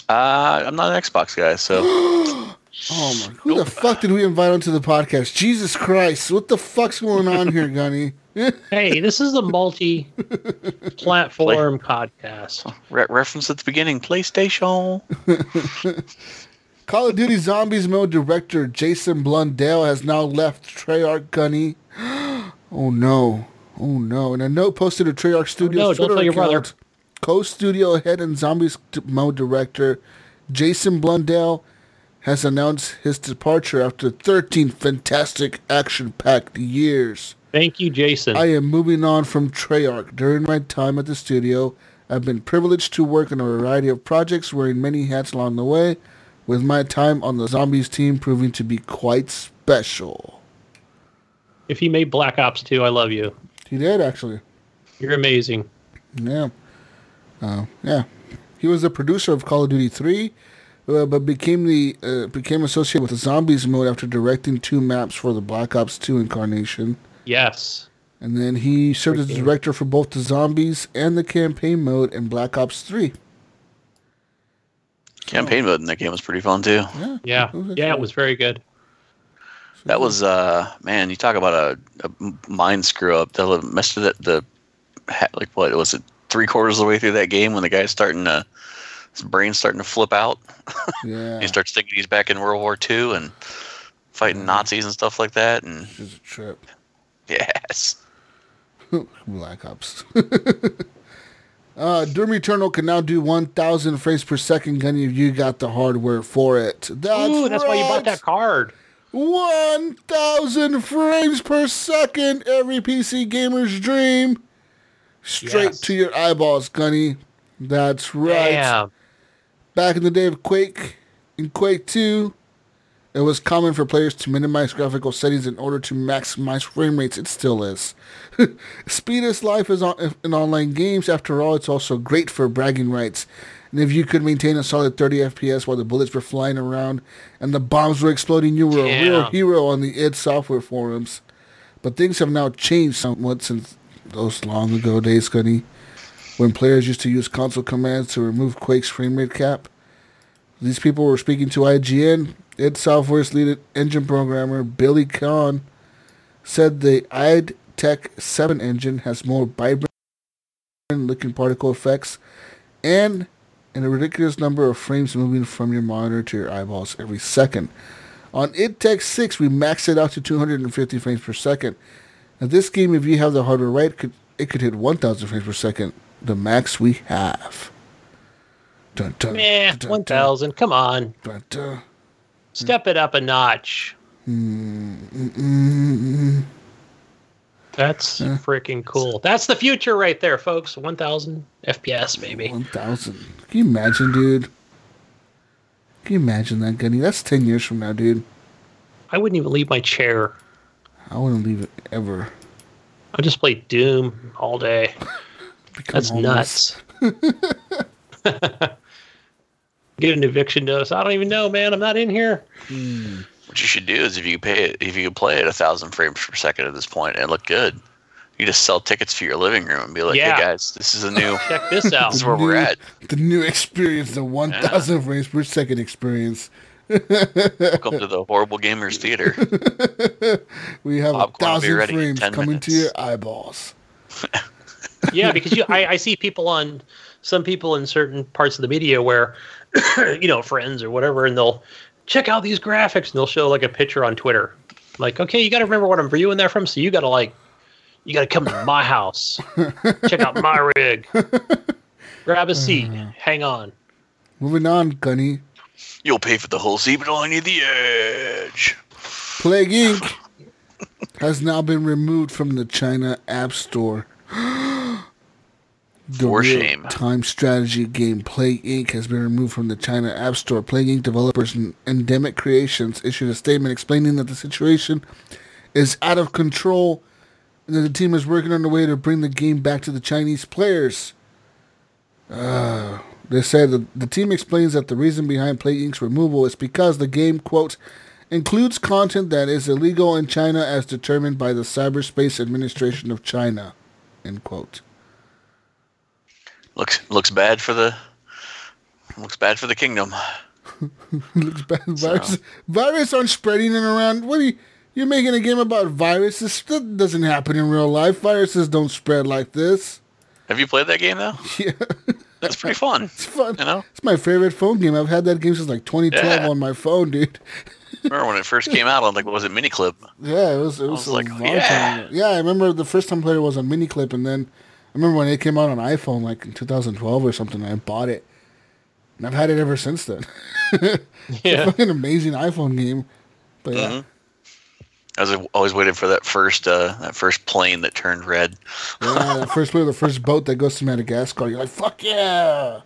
Uh, I'm not an Xbox guy, so (gasps) Oh my! Who the fuck did we invite onto the podcast? Jesus Christ! What the fuck's going on here, Gunny? (laughs) hey, this is a multi-platform (laughs) podcast. re- reference at the beginning, PlayStation. (laughs) Call of Duty Zombies mode director Jason Blundell has now left Treyarch Gunny. (gasps) oh no. Oh no. In a note posted to Treyarch Studios no, don't Twitter tell your brother. Co-studio head and Zombies mode director Jason Blundell has announced his departure after 13 fantastic action-packed years. Thank you, Jason. I am moving on from Treyarch. During my time at the studio, I've been privileged to work on a variety of projects, wearing many hats along the way, with my time on the Zombies team proving to be quite special. if he made Black Ops 2, I love you. He did, actually. You're amazing. Yeah. Uh, yeah. He was the producer of Call of Duty 3, uh, but became the uh, became associated with the Zombies mode after directing two maps for the Black Ops 2 incarnation. Yes. And then he served as the director for both the Zombies and the campaign mode in Black Ops 3. Campaign mode in that game was pretty fun too. Yeah. Yeah. was Yeah, it was very good. That was uh man, you talk about a, a mind screw up. The messed it the ha- like what was it three quarters of the way through that game when the guy's starting to his brain's starting to flip out. Yeah. (laughs) He starts thinking he's back in World War II and fighting Nazis and stuff like that. And It's a trip. (laughs) yes, (laughs) Black Ops. uh, Doom Eternal can now do 1,000 frames per second, Gunny, if you got the hardware for it. That's Ooh, that's why you bought that card. 1,000 frames per second, every PC gamer's dream. Straight Yes. to your eyeballs, Gunny. That's right. Damn. Back in the day of Quake, in Quake 2, it was common for players to minimize graphical settings in order to maximize frame rates. It still is. (laughs) Speed is life is on, in online games. After all, it's also great for bragging rights. And if you could maintain a solid 30 FPS while the bullets were flying around and the bombs were exploding, you were a real hero on the id Software forums. But things have now changed somewhat since those long ago days, Gunny when players used to use console commands to remove Quake's frame rate cap. These people were speaking to IGN. id Software's lead engine programmer, Billy Khan, said the ID Tech 7 engine has more vibrant looking particle effects and and a ridiculous number of frames moving from your monitor to your eyeballs every second. On id Tech 6, we maxed it out to 250 frames per second. Now, this game, if you have the hardware right, could it could hit 1,000 frames per second, the max we have. Dun, dun, Meh, dun, dun, 1,000. Come on. Step it up a notch. Mm, That's freaking cool. That's the future right there, folks. 1000 FPS, baby. 1000. Can you imagine, dude? Can you imagine that, Gunny? That's 10 years from now, dude. I wouldn't even leave my chair. I wouldn't leave it ever. I just play Doom all day. (laughs) Become That's homeless. nuts. (laughs) Get an eviction notice. I don't even know, man. I'm not in here. Hmm. What you should do is if you pay it, if you could play at a thousand frames per second at this point and look good, you just sell tickets for your living room and be like, Yeah. "Hey guys, this is a new, (laughs) Check this out. this is where we're at. The new experience, the 1000 frames per second experience. Welcome to the Horrible Gamers Theater." (laughs) We have a Popcorn will be thousand frames 10 coming to your eyeballs. (laughs) yeah, because you, I, I see people on some people in certain parts of the media where, (coughs) you know, friends or whatever, and they'll check out these graphics and they'll show like a picture on Twitter. Like, okay, you got to remember what I'm viewing that from, so you got to like, you got to come to my house, (laughs) check out my rig, grab a seat, uh. hang on. Moving on, Gunny. You'll pay for the whole seat, but only the edge. Plague Inc. has now been removed from the China App Store. (gasps) The For shame. Time strategy game Plague Inc. has been removed from the China App Store. Plague Inc. developers and Ndemic Creations issued a statement explaining that the situation is out of control and that the team is working on a way to bring the game back to the Chinese players. Uh, they said that the team explains that the reason behind Plague Inc.'s removal is because the game, quote, includes content that is illegal in China as determined by the Cyberspace Administration of China, end quote. Looks looks bad for the looks bad for the kingdom. (laughs) Looks bad. Virus, virus aren't spreading it around. What are you? You're making a game about viruses? That doesn't happen in real life. Viruses don't spread like this. Have you played that game though? (laughs) Yeah, That's pretty fun. (laughs) it's fun. You know, It's my favorite phone game. I've had that game since like 2012 Yeah. on my phone, dude. remember when it first came out on like what was it, Miniclip? Yeah, it was. It was, was a like, long yeah. Yeah, I remember the first time I played it was on Miniclip, and then I remember when it came out on iPhone, like in 2012 or something. I bought it, and I've had it ever since then. (laughs) Yeah. Fucking amazing iPhone game. But yeah, Mhm. I was always waiting for that first uh, that first plane that turned red. yeah, that first the first boat that goes to Madagascar. You're like, fuck yeah.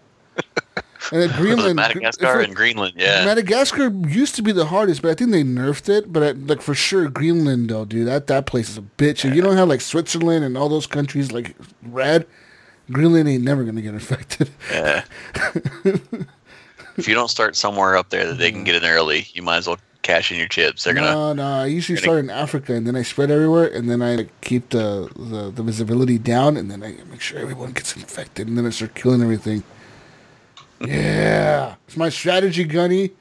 And then (laughs) Greenland, Madagascar like- and Greenland, yeah. Madagascar used to be the hardest, but I think they nerfed it. But I, like for sure, Greenland though, dude, that that place is a bitch. If you don't have like Switzerland and all those countries like red, Greenland ain't never gonna get infected. yeah. (laughs) if you don't start somewhere up there that they can get in early, you might as well cash in your chips. They're gonna No, no. I usually gonna- start in Africa and then I spread everywhere, and then I like, keep the, the the visibility down, and then I make sure everyone gets infected, and then I start killing everything. Yeah, it's my strategy, Gunny.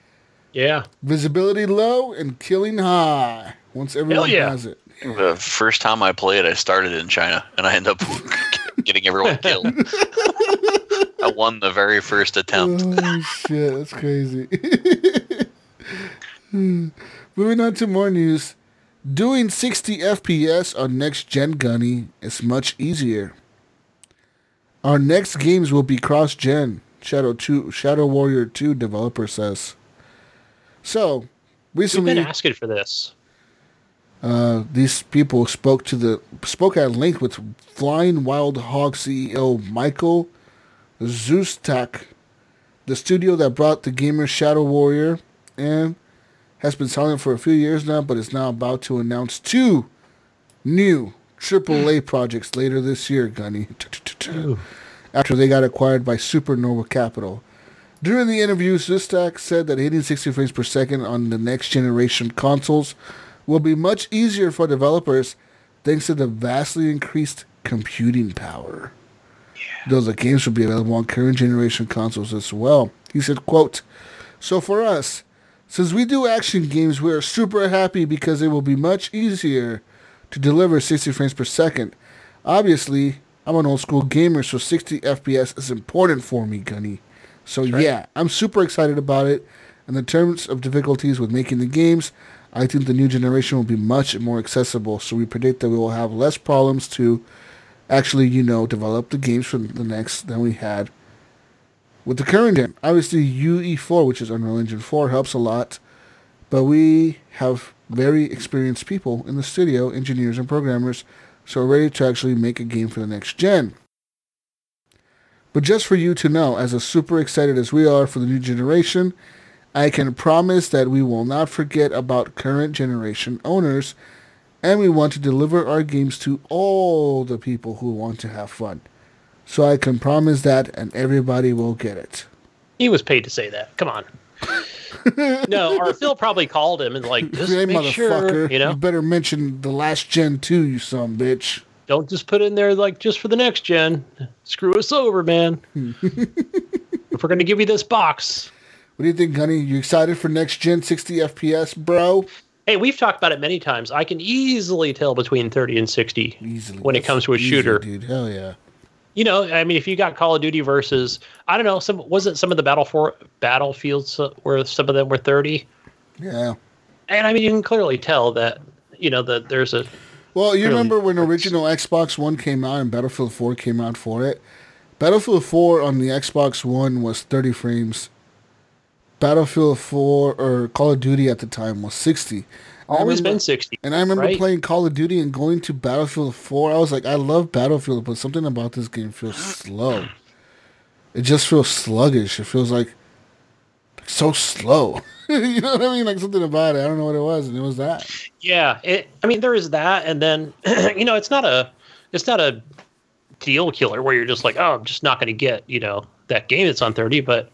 Yeah. Visibility low and killing high. Once everyone yeah. has it. The first time I played, I started in China, and I end up (laughs) getting everyone killed. (laughs) I won the very first attempt. Oh shit, that's crazy. (laughs) Hmm. Moving on to more news. Doing 60 FPS on next gen Gunny is much easier. Our next games will be cross gen. Shadow 2 Shadow Warrior 2 developer says. So, We've recently been asking for this. uh, these people spoke to the spoke at length with Flying Wild Hog CEO Michael Szustak, the studio that brought the gamer Shadow Warrior, and has been silent for a few years now, but is now about to announce two new AAA mm. projects later this year. Gunny, after they got acquired by Supernova Capital. During the interview, Szustak said that hitting 60 frames per second on the next generation consoles will be much easier for developers thanks to the vastly increased computing power. Though the games will be available on current generation consoles as well. He said, quote, So for us, since we do action games, we are super happy because it will be much easier to deliver 60 frames per second. Obviously, I'm an old school gamer, so 60 FPS is important for me, Gunny. So yeah, I'm super excited about it. And in terms of difficulties with making the games, I think the new generation will be much more accessible. So we predict that we will have less problems to actually, you know, develop the games for the next than we had with the current gen. Obviously, UE4, which is Unreal Engine 4, helps a lot. But we have very experienced people in the studio, engineers and programmers. So we're ready to actually make a game for the next gen. But just for you to know, as super excited as we are for the new generation, I can promise that we will not forget about current generation owners, and we want to deliver our games to all the people who want to have fun. So I can promise that, and everybody will get it. He was paid to say that. Come on. (laughs) no, or Phil probably called him and like, just hey, make sure, you know, you better mention the last gen too, you some bitch. don't just put in there like just for the next gen. Screw us over, man. (laughs) if we're gonna give you this box, What do you think, Gunny? You excited for next gen 60 FPS, bro? hey, we've talked about it many times. I can easily tell between thirty and sixty Easily. when it comes to a Easy, shooter. dude. Hell yeah. You know, I mean, if you got Call of Duty versus, I don't know, some was it some of the battle for battlefields uh, where some of them were thirty, Yeah. and I mean, you can clearly tell that you know that there's a Well, you remember when original Xbox One came out and Battlefield 4 came out for it? Battlefield 4 on the Xbox One was 30 frames. Battlefield 4 or Call of Duty at the time was 60. Always remember- been sixty. And I remember right? playing Call of Duty and going to Battlefield 4. I was like, I love Battlefield, but something about this game feels slow. It just feels sluggish. It feels like so slow. (laughs) you know what I mean? Like something about it. I don't know what it was, and it was that. Yeah, it. I mean, there is that, and then (clears throat) you know, it's not a, it's not a deal killer where you're just like, oh, I'm just not going to get you know that game that's on 30, but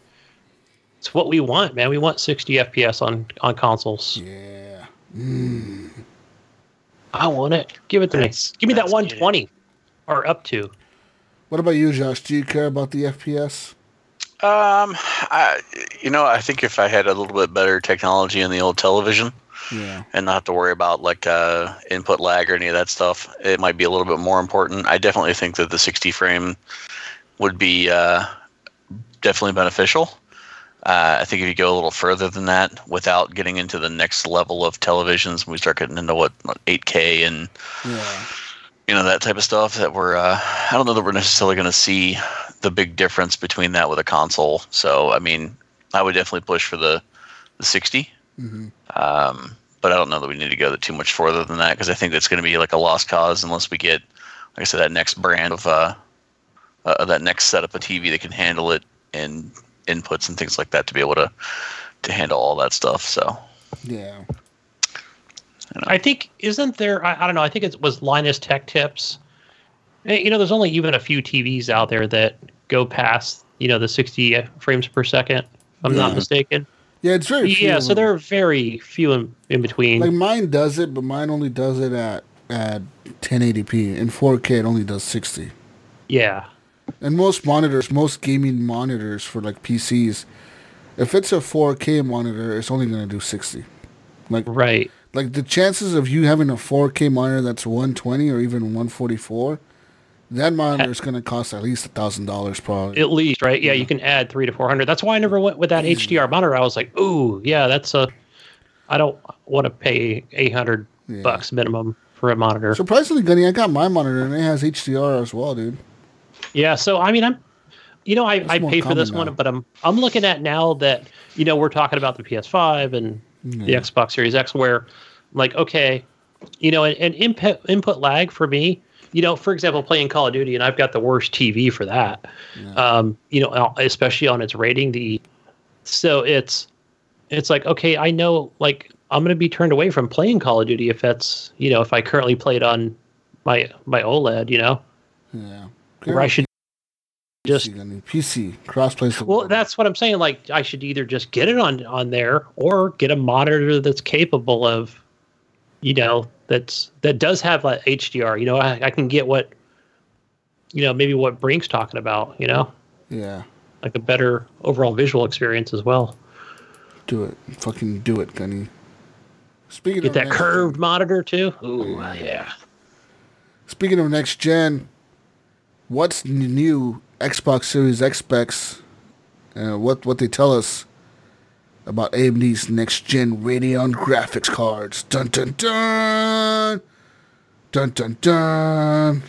it's what we want, man. We want 60 FPS on on consoles. Yeah. I want it. Give it to That's- me. Give me that that's 120 or up to. What about you, Josh? Do you care about the FPS? Um, I, you know, I think if I had a little bit better technology in the old television Yeah. and not have to worry about like uh, input lag or any of that stuff, it might be a little bit more important. I definitely think that the 60 frame would be uh, definitely beneficial. Uh, I think if you go a little further than that, without getting into the next level of televisions, we start getting into what what, 8K and Yeah. you know that type of stuff that we're uh, i don't know that we're necessarily going to see the big difference between that with a console so i mean i would definitely push for the the 60 Mhm. um, but i don't know that we need to go too much further than that because i think that's going to be like a lost cause unless we get like i said that next brand of uh, uh that next setup of tv that can handle it and inputs and things like that to be able to to handle all that stuff so Yeah. I think isn't there? I, I don't know. I think it was Linus Tech Tips. You know, there's only even a few TVs out there that go past you know the 60 frames per second. If I'm not mistaken. Yeah, it's very few Yeah, so there are very few in, in between. Like mine does it, but mine only does it at at 1080p. In 4K, it only does 60. yeah, And most monitors, most gaming monitors for like PCs, if it's a 4K monitor, it's only gonna do 60. Like right. like the chances of you having a 4K monitor that's 120 or even 144, that monitor is gonna cost at least a thousand dollars probably. At least, right? Yeah, you can add three to four hundred. That's why I never went with that mm. HDR monitor. I was like, ooh, yeah, that's a. I don't want to pay eight hundred Yeah. bucks minimum for a monitor. Surprisingly, Gunny, I got my monitor and it has HDR as well, dude. Yeah, so I mean, I'm, you know, I, I paid for this common one, but I'm I'm looking at now that you know we're talking about the PS5 and the Xbox Series X, where like, okay, you know, and, and input input lag for me, you know, for example, playing Call of Duty, and I've got the worst TV for that, um, you know, especially on its rating. The so it's it's like okay, I know like I'm going to be turned away from playing Call of Duty if that's you know if I currently played on my my OLED, you know, Yeah. where I should just PC, PC crossplay. well, that's what I'm saying. Like, I should either just get it on on there or get a monitor that's capable of, you know, that's that does have like HDR. You know, I, I can get what, you know, maybe what Brink's talking about. You know, yeah. like a better overall visual experience as well. Do it. Fucking do it, Gunny. Speaking Get of that next curved monitor too. Ooh, yeah. Speaking of next gen, what's new Xbox Series X specs? Uh, what what they tell us about AMD's next gen Radeon graphics cards? Dun dun dun, dun dun dun,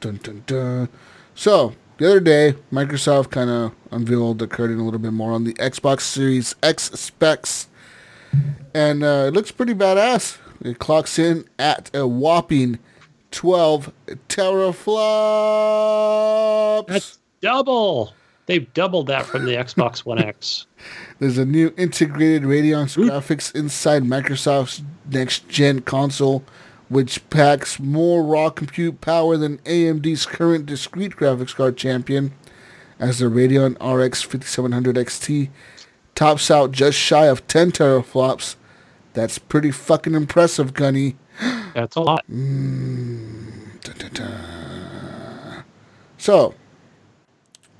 dun dun dun. So the other day, Microsoft kind of unveiled the curtain a little bit more on the Xbox Series X specs, and uh, it looks pretty badass. It clocks in at a whopping 12 teraflops. That's double. They've doubled that from the Xbox (laughs) One X. There's a new integrated Radeon graphics inside Microsoft's next gen console, which packs more raw compute power than AMD's current discrete graphics card champion, as the Radeon RX 5700 XT tops out just shy of 10 teraflops. That's pretty fucking impressive, Gunny. That's a lot. Mm, dun. So,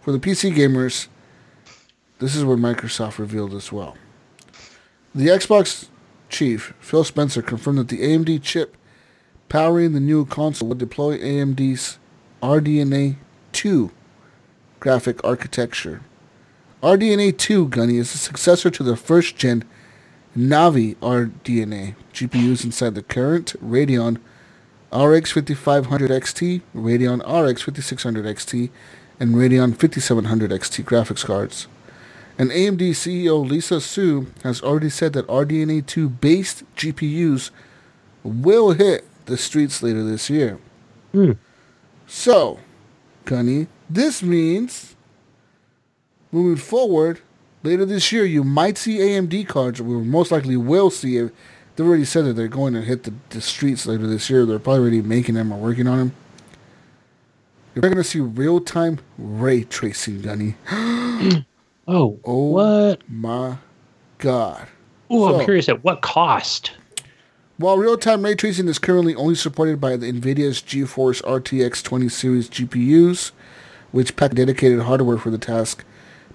for the PC gamers, this is what Microsoft revealed as well. The Xbox chief, Phil Spencer, confirmed that the AMD chip powering the new console would deploy AMD's RDNA 2 graphic architecture. RDNA 2, Gunny, is the successor to the first gen Navi RDNA GPUs inside the current Radeon RX 5500 XT, Radeon RX 5600 XT, and Radeon 5700 XT graphics cards. And AMD CEO Lisa Su has already said that RDNA 2 based GPUs will hit the streets later this year. Hmm. So, Gunny, this means moving forward, later this year, you might see AMD cards, or we most likely will see it. They've already said that they're going to hit the, the streets later this year. They're probably already making them or working on them. You're going to see real time ray tracing, Gunny. (gasps) Oh, (gasps) Oh what? my God. Oh, So- I'm curious at what cost? While real-time ray tracing is currently only supported by the NVIDIA's GeForce RTX 20 series GPUs, which pack dedicated hardware for the task,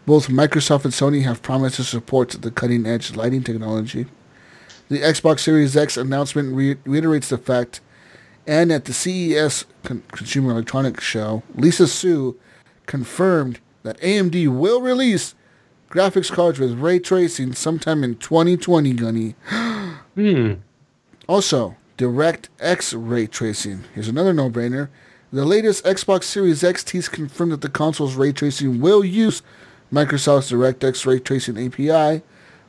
both Microsoft and Sony have promised to support the cutting-edge lighting technology. The Xbox Series X announcement re- reiterates the fact, and at the CES Con- Consumer Electronics Show, Lisa Su confirmed that AMD will release graphics cards with ray tracing sometime in 2020, Gunny. (gasps) Hmm. Also, DirectX ray tracing. Here's another no-brainer. The latest Xbox Series X tease confirmed that the console's ray tracing will use Microsoft's DirectX ray tracing API,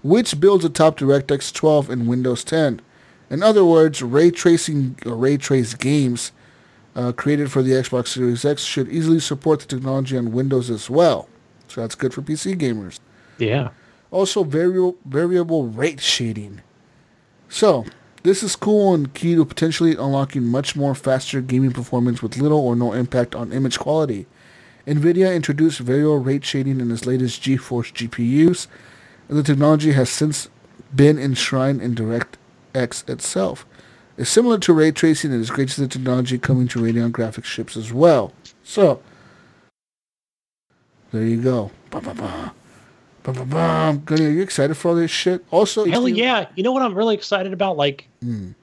which builds atop DirectX 12 in Windows 10. In other words, ray tracing or ray trace games uh, created for the Xbox Series X should easily support the technology on Windows as well. So that's good for PC gamers. Yeah. Also, variable variable rate shading. So, this is cool and key to potentially unlocking much more faster gaming performance with little or no impact on image quality. NVIDIA introduced variable rate shading in its latest GeForce GPUs, and the technology has since been enshrined in DirectX itself. It's similar to ray tracing and is great to the technology coming to Radeon graphics chips as well. So, there you go. Ba-ba-ba. Ba-ba-ba. Gunny, are you excited for all this shit? Also, Hell you- yeah. You know what I'm really excited about? Like, Mm.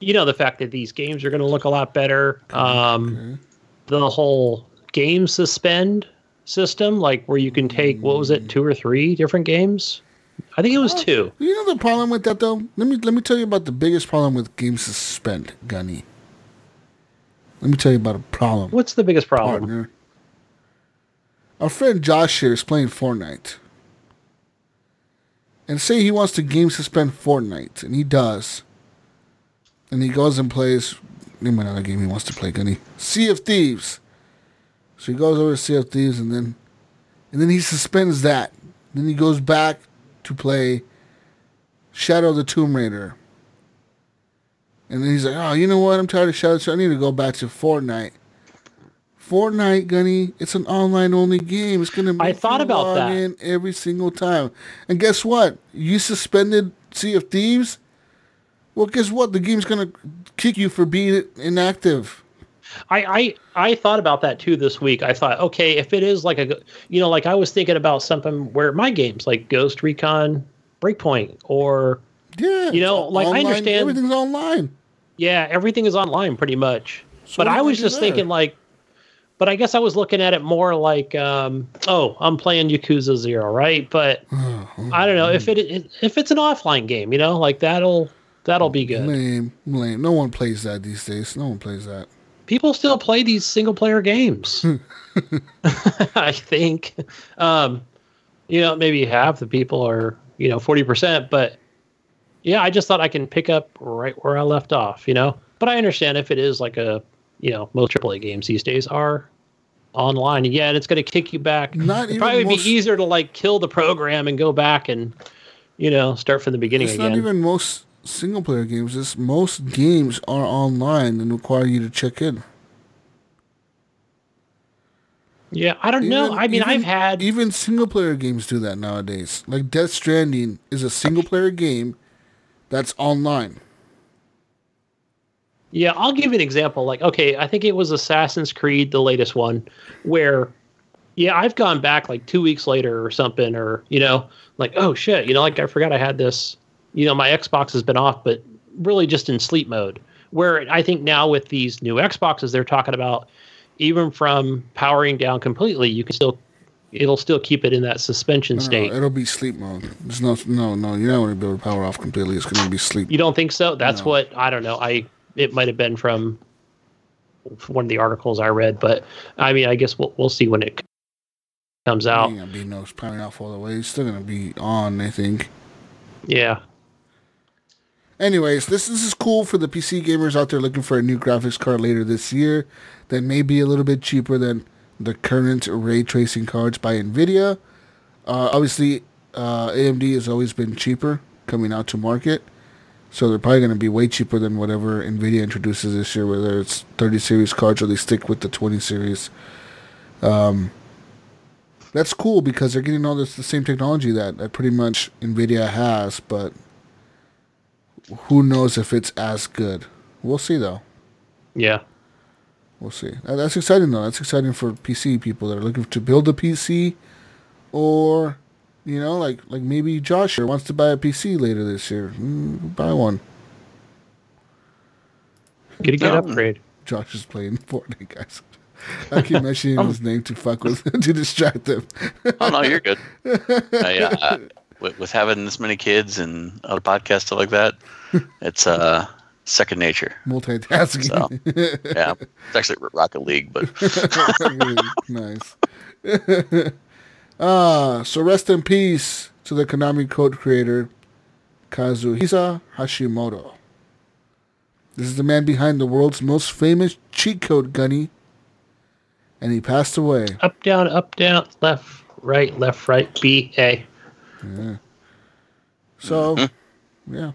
you know, the fact that these games are going to look a lot better. Um, The whole game suspend system, like where you can take, what was it, two or three different games? I think it was oh. two. You know the problem with that though? Let me let me tell you about the biggest problem with game suspend, Gunny. Let me tell you about a problem. What's the biggest problem? partner? Our friend Josh here is playing Fortnite. And say he wants to game suspend Fortnite, and he does. And he goes and plays name another game he wants to play, Gunny. Sea of Thieves. So he goes over to Sea of Thieves and then and then he suspends that. Then he goes back to play Shadow the Tomb Raider. And then he's like, oh, you know what? I'm tired of Shadow. So I need to go back to Fortnite. Fortnite, Gunny, it's an online only game. It's gonna. Make thought you about that. in every single time. And guess what? You suspended Sea of Thieves. Well, guess what? The game's gonna kick you for being inactive. I, I I thought about that too this week. I thought, okay, if it is like a, you know, like I was thinking about something where my games like Ghost Recon Breakpoint or Yeah, You know, like, I understand- everything's online. yeah, everything is online pretty much. So but I was just there? thinking like, but I guess I was looking at it more like, um, oh, I'm playing Yakuza Zero, right? But (sighs) I don't know if it if it's an offline game, you know, like that'll that'll be good. Lame, lame. No one plays that these days. No one plays that. People still play these single player games. (laughs) I think, um, you know, maybe half the people are, you know, 40%, but yeah, I just thought I can pick up right where I left off, you know, but I understand if it is like a you know most AAA games these days are online. Yeah, and it's going to kick you back. Not It'd probably most- be easier to like kill the program and go back and you know start from the beginning It's again. not even most single player games. It's most games are online and require you to check in. yeah, I don't know. I mean, even- I've had even single player games do that nowadays. Like Death Stranding is a single player game that's online. Yeah, I'll give you an example. Like, okay, I think it was Assassin's Creed, the latest one, where, yeah, I've gone back like two weeks later or something, or, you know, like, oh shit, you know, like I forgot I had this, you know, my Xbox has been off, but really just in sleep mode. Where I think now with these new Xboxes, they're talking about even from powering down completely, you can still, it'll still keep it in that suspension No, no, state. it'll be sleep mode. There's no, no, no. You're not going to be able to power off completely. It's going to be sleep. You don't think so? That's No. what I don't know. I it might have been from one of the articles I read, but I mean, I guess we'll we'll see when it comes out. ain't gonna be no powering off all the way. It's still gonna be on, I think. Yeah, Anyways, this, this is cool for the PC gamers out there looking for a new graphics card later this year that may be a little bit cheaper than the current ray tracing cards by Nvidia. Uh, obviously, uh, AMD has always been cheaper coming out to market, so they're probably going to be way cheaper than whatever Nvidia introduces this year, whether it's 30 series cards or they stick with the 20 series. Um, that's cool because they're getting all this the same technology that, that pretty much Nvidia has, but who knows if it's as good. We'll see though. yeah, We'll see. That's exciting though. That's exciting for PC people that are looking to build a PC, or you know, like like maybe Josh here wants to buy a PC later this year. Mm, buy one. get a good No. upgrade. Josh is playing (laughs) Fortnite, guys. I keep (laughs) mentioning his name to fuck with (laughs) to distract them. Oh no, you're good. I, uh, with, with having this many kids and other podcasts stuff like that, (laughs) it's uh second nature. Multitasking. Yeah, it's actually Rocket League, but (laughs) nice. (laughs) ah, so rest in peace to the Konami code creator Kazuhisa Hashimoto. This is the man behind the world's most famous cheat code gunny, and he passed away. Up down, up down, left right, left right, B A. So, yeah.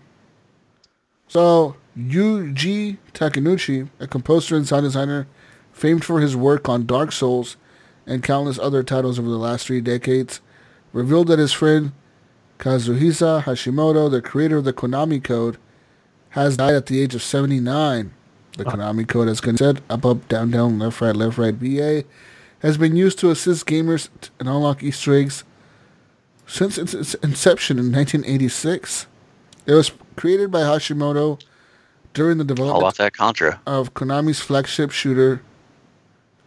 So, Yuji Takenouchi, a composer and sound designer famed for his work on Dark Souls and countless other titles over the last three decades, revealed that his friend Kazuhisa Hashimoto, the creator of the Konami Code, has died at the age of 79. The ah. Konami Code, as Gunn said, up, up, down, down, left, right, left, right, BA, has been used to assist gamers and unlock Easter eggs since its, its inception in 1986. It was created by Hashimoto during the development about that Contra. of Konami's flagship shooter,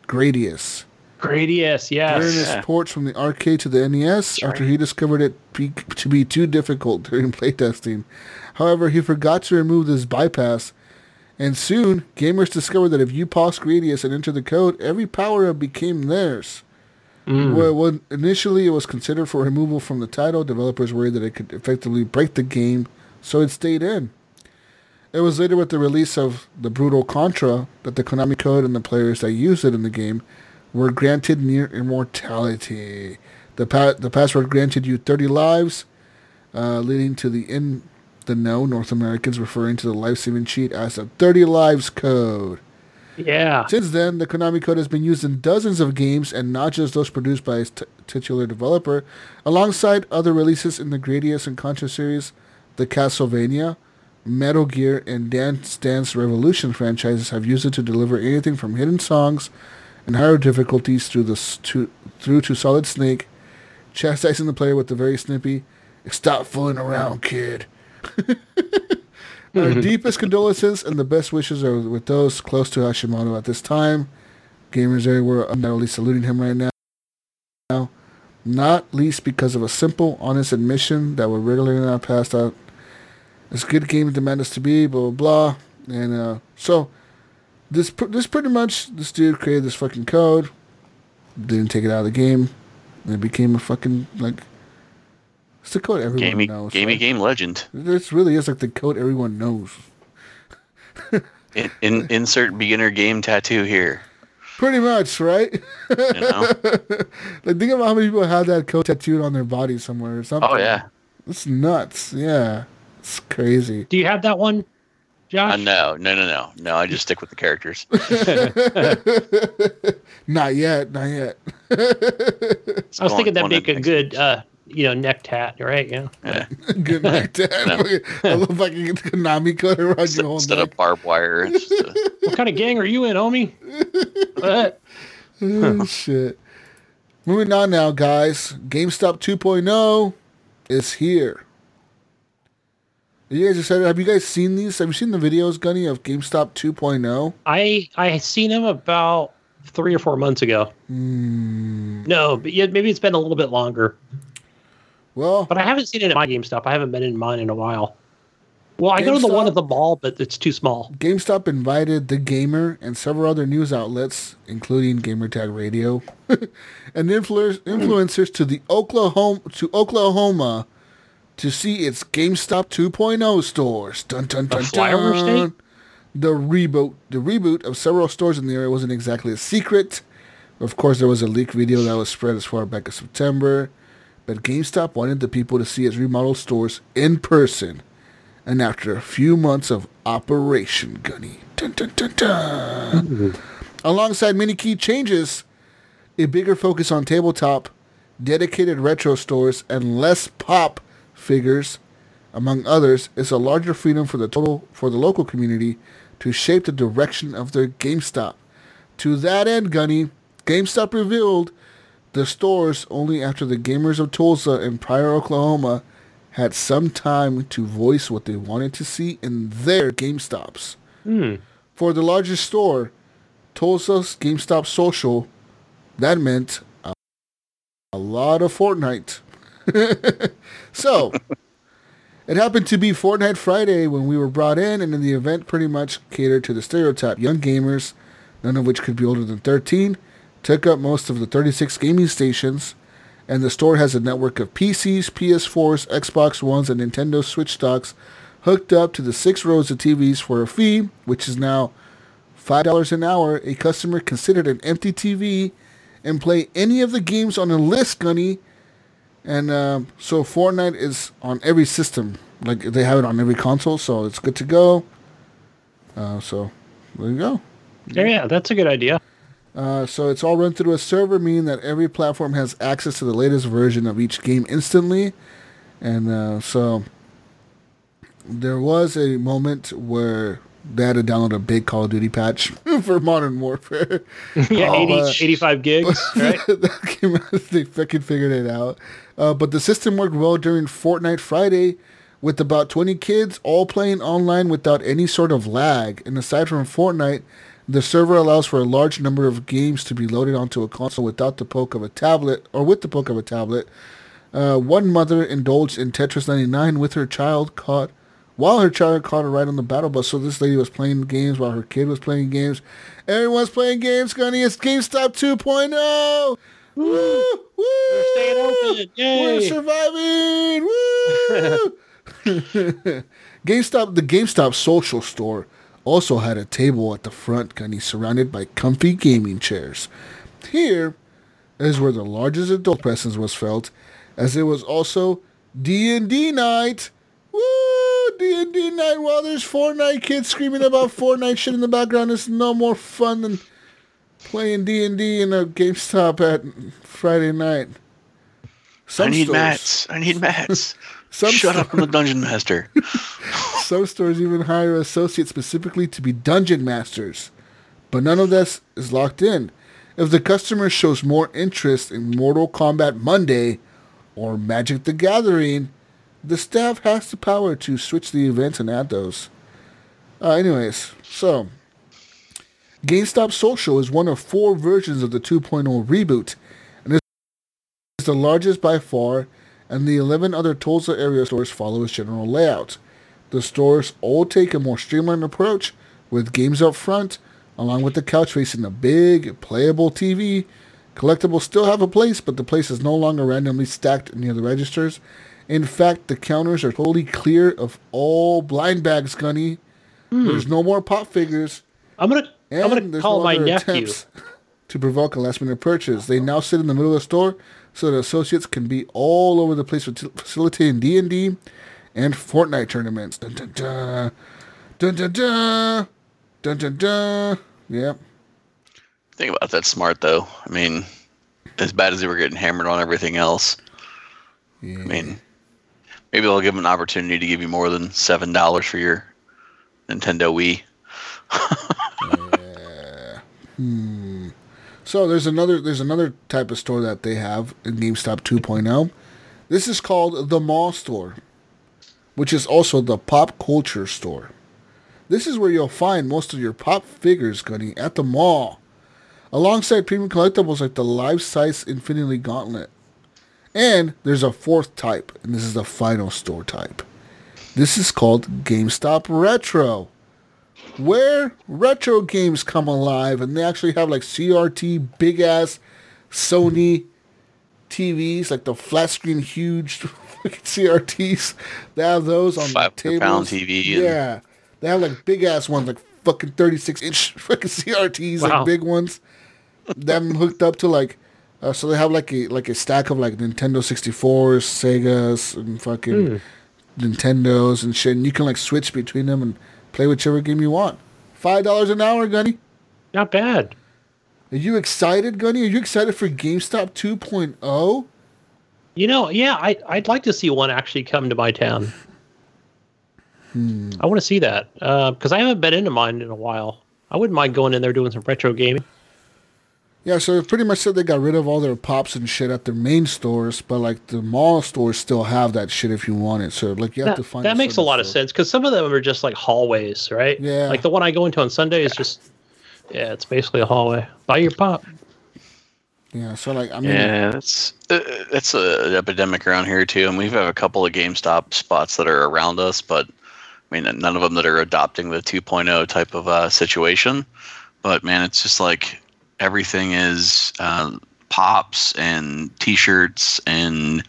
Gradius. Gradius, yes. During yes. his ports from the arcade to the NES, after he discovered it be, to be too difficult (laughs) during playtesting. However, he forgot to remove this bypass, and soon gamers discovered that if you paused Gradius and entered the code, every power-up became theirs. Well, when initially it was considered for removal from the title, developers worried that it could effectively break the game, so it stayed in. It was later with the release of the brutal Contra that the Konami code and the players that used it in the game were granted near immortality. The pa- the password granted you 30 lives, uh, leading to the in the know North Americans referring to the life-saving cheat as the 30 lives code. Yeah. Since then, the Konami code has been used in dozens of games and not just those produced by its t- titular developer, alongside other releases in the Gradius and Contra series, the Castlevania, Metal Gear, and Dance Dance Revolution franchises have used it to deliver anything from hidden songs and higher difficulties through the to, through to Solid Snake, chastising the player with the very snippy, "Stop fooling around, kid." (laughs) Our (laughs) deepest condolences and the best wishes are with those close to Hashimoto at this time. Gamers everywhere are not only saluting him right now. Now, not least because of a simple, honest admission that we're regularly not passed out. As good game demand us to be, blah blah blah. And uh, so this pr- this pretty much this dude created this fucking code, didn't take it out of the game, and it became a fucking like it's the code everyone Gamey, knows. gamey right? game legend. This really is like the code everyone knows. In, in, (laughs) insert beginner game tattoo here. Pretty much, right? You know? (laughs) like think about how many people have that code tattooed on their body somewhere or something. oh yeah. It's nuts. Yeah. It's crazy. Do you have that one, Josh? Uh, no, no, no, no, no. I just stick with the characters. (laughs) not yet. Not yet. I was thinking that'd make a good, uh, you know, neck tat, right? Yeah. (laughs) Yeah. Good night, Dad. I love if I can get the Konami code around Instead, your whole instead neck. of barbed wire, (laughs) it's a, uh, What kind of gang are you in, homie? What? Oh, shit. Moving on now, guys. GameStop 2.0 is here. You guys excited? Have you guys seen these? Have you seen the videos, Gunny, of GameStop 2.0? I I seen him about three or four months ago. Hmm. No, but yeah, maybe it's been a little bit longer. Well, But I haven't seen it at my GameStop. I haven't been in mine in a while. Well, I go to the one at the mall, but it's too small. GameStop invited The Gamer and several other news outlets, including Gamertag Radio, (laughs) and influ- influencers to the Oklahoma to Oklahoma to see its GameStop 2.0 stores. Dun dun dun flyover dun. state? The reboot, the reboot of several stores in the area wasn't exactly a secret. Of course, there was a leaked video that was spread as far back as September, but GameStop wanted the people to see its remodeled stores in person. And after a few months of Operation Gunny, dun, dun, dun, dun, hmm. alongside many key changes, a bigger focus on tabletop, dedicated retro stores, and less pop figures, among others, is a larger freedom for the total for the local community to shape the direction of their GameStop. To that end, Gunny, GameStop revealed the stores only after the gamers of Tulsa and Pryor, Oklahoma had some time to voice what they wanted to see in their GameStops. Hmm. For the largest store, Tulsa's GameStop Social, that meant a, a lot of Fortnite. (laughs) so, it happened to be Fortnite Friday when we were brought in, and then the event pretty much catered to the stereotype young gamers, none of which could be older than 13, took up most of the 36 gaming stations, and the store has a network of PCs, PS4s, Xbox Ones, and Nintendo Switch stocks hooked up to the six rows of TVs for a fee, which is now $5 an hour. A customer considered an empty TV and play any of the games on the list, Gunny. And um, so Fortnite is on every system. Like they have it on every console, so it's good to go. Uh, so there you go. Yeah, yeah, that's a good idea. Uh, so it's all run through a server, meaning that every platform has access to the latest version of each game instantly. And uh, so there was a moment where they had to download a big Call of Duty patch (laughs) for Modern Warfare. (laughs) Yeah, Oh, 80, uh, 85 gigs, (laughs) right? out, they fucking figured it out. Uh, but the system worked well during Fortnite Friday with about 20 kids all playing online without any sort of lag. And aside from Fortnite, the server allows for a large number of games to be loaded onto a console without the poke of a tablet or with the poke of a tablet. Uh, one mother indulged in Tetris 99 with her child caught while her child caught her right on the battle bus. So this lady was playing games while her kid was playing games. Everyone's playing games, Gunny. It's GameStop 2.0. Woo! Woo! We're staying open. Yay. We're surviving. Woo! (laughs) (laughs) GameStop, the GameStop social store also had a table at the front, Gunny, surrounded by comfy gaming chairs. Here is where the largest adult presence was felt, as it was also D&D night. Woo! D&D night while there's Fortnite kids screaming about Fortnite shit in the background. It's no more fun than playing D&D in a GameStop at Friday night. Some I need stores- mats. I need mats. (laughs) Some Shut up, I'm the dungeon master. (laughs) Some stores even hire associates specifically to be dungeon masters. But none of this is locked in. If the customer shows more interest in Mortal Kombat Monday or Magic the Gathering, the staff has the power to switch the events and add those. Uh, anyways, so GameStop Social is one of four versions of the 2.0 reboot, and is the largest by far, and the 11 other Tulsa area stores follow its general layout. The stores all take a more streamlined approach, with games up front, along with the couch facing a big, playable TV. Collectibles still have a place, but the place is no longer randomly stacked near the registers. In fact, the counters are totally clear of all blind bags, Gunny. Hmm. There's no more pop figures. I'm gonna I'm gonna call no my nephew. attempts (laughs) to provoke a last minute purchase. They now sit in the middle of the store so that associates can be all over the place facilitating D&D and Fortnite tournaments. Dun dun dun. Dun dun dun. Dun dun dun. Yep. Think about that. smart though. I mean, as bad as they were getting hammered on everything else. Yeah. I mean, maybe they'll give them an opportunity to give you more than seven dollars for your Nintendo Wii. (laughs) yeah. hmm. So there's another there's another type of store that they have in GameStop 2.0. This is called the Mall Store, which is also the pop culture store. This is where you'll find most of your pop figures, Gunny, at the mall, alongside premium collectibles like the life-size Infinity Gauntlet. And there's a fourth type, and this is the final store type. This is called GameStop Retro where retro games come alive and they actually have like CRT big ass Sony TVs, like the flat screen huge (laughs) CRTs. They have those on the 500 tables. pound TV and- Yeah. They have like big ass ones, like fucking 36 inch (laughs) fucking CRTs, Wow. like big ones. Them hooked up to like, uh, so they have like a like a stack of like Nintendo 64s, Segas, and fucking Nintendos and shit. And you can like switch between them and play whichever game you want. Five dollars an hour, Gunny. Not bad. Are you excited, Gunny? Are you excited for GameStop oh? 2.0? You know, yeah, I I'd like to see one actually come to my town. Hmm. I want to see that because I haven't been into mine in a while. I wouldn't mind going in there doing some retro gaming. Yeah, so it pretty much said they got rid of all their pops and shit at their main stores, but like the mall stores still have that shit if you want it. So like you have That, to find. that makes a certain lot of sense because some of them are just like hallways, right? Yeah. Like the one I go into on Sunday is just, yeah, it's basically a hallway. Buy your pop. Yeah, so like I mean, Yeah, it's uh, that's an epidemic around here too, and we have a couple of GameStop spots that are around us, but I mean, none of them that are adopting the 2.0 type of uh, situation. But man, it's just like everything is um, pops and T-shirts and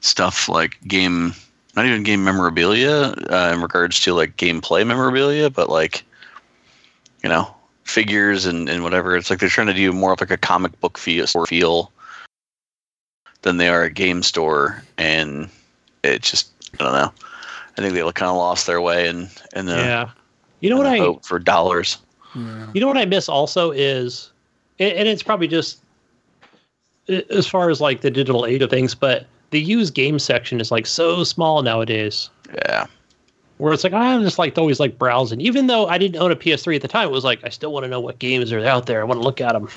stuff like game, not even game memorabilia uh, in regards to like gameplay memorabilia, but like you know figures and, and whatever. It's like they're trying to do more of like a comic book feel, feel than they are a game store, and it just I don't know. I think they kind of lost their way and and the, yeah. You know what the I? hope for dollars. yeah. You know what I miss also is, and it's probably just as far as like the digital age of things, but the used game section is like so small nowadays. Yeah, Where it's like I'm just like always like browsing, even though I didn't own a PS3 at the time. It was like I still want to know what games are out there. I want to look at them,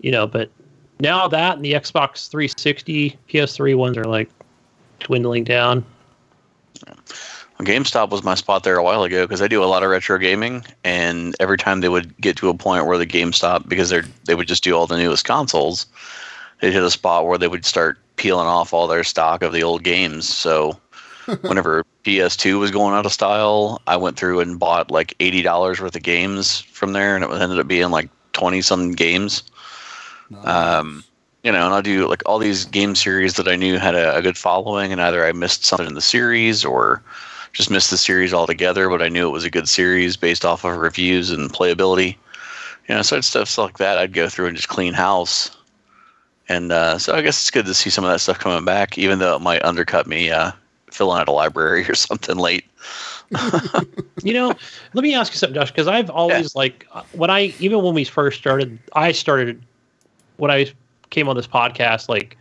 you know. But now that and the Xbox 360, PS3 ones are like dwindling down. Well, GameStop was my spot there a while ago because I do a lot of retro gaming, and every time they would get to a point where the GameStop because they're they would just do all the newest consoles, they'd hit a spot where they would start peeling off all their stock of the old games. So (laughs) whenever PS2 was going out of style, I went through and bought like eighty dollars worth of games from there, and it ended up being like twenty some games. Um, you know, and I'll do like all these game series that I knew had a, a good following, and either I missed something in the series or just missed the series altogether, but I knew it was a good series based off of reviews and playability. You know, so it's stuff like that. I'd go through and just clean house. And uh, so I guess it's good to see some of that stuff coming back, even though it might undercut me uh, filling out a library (laughs) or something late. (laughs) You know, let me ask you something, Josh, because I've always like uh, when I even when we first started, I started when I came on this podcast, like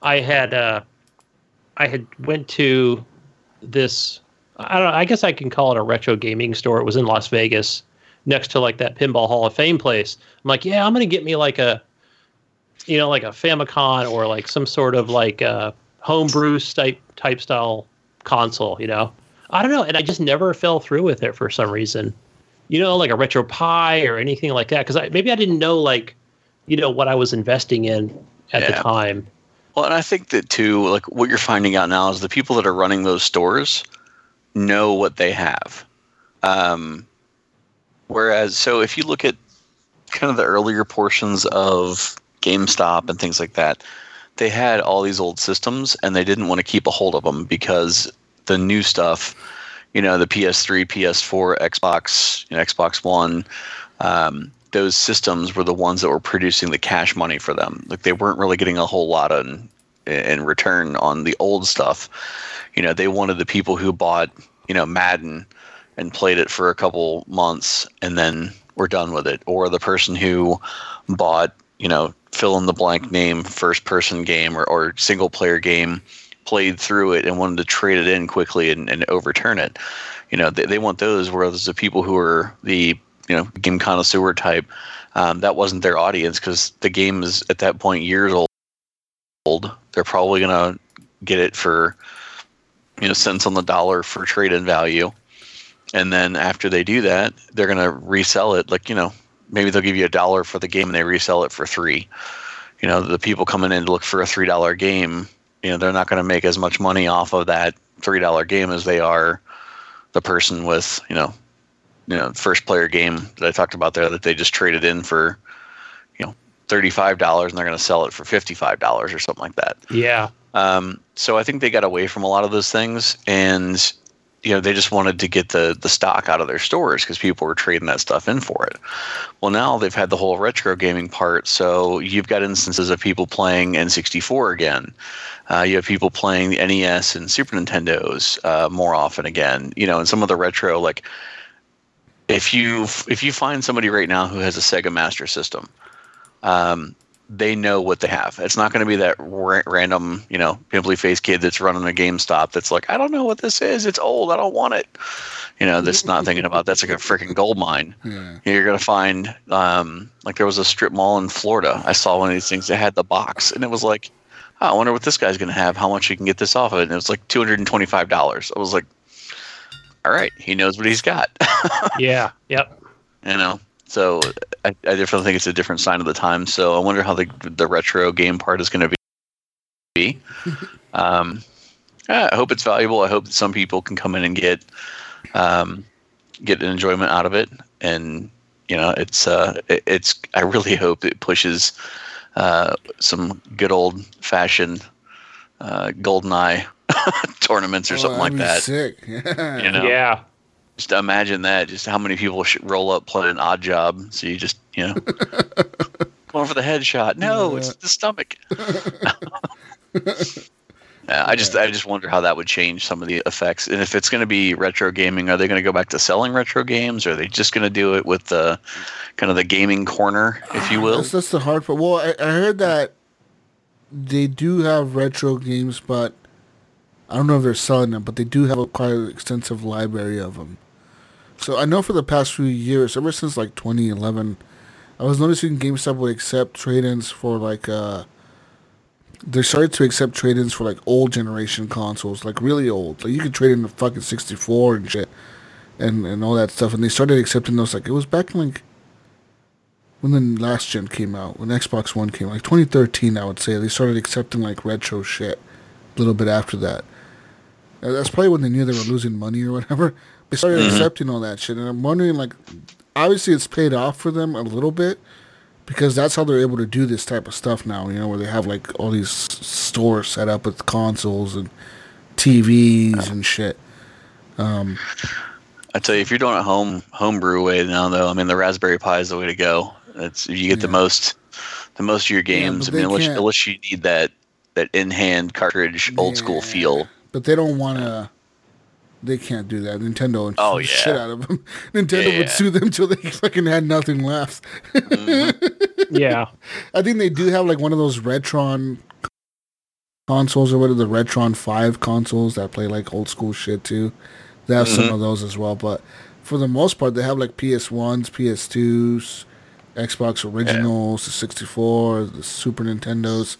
I had uh I had went to this I don't know, I guess I can call it a retro gaming store. It was in Las Vegas next to like that Pinball Hall of Fame place. I'm like, yeah, I'm gonna get me like a you know, like a Famicom or like some sort of like uh homebrew type type style console, you know. I don't know, and I just never fell through with it for some reason. You know, like a retro pie or anything like that, because I, maybe I didn't know like, you know, what I was investing in at the time. Well, and I think that too, like what you're finding out now is the people that are running those stores know what they have. Um, whereas, so if you look at kind of the earlier portions of GameStop and things like that, they had all these old systems and they didn't want to keep a hold of them because the new stuff, you know, the PS3, PS4, Xbox, you know, Xbox One. Um, those systems were the ones that were producing the cash money for them. Like they weren't really getting a whole lot in, in return on the old stuff. You know, they wanted the people who bought, you know, Madden and played it for a couple months and then were done with it, or the person who bought, you know, fill in the blank name first person game or, or single player game, played through it and wanted to trade it in quickly and, and overturn it. You know, they, they want those, whereas the people who are the you know game connoisseur type, um, that wasn't their audience because the game is at that point years old. They're probably gonna get it for you know cents on the dollar for trade in value, and then after they do that, they're gonna resell it like you know maybe they'll give you a dollar for the game and they resell it for three. You know, the people coming in to look for a three dollar game, you know, they're not going to make as much money off of that three dollar game as they are the person with you know, you know, first player game that I talked about there that they just traded in for, you know, thirty five dollars and they're going to sell it for fifty five dollars or something like that. Yeah. Um, so I think they got away from a lot of those things, and you know they just wanted to get the the stock out of their stores because people were trading that stuff in for it. Well, now they've had the whole retro gaming part, so you've got instances of people playing N64 again. Uh, you have people playing the NES and Super Nintendos uh, more often again. You know, and some of the retro like if you if you find somebody right now who has a Sega Master System, um, they know what they have. It's not going to be that ra- random, you know, pimply faced kid that's running a GameStop that's like, I don't know what this is. It's old. I don't want it. You know, that's not thinking about that's like a freaking gold mine. (laughs) Yeah. You're going to find, um, like, there was a strip mall in Florida. I saw one of these things that had the box, and it was like, oh, I wonder what this guy's going to have, how much he can get this off of it. And it was like $225. I was like, all right, he knows what he's got. (laughs) Yeah. Yep. you know so I, I definitely think it's a different sign of the time so i wonder how the the retro game part is going to be (laughs) um yeah, i hope it's valuable i hope that some people can come in and get um get an enjoyment out of it and you know it's uh it, it's i really hope it pushes uh some good old fashioned uh golden eye (laughs) tournaments or Oh, something like that'd that Sick. Yeah. (laughs) you know Yeah. Just imagine that. Just how many people should roll up playing an odd job. So you just, you know, (laughs) going for the headshot. No, it's the stomach. (laughs) (laughs) yeah, I just, I just wonder how that would change some of the effects. And if it's going to be retro gaming, are they going to go back to selling retro games? Or are they just going to do it with the kind of the gaming corner, if you ah, will? That's, that's the hard part. Well, I, I heard that they do have retro games, but I don't know if they're selling them, but they do have a quite extensive library of them. So I know for the past few years, ever since like 2011, I was noticing GameStop would accept trade-ins for like uh they started to accept trade-ins for like old generation consoles, like really old. Like you could trade in the fucking 64 and shit and and all that stuff and they started accepting those like it was back in like when the last gen came out, when Xbox One came, out, like 2013, I would say they started accepting like retro shit. A little bit after that, that's probably when they knew they were losing money or whatever. They started mm-hmm. accepting all that shit, and I'm wondering, like, obviously it's paid off for them a little bit because that's how they're able to do this type of stuff now. You know, where they have like all these stores set up with consoles and TVs and shit. Um, I tell you, if you're doing it home homebrew way now, though, I mean, the Raspberry Pi is the way to go. It's you get the most, the most of your games. but I mean, unless, unless you need that that in hand cartridge, old school feel. But they don't want to. They can't do that. Nintendo would Oh, sue the shit out of them. (laughs) Nintendo Yeah. would sue them till they (laughs) fucking had nothing left. Mm-hmm. (laughs) Yeah. I think they do have like one of those Retron consoles or what are the Retron 5 consoles that play like old school shit too. They have some mm-hmm. of those as well, but for the most part they have like PS1s, PS2s, Xbox originals, the 64, the Super Nintendos.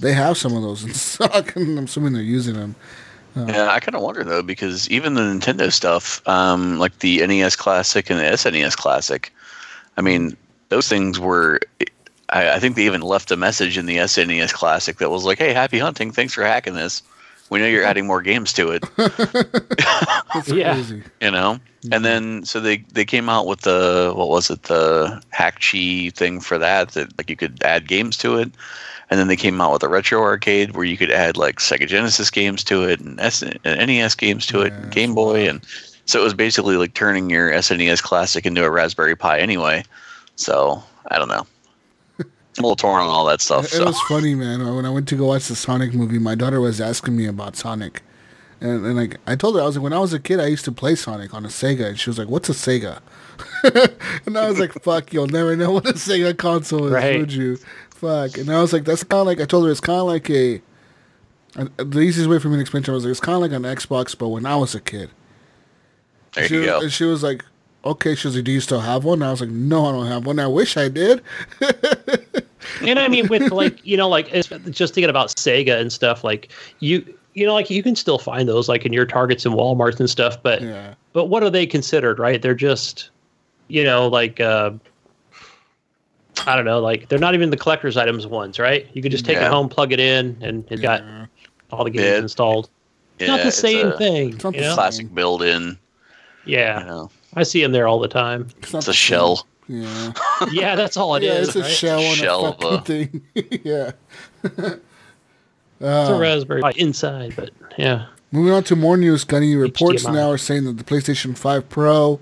They have some of those in stock and I'm assuming they're using them. Yeah, I kind of wonder though because even the Nintendo stuff, um, like the NES Classic and the SNES Classic, I mean, those things were. I, I think they even left a message in the SNES Classic that was like, "Hey, happy hunting! Thanks for hacking this. We know you're adding more games to it." (laughs) That's Yeah. crazy. you know and then so they they came out with the what was it the hakchi thing for that that like you could add games to it and then they came out with a retro arcade where you could add like Sega Genesis games to it and, S- and NES games to it, Yeah, and Game Boy, and so it was basically like turning your SNES Classic into a Raspberry Pi anyway. So I don't know. I'm (laughs) a little torn on all that stuff. It So. was funny, man. When I went to go watch the Sonic movie, my daughter was asking me about Sonic, and, and like I told her, I was like, when I was a kid, I used to play Sonic on a Sega, and she was like, "What's a Sega?" (laughs) and I was like, "Fuck, you'll never know what a Sega console is, Right. would you?" Fuck. And I was like, "That's kind of like," I told her, "It's kind of like a." and The easiest way for me to explain to her was like, it's kind of like an Xbox, but when I was a kid. there she you was, go. And she was like, okay. She was like, do you still have one? And I was like, no, I don't have one. I wish I did. (laughs) and I mean, with like you know, like just thinking about Sega and stuff, like you you know, like you can still find those like in your Targets and WalMarts and stuff, but Yeah. but what are they considered? Right? They're just you know like. uh I don't know, like they're not even the collector's items ones, right? You could just take Yeah. it home, plug it in, and it got Yeah. all the games Yeah. installed. It's not the it's same a thing. it's not you the know? Classic build-in. Yeah, You know, I see them there all the time. It's, it's a the shell. same. Yeah. Yeah, that's all it is. yeah, it's a right? shell on Shell a of fucking a- thing. (laughs) yeah. It's Uh, a Raspberry Pi inside, but yeah. Moving on to more news, Gunny reports HDMI. now are saying that the PlayStation 5 Pro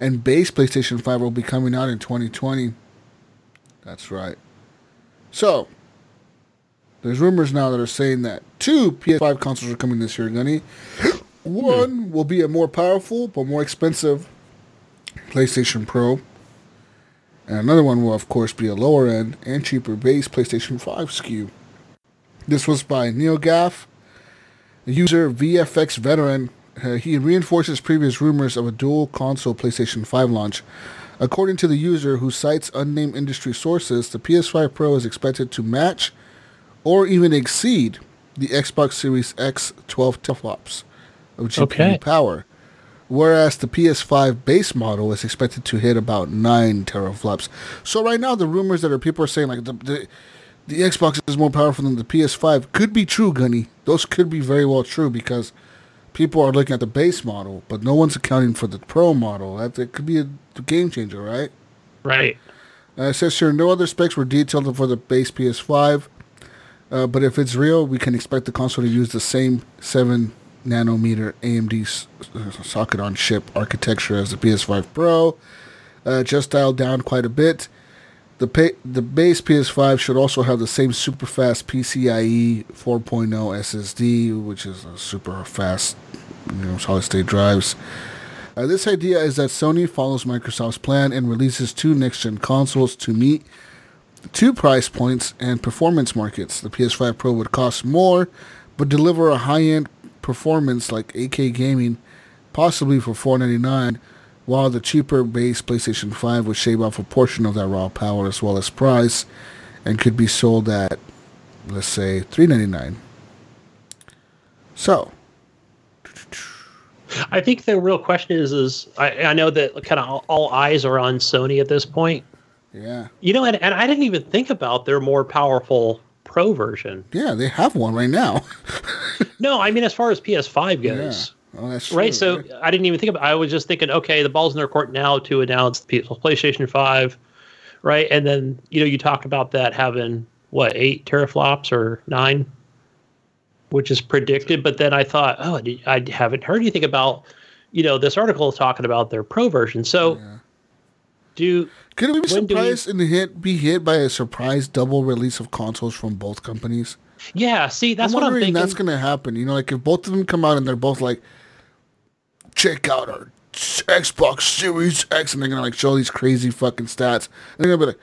and base PlayStation 5 will be coming out in 2020. That's right. So, there's rumors now that are saying that two PS5 consoles are coming this year, Gunny. One will be a more powerful but more expensive PlayStation Pro. And another one will, of course, be a lower end and cheaper base PlayStation 5 SKU. This was by NeoGAF, a user VFX veteran. Uh, he reinforces previous rumors of a dual console PlayStation 5 launch. According to the user, who cites unnamed industry sources, the PS5 Pro is expected to match or even exceed the Xbox Series X 12 teraflops of GPU Okay. power, whereas the PS5 base model is expected to hit about 9 teraflops. So right now, the rumors that are people are saying like the, the the Xbox is more powerful than the PS5 could be true, Gunny. Those could be very well true because people are looking at the base model, but no one's accounting for the Pro model. That, that could be a game changer, right? Right. Uh, it says here no other specs were detailed for the base PS5, uh, but if it's real, we can expect the console to use the same 7 nanometer AMD s- uh, socket on chip architecture as the PS5 Pro, uh, just dialed down quite a bit. The pa- the base PS5 should also have the same super fast PCIe 4.0 SSD, which is a super fast, you know, solid state drives. Uh, this idea is that Sony follows Microsoft's plan and releases two next gen consoles to meet two price points and performance markets. The PS5 Pro would cost more, but deliver a high end performance like 8K gaming, possibly for $499, while the cheaper base PlayStation 5 would shave off a portion of that raw power as well as price and could be sold at, let's say, 399. So, I think the real question is, is I, I know that kind of all, all eyes are on Sony at this point. yeah. You know, and, and I didn't even think about their more powerful Pro version. Yeah, they have one right now. (laughs) No, I mean as far as PS5 yeah. Oh, that's Right, true, so right? I didn't even think about. I was just thinking, okay, the ball's in their court now to announce the PlayStation Five, right? And then you know you talk about that having what eight teraflops or nine, which is predicted. But then I thought, oh, I I haven't heard anything about, you know, this article is talking about their Pro version. So, Yeah. do Could we be do we- surprised and hit be hit by a surprise double release of consoles from both companies? yeah, see, that's I'm what I'm thinking. that's gonna happen. You know, like if both of them come out and they're both like, check out our Xbox Series X, and they're gonna like show these crazy fucking stats, and they're gonna be like,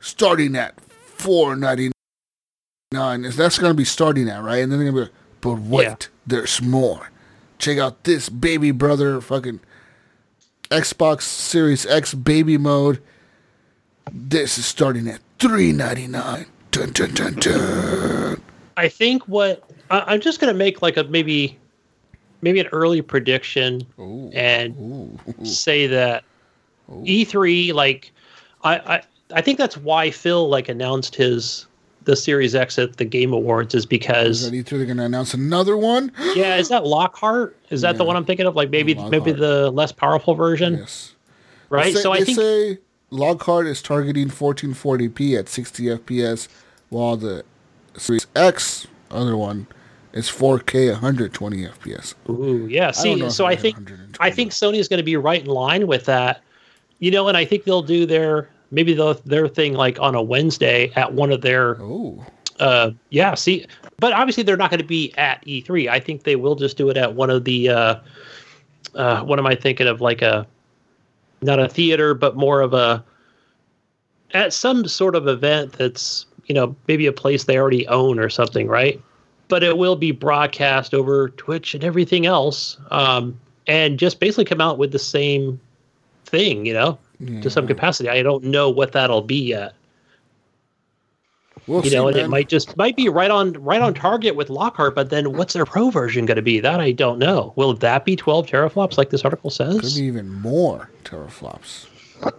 starting at four ninety nine. That's gonna be starting at right? And then they're gonna be like, but wait, Yeah. there's more. Check out this baby brother fucking Xbox Series X baby mode. This is starting at three ninety nine. Dun dun dun dun. I think what I, I'm just gonna make like a maybe, maybe an early prediction Ooh. and Ooh. say that E3 like I, I I think that's why Phil like announced his the Series X at the Game Awards is Is because that E3 they're gonna announce another one? (gasps) yeah is that Lockhart is that the one I'm thinking of like maybe Lockhart. maybe the less powerful version Yes. right say, so I they think say Lockhart is targeting 1440p at 60 FPS while the Series X other one is 4K 120 FPS. Ooh, yeah. I See, if so I I think I think Sony is going to be right in line with that. You know, and I think they'll do their maybe they'll their thing like on a Wednesday at one of their Oh, uh yeah, see but obviously they're not going to be at E3. I think they will just do it at one of the uh uh what am I thinking of like a not a theater but more of a at some sort of event that's, you know, maybe a place they already own or something, right? But it will be broadcast over Twitch and everything else. Um and just basically come out with the same thing, you know, to some capacity. I don't know what that'll be yet we'll you see, know, and man. it might just might be right on right on target with Lockhart, but then what's their pro version going to be? That I don't know. Will that be 12 teraflops like this article says? Could says? be even more teraflops.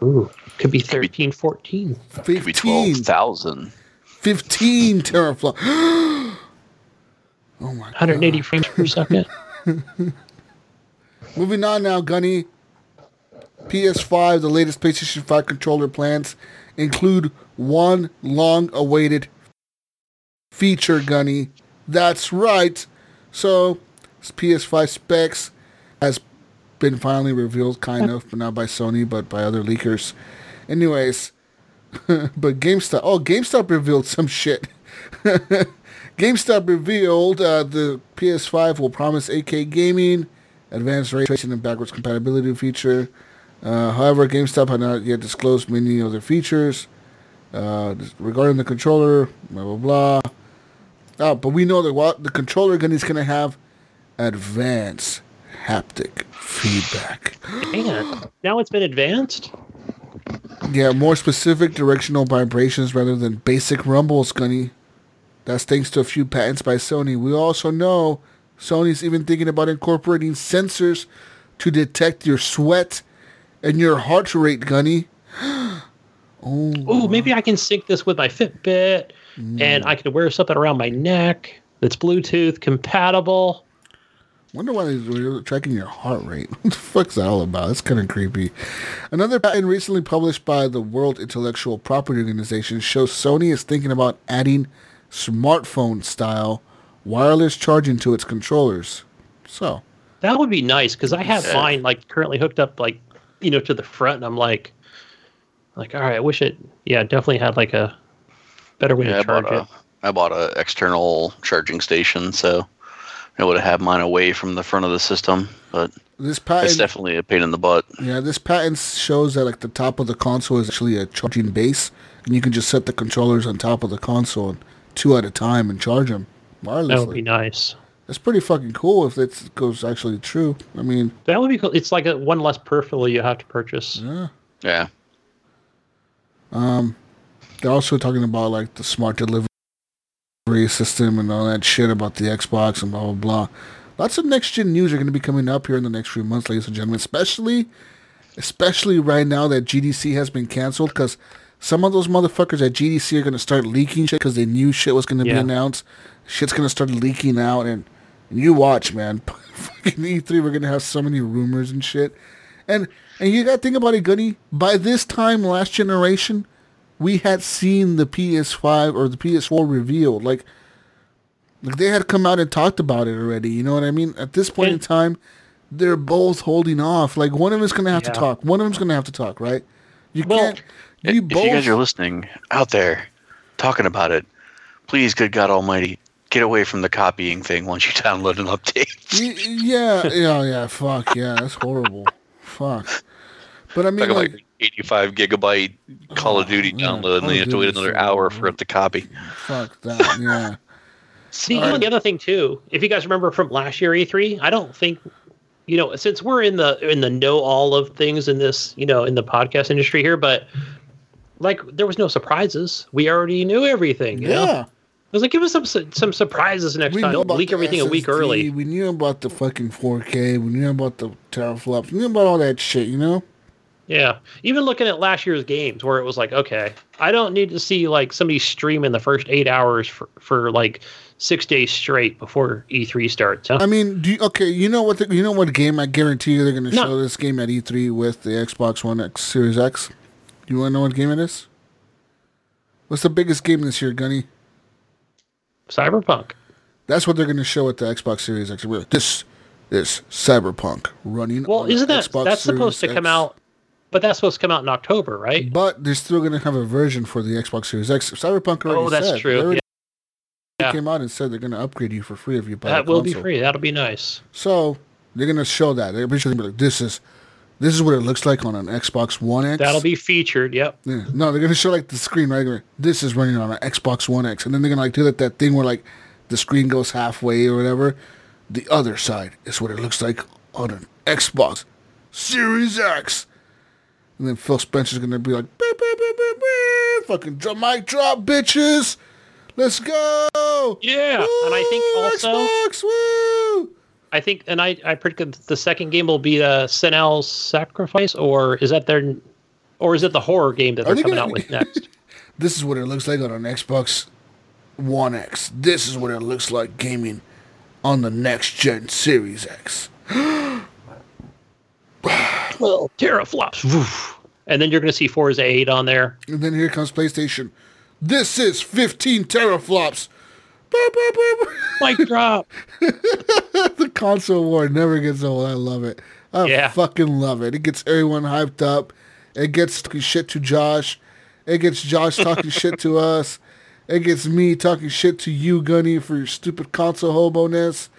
Ooh, could be 13, 14. Could be 15, 12,000. 15 teraflops. (gasps) (gasps) oh my 180 frames per second. (laughs) Moving on now, Gunny. PS5, the latest PlayStation 5 controller plans include one long awaited feature, Gunny. That's right. So, PS5 specs has been finally revealed, kind of, but not by Sony, but by other leakers. Anyways, (laughs) but GameStop, oh, GameStop revealed some shit. (laughs) GameStop revealed uh, the PS5 will promise 8K gaming, advanced ray tracing, and backwards compatibility feature. Uh, however, GameStop had not yet disclosed many other features uh, regarding the controller. Blah blah blah. Oh, but we know that what the controller gun is going to have advanced haptic feedback. And now it's been advanced. Yeah, more specific directional vibrations rather than basic rumbles, Gunny. That's thanks to a few patents by Sony. We also know Sony's even thinking about incorporating sensors to detect your sweat and your heart rate, Gunny. (gasps) oh, Ooh, maybe I can sync this with my Fitbit, mm. and I can wear something around my neck that's Bluetooth compatible. wonder why they're tracking your heart rate. (laughs) What the fuck's that all about? That's kind of creepy. Another patent recently published by the World Intellectual Property Organization shows Sony is thinking about adding smartphone-style wireless charging to its controllers. So, That would be nice because I have mine like currently hooked up like you know to the front, and I'm like, like all right, I wish it yeah definitely had like a better way Yeah, I to charge bought it. a I bought a external charging station, so I would have had mine away from the front of the system. But this patent it's definitely a pain in the butt. yeah, this patent shows that like the top of the console is actually a charging base, and you can just set the controllers on top of the console, and two at a time, and charge them wirelessly. That would be nice. That's pretty fucking cool if it goes actually true. I mean, That would be cool. It's like a one less peripheral you have to purchase. yeah. Yeah, um, They're also talking about like the smart delivery system and all that shit about the Xbox and blah blah blah. Lots of next gen news are going to be coming up here in the next few months, ladies and gentlemen. Especially, especially right now that GDC has been canceled because some of those motherfuckers at GDC are going to start leaking shit because they knew shit was going to be announced. Shit's going to start leaking out, and you watch, man. (laughs) Fucking E3, we're going to have so many rumors and shit. And and you got to think about it, Goody. By this time last generation, we had seen the PS5 or the PS4 revealed. Like, like they had come out and talked about it already. You know what I mean? At this point in time, they're both holding off. Like one of them's gonna have Yeah. to talk. One of them's gonna have to talk, right? You Well, can't. You if both. you guys are listening out there, talking about it, please, good God Almighty, get away from the copying thing once you (laughs) download an update. Yeah, yeah, yeah. Fuck yeah, that's horrible. Fuck. But I mean, Talking like, like 85 gigabyte Call of oh, Duty yeah, download, Call and then you have to wait another so- hour for it to copy. fuck that. Yeah. (laughs) See, All right. and the other thing too, if you guys remember from last year E3, I don't think you know, since we're in the in the know all of things in this, you know, in the podcast industry here, but like there was no surprises. We already knew everything. You know? Yeah. I was like, give us some some surprises next We time. Leak everything a week early. We knew about the fucking 4K. We knew about the teraflops. We knew about all that shit. You know. Yeah. Even looking at last year's games where it was like, okay, I don't need to see like somebody stream in the first eight hours for, for like six days straight before E3 starts. Huh? I mean, do you, okay? You know what? The, you know what game? I guarantee you they're going to No. show this game at E3 with the Xbox One X Series X. You want to know what game it is? What's the biggest game this year, Gunny? Cyberpunk. That's what they're going to show at the Xbox Series X. We're this is Cyberpunk running. Well, isn't that Xbox that's supposed to Series come out? But that's supposed to come out in October, right? But they're still going to have a version for the Xbox Series X. Cyberpunk already Oh, that's said. They true. already Yeah. came out and said they're going to upgrade you for free if you buy it. That will be free. That'll be nice. So they're going to show that. They're basically like, this is this is what it looks like on an Xbox One X. That'll be featured. Yep. Yeah. No, they're gonna show like the screen right here. This is running on an Xbox One X, and then they're gonna like do that that thing where like the screen goes halfway or whatever. The other side is what it looks like on an Xbox Series X. And then Phil Spencer's gonna be like, beep, beep, beep, beep, beep, fucking drum, mic drop, bitches. Let's go. Yeah, and I think also Xbox, woo. I think, and I, I predict that the second game will be uh, Senua's Sacrifice, or is that their, or is it the horror game that they're coming gonna- out with (laughs) next? This is what it looks like on an Xbox One X. This is what it looks like gaming on the next gen Series X. (gasps) well, teraflops. Woof. And then you're going to see Forza 8 on there. And then here comes PlayStation. This is 15 teraflops. Boop, boop, boop. Mic drop. (laughs) the console war never gets old. I love it. I Yeah. fucking love it. It gets everyone hyped up. It gets shit to Josh. It gets Josh talking shit to (laughs) us. It gets me talking shit to you, Gunny, for your stupid console hobo-ness.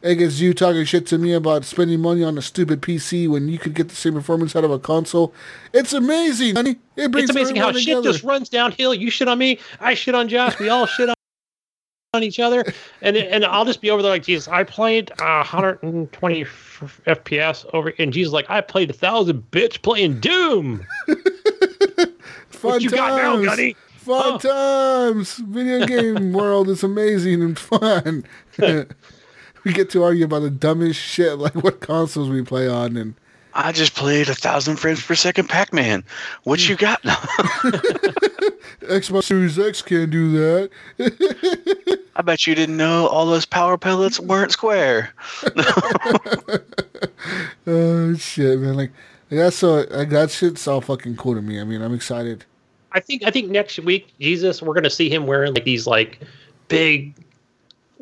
It gets you talking shit to me about spending money on a stupid PC when you could get the same performance out of a console. It's amazing, honey. It brings It's amazing how everyone shit just runs downhill. You shit on me, I shit on Josh, we all shit on, on each other, and and I'll just be over there like Jesus. I played uh, 120 f- FPS over, and Jesus like I played a thousand bitch playing Doom. (laughs) Fun what you got now, times. Gunny? Fun Oh. times. Video game (laughs) world is amazing and fun. (laughs) we get to argue about the dumbest shit, like what consoles we play on, and I just played a thousand frames per second Pac-Man. What you got now? (laughs) Xbox Series X can't do that. I bet you didn't know all those power pellets weren't square. (laughs) Oh shit, man! Like that's so like, that shit's all fucking cool to me. I mean, I'm excited. I think I think next week, Jesus, we're gonna see him wearing like these like big,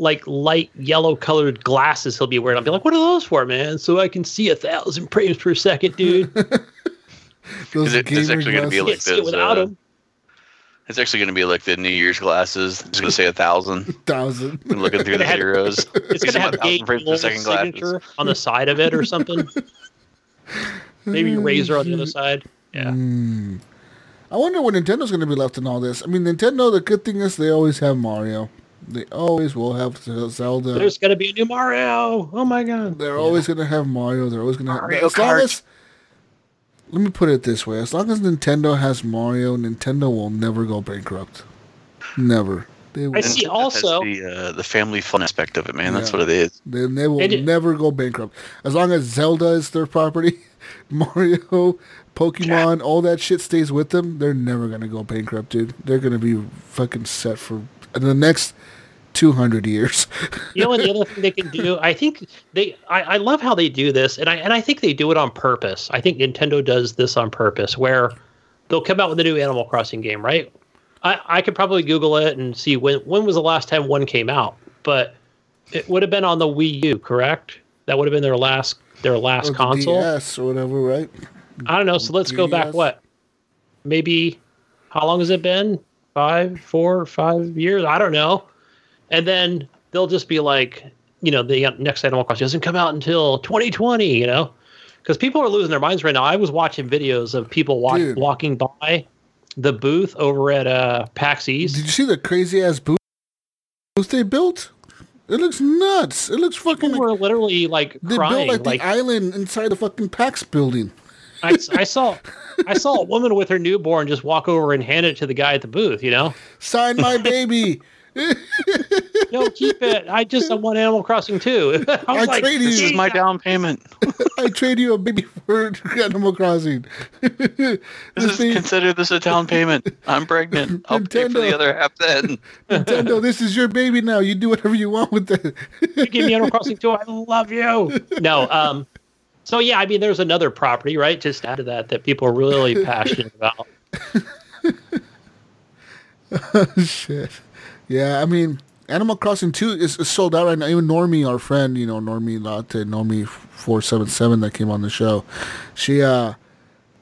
like light yellow colored glasses. He'll be wearing. I'll be like, "What are those for, man?" So I can see a thousand frames per second, dude. (laughs) Those Is it- it's actually gonna be like Can't see it those, without uh, him. It's actually going to be like the New Year's glasses. It's going to say a thousand. (laughs) thousand. I'm looking through the It had- zeros. (laughs) It's gonna have Gabe thousand frames per second glasses. signature on the side of it or something. Maybe Razer on the other side. Yeah. I wonder what Nintendo's going to be left in all this. I mean, Nintendo. The good thing is they always have Mario. They always will have Zelda. There's gonna be a new Mario. Oh my god. They're always going to have Mario. They're always going to have. Mario as Kart. let me put it this way: as long as Nintendo has Mario, Nintendo will never go bankrupt. Never. They will. I see. That's Also- the uh, the family fun aspect of it, man. That's what it is. They, they will it- never go bankrupt. As long as Zelda is their property, (laughs) Mario, Pokemon, all that shit stays with them, they're never going to go bankrupt, dude. They're going to be fucking set for the next 200 years. (laughs) You know, and the other thing they can do, I think they, I, I love how they do this, and I and I think they do it on purpose. I think Nintendo does this on purpose, where they'll come out with a new Animal Crossing game, right? I, I could probably Google it and see when when was the last time one came out, but it would have been on the Wii U, correct? That would have been their last their last Or console. DS or whatever, right? I don't know. So let's go back. What? Maybe how long has it been? Five, four, five years? I don't know. And then they'll just be like, you know, the next Animal Crossing doesn't come out until 2020. You know, because people are losing their minds right now. I was watching videos of people wa- walking by the booth over at uh, PAX East. Did you see the crazy ass booth they built? It looks nuts. It looks fucking People like were literally like they crying. built like, Like, the island inside the fucking PAX building. I, I saw, I saw a woman with her newborn just walk over and hand it to the guy at the booth. You know. Sign my (laughs) baby. (laughs) No, keep it. I just I want Animal Crossing too. I (laughs) I was like, traded This is you. my down payment. (laughs) I trade you a baby for Animal Crossing. This is thing- consider this a down payment. I'm pregnant. I'll pay for the other half then. Nintendo, this is your baby now. You do whatever you want with it. you give me Animal Crossing too. I love you. No, um, so yeah, I mean, there's another property, right? Just add to that that people are really passionate about. oh Shit. Yeah, I mean, Animal Crossing 2 is, is sold out right now. Even Normie, our friend, you know, Normie Latte, Normie 477 that came on the show, she, uh,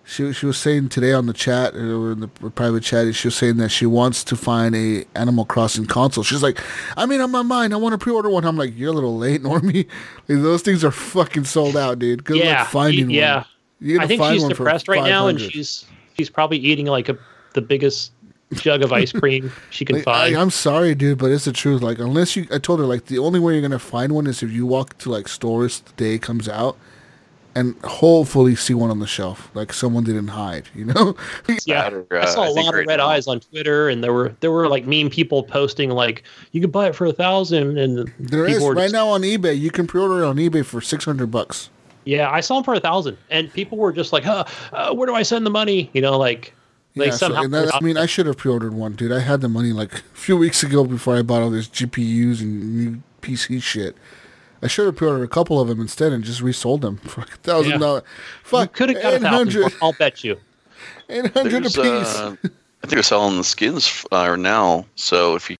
she, she was saying today on the chat or in the private chat, she was saying that she wants to find a Animal Crossing console. She's like, I mean, on my mind, I want to pre-order one. I'm like, you're a little late, (laughs) Normie. Like, those things are fucking sold out, dude. Good yeah, luck finding yeah. one. Yeah. I think she's depressed right now, and she's she's probably eating like a the biggest jug of ice cream she can like, find. I, am sorry, dude, but it's the truth. Like, unless you, I told her like the only way you're gonna find one is if you walk to like stores the day it comes out, and hopefully see one on the shelf, like someone didn't hide. You know? (laughs) yeah, I uh, saw a lot of red now- eyes on Twitter, and there were there were like mean people posting like you could buy it for a thousand, and there is. people right just- now on eBay. You can pre-order it on eBay for six hundred bucks. Yeah, I saw them for a thousand, and people were just like, huh, uh, "Where do I send the money?" You know, like like Yeah, so, somehow. and that, I mean, I should have pre-ordered one, dude. I had the money like a few weeks ago before I bought all this GPUs and new PC shit. I should have pre-ordered a couple of them instead and just resold them (laughs) for like a thousand dollars. Fuck, could have got a eight thousand. hundred, I'll bet you. (laughs) eight hundred There's, apiece. uh, I think they're selling the skins uh, now. So if you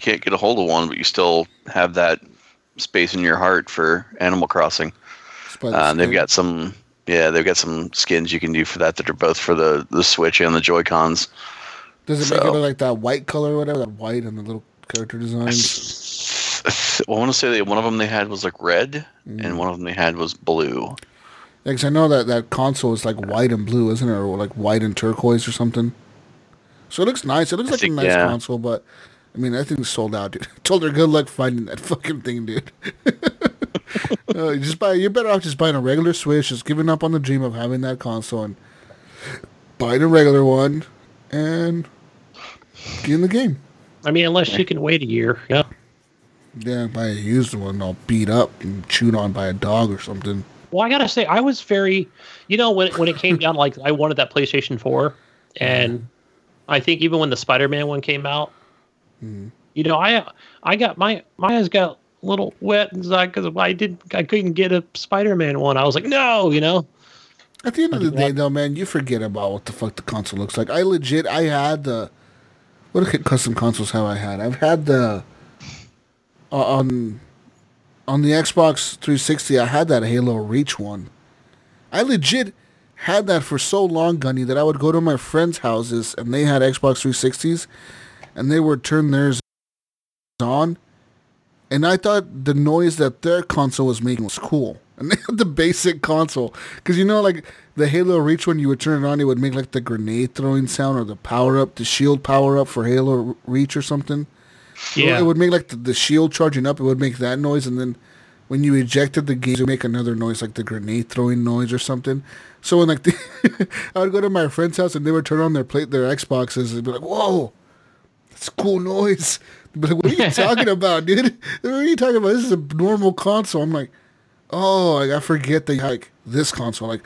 can't get a hold of one, but you still have that space in your heart for Animal Crossing, By the uh, they've got some. Yeah, they've got some skins you can do for that that are both for the the Switch and the Joy Cons. Does it make so- it like that white color or whatever? That white and the little character designs. (laughs) I want to say that one of them they had was like red, Mm. and one of them they had was blue. Because I know that that console is like white and blue, isn't it? Or like white and turquoise or something. So it looks nice. It looks I like think- a nice yeah. console, but I mean, I think it's sold out, dude. (laughs) Told her good luck finding that fucking thing, dude. (laughs) uh, just buy. You're better off just buying a regular Switch, just giving up on the dream of having that console, and buying a regular one, and get in the game. I mean, unless you can wait a year. Yeah. Yeah, buy a used one, all beat up and chewed on by a dog or something. Well, I gotta say, I was very, you know, when when it came down, like I wanted that PlayStation Four, and I think even when the Spider-Man one came out, you know, I I got my my eyes got little wet inside because I did I couldn't get a Spider-Man one. I was like, no, you know, At the end of the day, though, man, you forget about what the fuck the console looks like. I legit, I had the. What custom consoles have I had? I've had the. Uh, on. On the Xbox 360, I had that Halo Reach one. I legit had that for so long, Gunny, that I would go to my friends' houses and they had Xbox 360s, and they would turn theirs on, and I thought the noise that their console was making was cool. (laughs) And they had the basic console. Because you know, like the Halo Reach, when you would turn it on, it would make like the grenade throwing sound or the power up, the shield power up for Halo Reach or something. Yeah. It would make like the, the shield charging up, it would make that noise. And then when you ejected the game, it would make another noise, like the grenade throwing noise or something. So when like the, (laughs) I would go to my friend's house and they would turn on their plate, their Xboxes, and be like, whoa, that's cool noise. But like, what are you (laughs) talking about, dude? What are you talking about? This is a normal console. I'm like, oh, like, I forget that like this console. Like,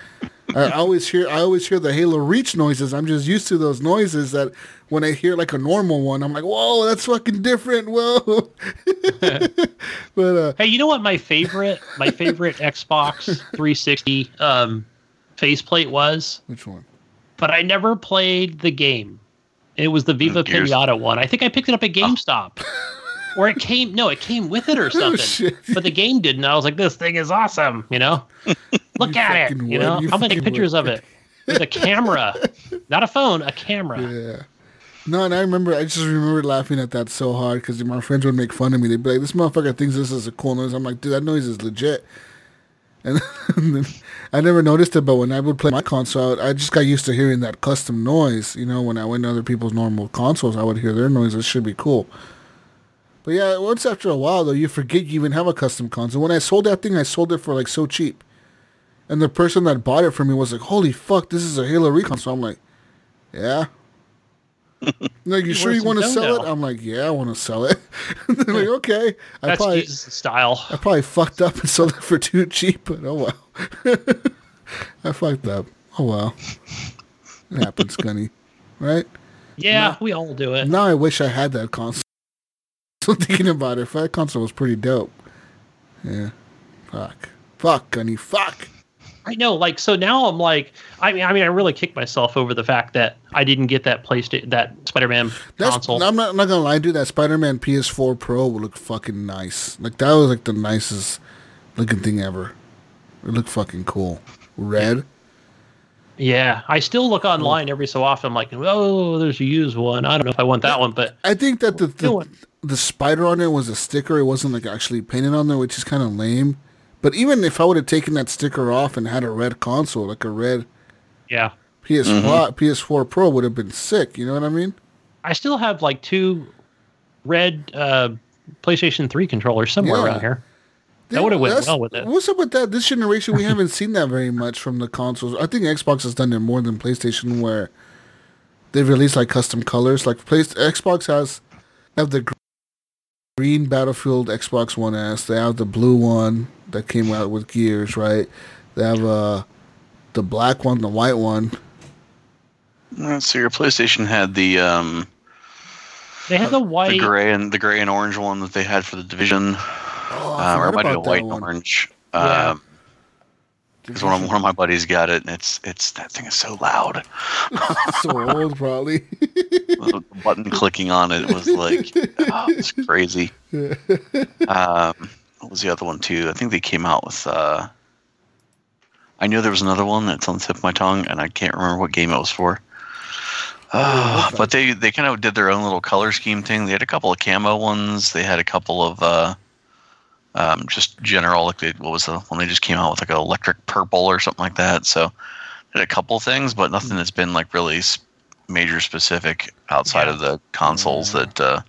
I always hear, I always hear the Halo Reach noises. I'm just used to those noises that when I hear like a normal one, I'm like, whoa, that's fucking different. Whoa. (laughs) but uh, Hey, you know what my favorite my favorite Xbox 360 um, faceplate was? which one? But I never played the game. It was the Viva Gears. Pinata one. I think I picked it up at oh. GameStop. (laughs) Or it came no, it came with it or oh, something. shit. but the game didn't. I was like, this thing is awesome, you know? (laughs) Look You at it. You know? You I'm gonna take pictures would. of it. With a camera. (laughs) Not a phone, a camera. Yeah. No, and I remember, I just remember laughing at that so hard because my friends would make fun of me. They'd be like, this motherfucker thinks this is a cool noise. I'm like, dude, that noise is legit. And, then I never noticed it, but when I would play my console, I just got used to hearing that custom noise. You know, when I went to other people's normal consoles, I would hear their noise. It should be cool. But yeah, once after a while, though, you forget you even have a custom console. When I sold that thing, I sold it for like so cheap. And the person that bought it for me was like, holy fuck, this is a Halo Reach So I'm like, yeah. (laughs) like, you, You sure you want to sell it? I'm like, yeah, I want to sell it. (laughs) They're like, okay. I That's probably, Jesus' style. I probably fucked up and (laughs) sold it for too cheap, but oh well. I fucked up. Oh well. It happens, Gunny. Right? Yeah, we all do it. Now I wish I had that console. So thinking about it, that console was pretty dope. Yeah. Fuck. Fuck, Gunny. Fuck. I know, like, so now I'm like, I mean, I mean, I really kicked myself over the fact that I didn't get that PlayStation, that Spider-Man That's, console. I'm not, I'm not gonna lie, dude. That Spider-Man PS4 Pro would look fucking nice. Like that was like the nicest looking thing ever. It looked fucking cool. Red. Yeah, I still look oh. online every so often. I'm like, oh, there's a used one. I don't know if I want that one, but I think that the the, the spider on it was a sticker. It wasn't like actually painted on there, which is kind of lame. But even if I would have taken that sticker off and had a red console, like a red yeah, PS4 PS4 Pro, would have been sick. You know what I mean? I still have like two red uh, PlayStation 3 controllers somewhere Yeah. around here. That would've went That's- well with it. What's up with that? This generation, we haven't seen that very much from the consoles. I think Xbox has done it more than PlayStation, where they've released like custom colors. Like Play- Xbox has have the green Battlefield Xbox One S. They have the blue one that came out with Gears, right? They have uh the black one, the white one. Let's. Your PlayStation had the um, They had the white, the white. gray and the gray and orange one that they had for the division. Oh, I Um, or it might be a about that white and one. orange. Yeah. Um, because one of one of my buddies got it, and it's it's that thing is so loud. (laughs) so old, probably. (laughs) the button clicking on it was like, oh, it's crazy. (laughs) Um, what was the other one too? I think they came out with. Uh, I knew there was another one that's on the tip of my tongue, and I can't remember what game it was for. Uh, okay. But they they kind of did their own little color scheme thing. They had a couple of camo ones. They had a couple of uh, um, just general. Like they, what was the one they just came out with like an electric purple or something like that. So they had a couple things, but nothing that's been like really major specific outside of the consoles that uh,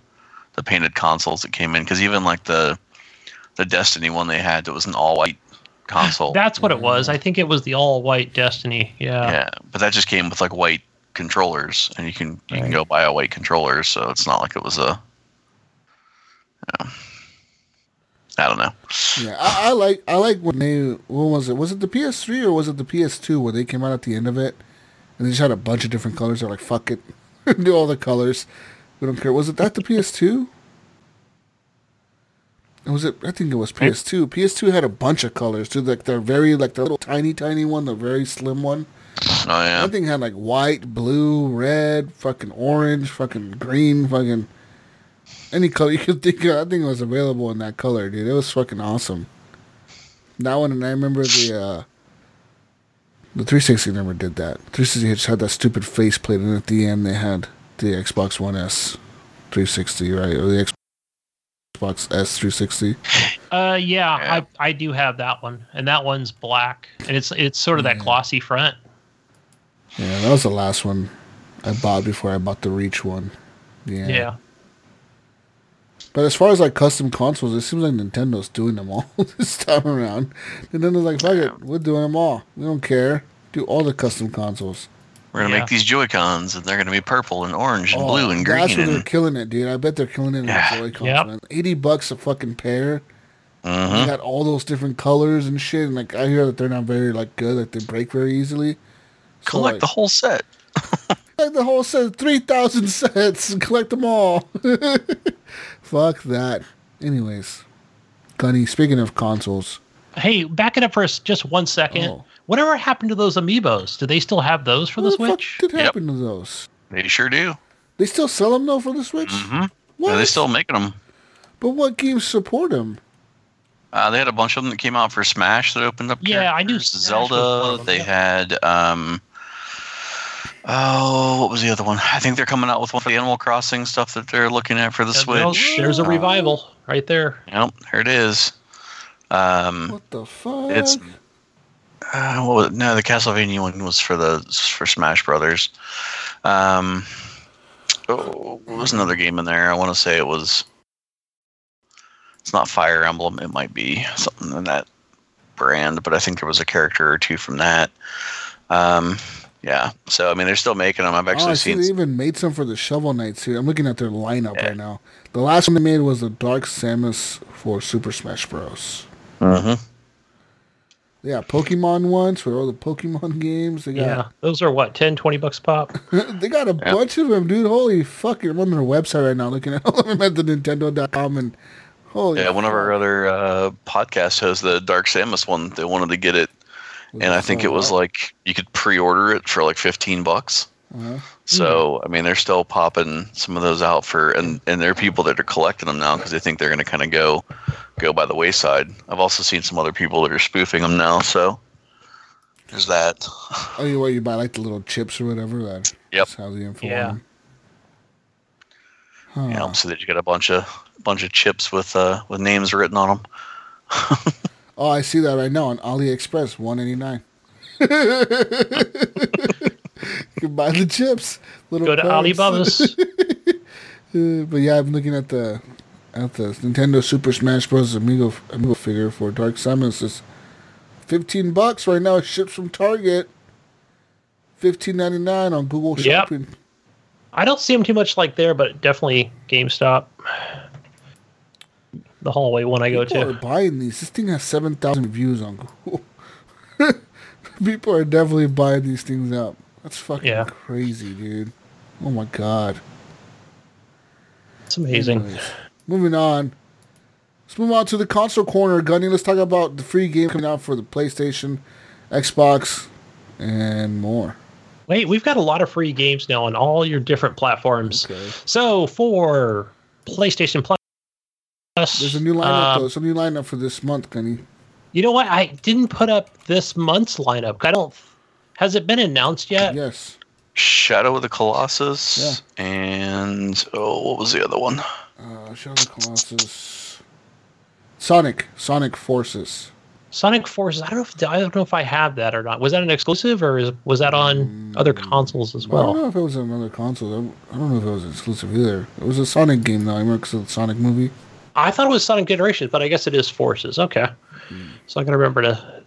the painted consoles that came in. Because even like the the Destiny one they had that was an all white console. That's what it was. Mm-hmm. I think it was the all white Destiny. Yeah. yeah, but that just came with like white controllers, and you can you can go buy a white controller. So it's not like it was a. Yeah. I don't know. Yeah, I, I like I like when they what was it? Was it the PS3 or was it the PS2 where they came out at the end of it and they just had a bunch of different colors? They're like, fuck it, (laughs) do all the colors. We don't care. Was it that the PS2? Was it? I think it was PS2. PS2 had a bunch of colors too. Like the very like the little tiny tiny one, the very slim one. Oh yeah. That thing had like white, blue, red, fucking orange, fucking green, fucking any color you could think of. I think it was available in that color, dude. It was fucking awesome. That one, and I remember the uh, the 360 never did that. 360 just had that stupid faceplate, and at the end they had the Xbox One S 360, right, or the Xbox S 360. Uh, yeah, Yeah. I, I do have that one, and that one's black, and it's it's sort of that glossy front. Yeah, that was the last one I bought before I bought the Reach one. Yeah. Yeah. But as far as like custom consoles, it seems like Nintendo's doing them all (laughs) this time around. Nintendo's like, fuck it, we're doing them all. We don't care. Do all the custom consoles. We're gonna Yeah. make these Joy Cons, and they're gonna be purple and orange and Oh, blue and That's green. where they're And, killing it, dude. I bet they're killing it in Yeah. Joy-Cons, Yep. man. 80 bucks a fucking pair. Mhm. You got all those different colors and shit. And like, I hear that they're not very like good. Like, they break very easily. So, Collect like, the whole set. (laughs) Like the whole set, three thousand sets, and (laughs) collect them all. (laughs) Fuck that. Anyways, Gunny. Speaking of consoles, Hey, back it up for us just one second. Oh. Whatever happened to those amiibos? Do they still have those for the what the fuck Switch? did Yep. happen to those? They sure do. They still sell them though for the Switch. hmm What? Yeah, they still making them. But what games support them? Uh, they had a bunch of them that came out for Smash that opened up. Yeah, I knew characters. Smash was Zelda. of them, they yeah. had. um Oh, what was the other one? I think they're coming out with one of the Animal Crossing stuff that they're looking at for the There's- Switch. There's a revival right there. Yep, here it is. Um, What the fuck? it's uh, what was it? no, the Castlevania one was for the for Smash Brothers. Um, oh, what was another game in there? I want to say it was. It's not Fire Emblem. It might be something in that brand, but I think there was a character or two from that. Um, yeah. So I mean, they're still making them. I've oh, actually see seen. they even made some for the Shovel Knight too. I'm looking at their lineup Yeah. right now. The last one they made was the Dark Samus for Super Smash Bros. Yeah, Pokemon ones for all the Pokemon (laughs) games. They Yeah. Those are what, 10, 20 bucks pop? (laughs) they got a bunch of them, dude. Holy fuck! I'm on their website right now, looking at (laughs) all of them at the Nintendo.com and holy Yeah, one of our other uh, podcast hosts, the Dark Samus one, they wanted to get it and I think it was like you could pre-order it for like 15 bucks. Uh-huh. So I mean, they're still popping some of those out for, and and there are people that are collecting them now because they think they're going to kind of go go by the wayside. I've also seen some other people that are spoofing them now. So there's that. Oh, you what you buy like the little chips or whatever. That Yep. That's how the info. Yeah. on. You Huh. know, so that you get a bunch of bunch of chips with uh with names written on them. (laughs) Oh, I see that right now on AliExpress, one eighty nine. (laughs) you can buy the chips. Little Go to packs. Alibaba's. (laughs) Uh, but yeah, I'm looking at the at the Nintendo Super Smash Bros. amiibo amiibo figure for Dark Samus. It's fifteen bucks right now. It ships from Target. Fifteen ninety nine on Google Yep. Shopping. I don't see them too much like there, but definitely GameStop. The hallway one I go People are to. buying these. This thing has seven thousand views on Google. (laughs) People are definitely buying these things up. That's fucking Yeah. crazy, dude. Oh my god. It's amazing. Anyways, moving on. Let's move on to the console corner, Gunny. Let's talk about the free game coming out for the PlayStation, Xbox, and more. Wait, we've got a lot of free games now on all your different platforms. Okay. So for PlayStation Plus, There's a new lineup um, though. It's a new lineup for this month, Gunny. You know what? I didn't put up this month's lineup. I don't. Has it been announced yet? Yes. Shadow of the Colossus and oh, what was the other one? Uh, Shadow of the Colossus. Sonic. Sonic Forces. Sonic Forces. I don't know if I don't know if I have that or not. Was that an exclusive or is, was that on other consoles as well? I don't know if it was another console. I I don't know if it was exclusive either. It was a Sonic game though. I remember because of the Sonic movie. I thought it was Sonic Generations, but I guess it is Forces. Okay, so I can remember to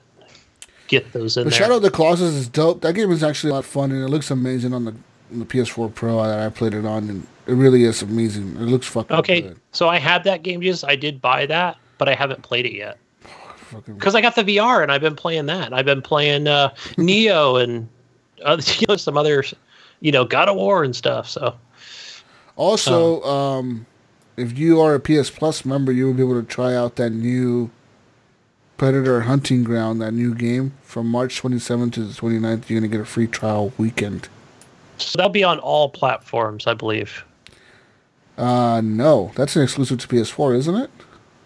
get those in The there. Shadow of the Colossus is dope. That game is actually a lot of fun and it looks amazing on the on the PS4 Pro that I played it on, and it really is amazing. It looks fucking okay, good. so I had that game. Just I did buy that, but I haven't played it yet because I got the VR and I've been playing that. I've been playing uh, (laughs) Neo and other, (laughs) you know, some other, you know, God of War and stuff. So also, um, if you are a PS Plus member, you will be able to try out that new Predator Hunting Ground, that new game from March 27th to the 29th. You're gonna get a free trial weekend. so that'll be on all platforms, I believe. Uh, no, that's an exclusive to PS4, isn't it?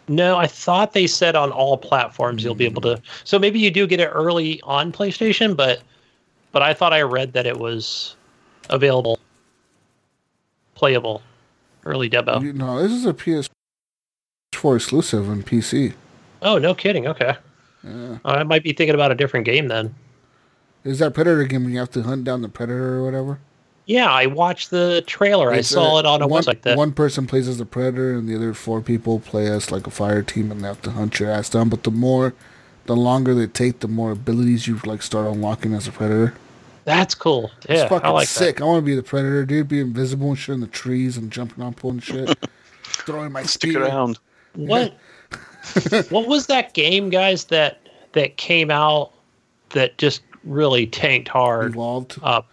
No, I thought they said on all platforms you'll be able to. So maybe you do get it early on PlayStation, but but I thought I read that it was available, playable, early demo. You- No, this is a PS4 exclusive on PC. Oh, no kidding. Okay, Yeah. I might be thinking about a different game then. Is that Predator game when you have to hunt down the Predator or whatever? Yeah, I watched the trailer. I saw it on a one, website that. One person plays as the Predator and the other four people play as like a fire team and they have to hunt your ass down. But the more, the longer they take, the more abilities you like start unlocking as a Predator. That's cool. It's Yeah, fucking I like sick. I want to be the Predator, dude. Be invisible and shit in the trees and jumping on people and shit. (laughs) Throwing my Stick spear. around. that. What? (laughs) what was that game, guys? That that came out that just really tanked hard. Evolved. Up.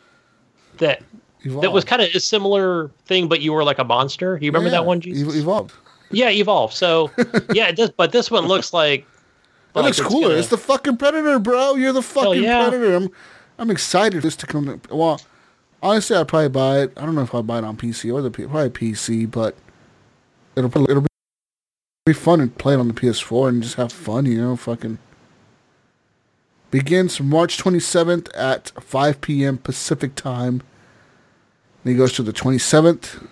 That Evolved. that was kind of a similar thing, but you were like a monster. You remember Yeah, that one? Jesus? Evolved. yeah, evolve. So (laughs) yeah, it does. But this one looks like That like looks it's cooler. gonna- It's the fucking Predator, bro. You're the fucking yeah. Predator. I'm, I'm excited this to come. To, well, honestly, I'd probably buy it. I don't know if I'll buy it on PC or the P- probably PC, but it'll probably- it'll be fun to play it on the PS4 and just have fun. You know, fucking. Begins March 27th at 5 p.m. Pacific time. Then he goes to the 27th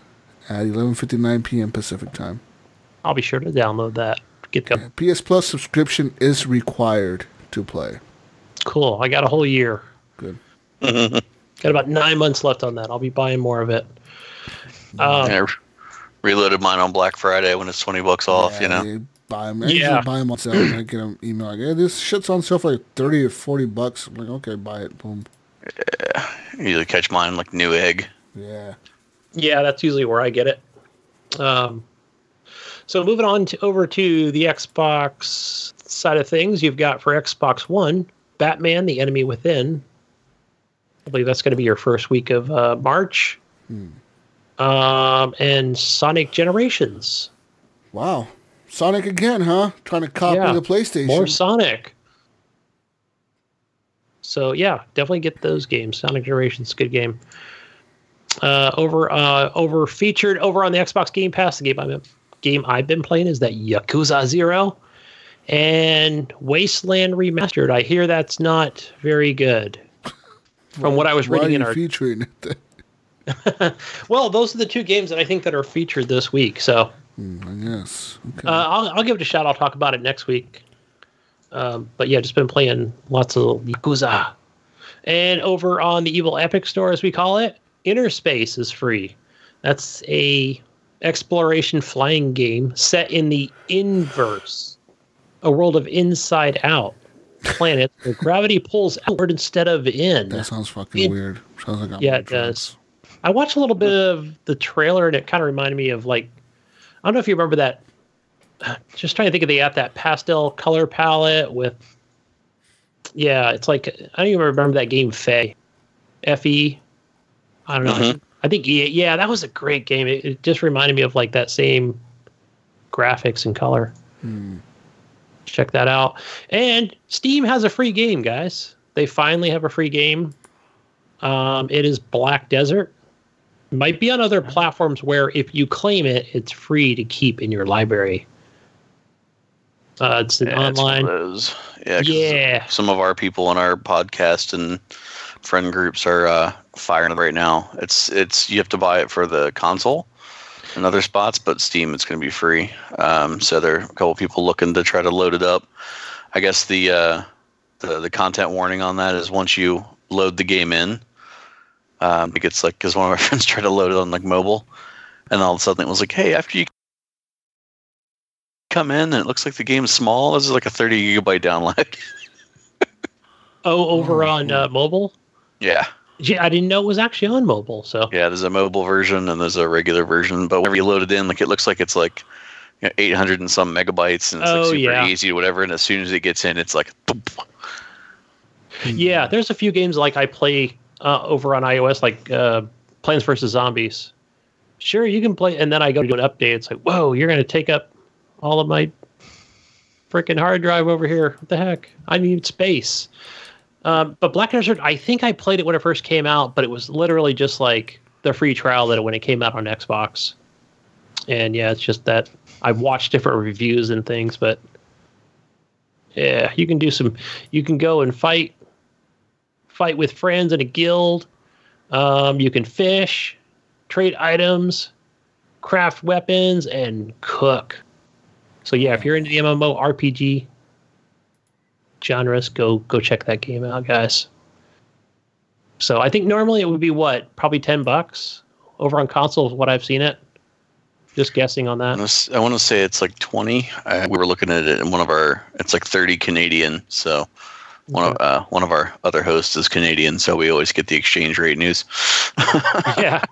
at 11:59 p.m. Pacific time. I'll be sure to download that. Get go. PS Plus subscription is required to play. Cool. I got a whole year. Good. (laughs) Got about nine months left on that. I'll be buying more of it. Um, I reloaded mine on Black Friday when it's twenty bucks off. Yeah, you know, they buy them. I Yeah. buy them on sale. and I get an email like, "Hey, this shit's on sale for like thirty or forty bucks." I'm like, "Okay, buy it." Boom. usually catch mine like Newegg. Yeah. Yeah, that's usually where I get it. Um, so moving on to over to the Xbox side of things, you've got for Xbox One, Batman: The Enemy Within. I believe that's going to be your first week of uh, March. Um, and Sonic Generations, Wow. Sonic again, huh? Trying to copy Yeah, the PlayStation. more Sonic. So yeah, definitely get those games. Sonic Generations, good game. Uh, over uh, over featured over on the Xbox Game Pass. The game I've been, game I've been playing is that Yakuza Zero and Wasteland Remastered. I hear that's not very good. From what I was Why are reading in our featuring it? (laughs) well, those are the two games that I think that are featured this week. So Hmm, I guess. Okay. uh, I'll, I'll give it a shot. I'll talk about it next week. Um, but yeah, just been playing lots of Yakuza. And over on the Evil Epic Store, as we call it, Inner Space is free. That's a exploration flying game set in the inverse, a world of inside out planets where gravity pulls outward instead of in. that sounds fucking it- weird. Sounds like Yeah, it does. I watched a little bit of the trailer and it kind of reminded me of like I don't know if you remember that. (sighs) Just trying to think of the app that pastel color palette with. Yeah, it's like I don't even remember that game Fe, F E. I don't know. Mhm. I think yeah, yeah, that was a great game. It, it just reminded me of like that same graphics and color. Check that out. And Steam has a free game, guys. They finally have a free game. Um, it is Black Desert. Might be on other platforms where if you claim it, it's free to keep in your library. Uh, it's an Yeah, it's one of online. those. Yeah, 'cause Yeah. Some of our people on our podcast and friend groups are uh, firing it right now. It's it's you have to buy it for the console and other spots, but Steam it's going to be free. Um, so there are a couple people looking to try to load it up. I guess the uh, the the content warning on that is once you load the game in, um, it gets like because one of my (laughs) friends tried to load it on like mobile, and all of a sudden it was like, hey, after you come in and it looks like the game's small, this is like a 30 gigabyte download. Oh, over on uh, mobile. yeah. Yeah, I didn't know it was actually on mobile. So Yeah, there's a mobile version and there's a regular version, but whenever you load it in, like it looks like it's like you know, 800 and some megabytes, and it's Oh, like super yeah. easy or whatever. And as soon as it gets in, it's like, (laughs) boom. yeah, there's a few games like I play uh, over on iOS, like uh, Plants vs Zombies. Sure, you can play, and then I go to do an update. It's like, whoa, you're going to take up all of my freaking hard drive over here. What the heck? I need space. Um, but Black Desert, I think I played it when it first came out, but it was literally just like the free trial that when it came out on Xbox. And yeah, it's just that I've watched different reviews and things, but yeah, you can do some. You can go and fight, fight with friends in a guild. Um, you can fish, trade items, craft weapons, and cook. So yeah, if you're into the MMO RPG genres, go go check that game out, guys. So I think normally it would be what, probably ten bucks over on console, what I've seen it. Just guessing on that. I want to say it's like 20. I, we were looking at it in one of our, it's like 30 Canadian. So one of uh, one of our other hosts is Canadian, so we always get the exchange rate news. (laughs) yeah,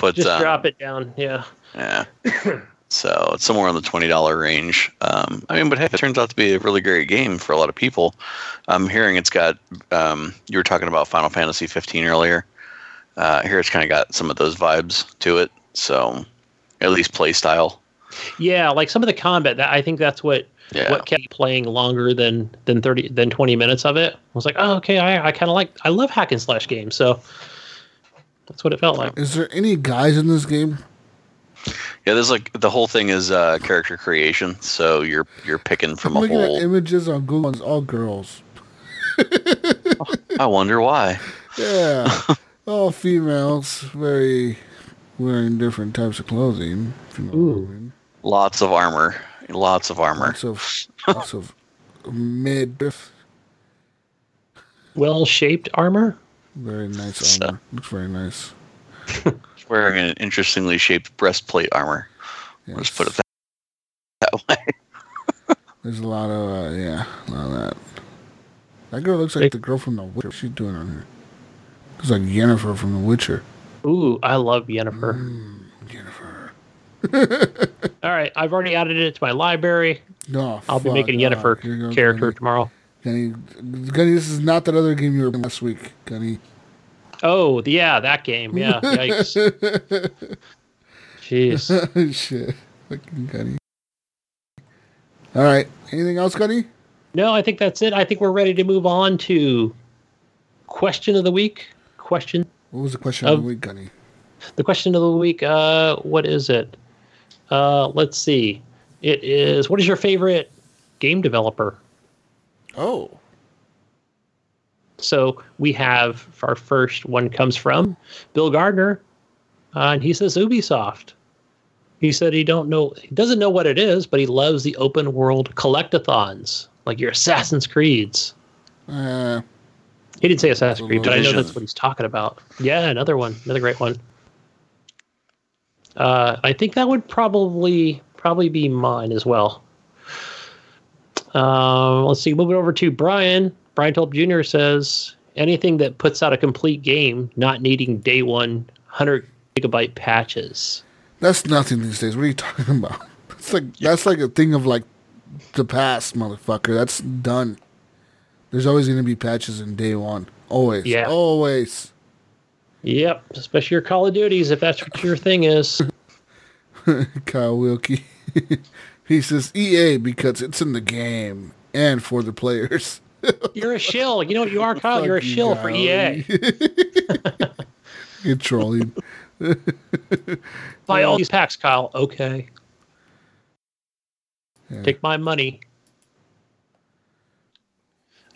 but just um, drop it down. Yeah. Yeah. (clears throat) so it's somewhere in the twenty dollar range. Um, I mean, but hey, it turns out to be a really great game for a lot of people. I'm hearing it's got. Um, you were talking about Final Fantasy 15 earlier. Uh, here it's kind of got some of those vibes to it. So at least play style. Yeah, like some of the combat. That I think that's what Yeah. what kept me playing longer than than thirty than twenty minutes of it. I was like, oh, okay, I, I kind of like I love hack and slash games, so that's what it felt like. Is there any guys in this game? Yeah, there's like the whole thing is uh, character creation. So you're you're picking from I'm a looking at whole. images on Google. It's all girls. I wonder why. Yeah, (laughs) all females, very wearing different types of clothing. If you know what I Ooh. mean. Lots of armor. Lots of armor. Lots of lots of mid, Well shaped armor. very nice So- armor. Looks very nice. (laughs) Wearing an interestingly shaped breastplate armor. Yes. Let's put it that, that way. (laughs) There's a lot of uh, yeah, a lot of that. That girl looks like Big- the girl from The Witcher. What's she doing on here? Looks like Yennefer from The Witcher. Ooh, I love Yennefer. Mm, Yennefer. (laughs) All right, I've already added it to my library. No, I'll be making Yennefer here you go, character Gunny. tomorrow. Gunny, Gunny, this is not that other game you were playing last week, Gunny. Oh, the- yeah, that game. Yeah, (laughs) yikes. Jeez. (laughs) Shit. Fucking Gunny. All right. Anything else, Gunny? No, I think that's it. I think we're ready to move on to question of the week. Question. What was the question of the Um, week, Gunny? The question of the week. Uh, what is it? Uh, let's see. It is. What is your favorite game developer? Oh, So we have our first one comes from Bill Gardner, uh, and he says Ubisoft. He said he don't know, he doesn't know what it is, but he loves the open world collectathons, like your Assassin's Creeds. uh, He didn't say Assassin's Creed, but I know that's what he's talking about. Yeah, another one, another great one. Uh, I think that would probably probably be mine as well. Um, let's see. Moving over to Brian. Brian Tulp Jr. says anything that puts out a complete game, not needing day one 100 gigabyte patches. that's nothing these days. What are you talking (laughs) about? That's like that's like a thing of like the past, motherfucker. That's done. There's always going to be patches in day one. Always. Yeah. Always. Yep, especially your Call of Duties, if that's what your thing is. (laughs) Kyle Wilkie. (laughs) he says EA because it's in the game and for the players. (laughs) You're a shill. You know what you are, Kyle? You're a Fuck you, shill for EA. You're trolling. Buy all these packs, Kyle. Okay. Yeah. Take my money.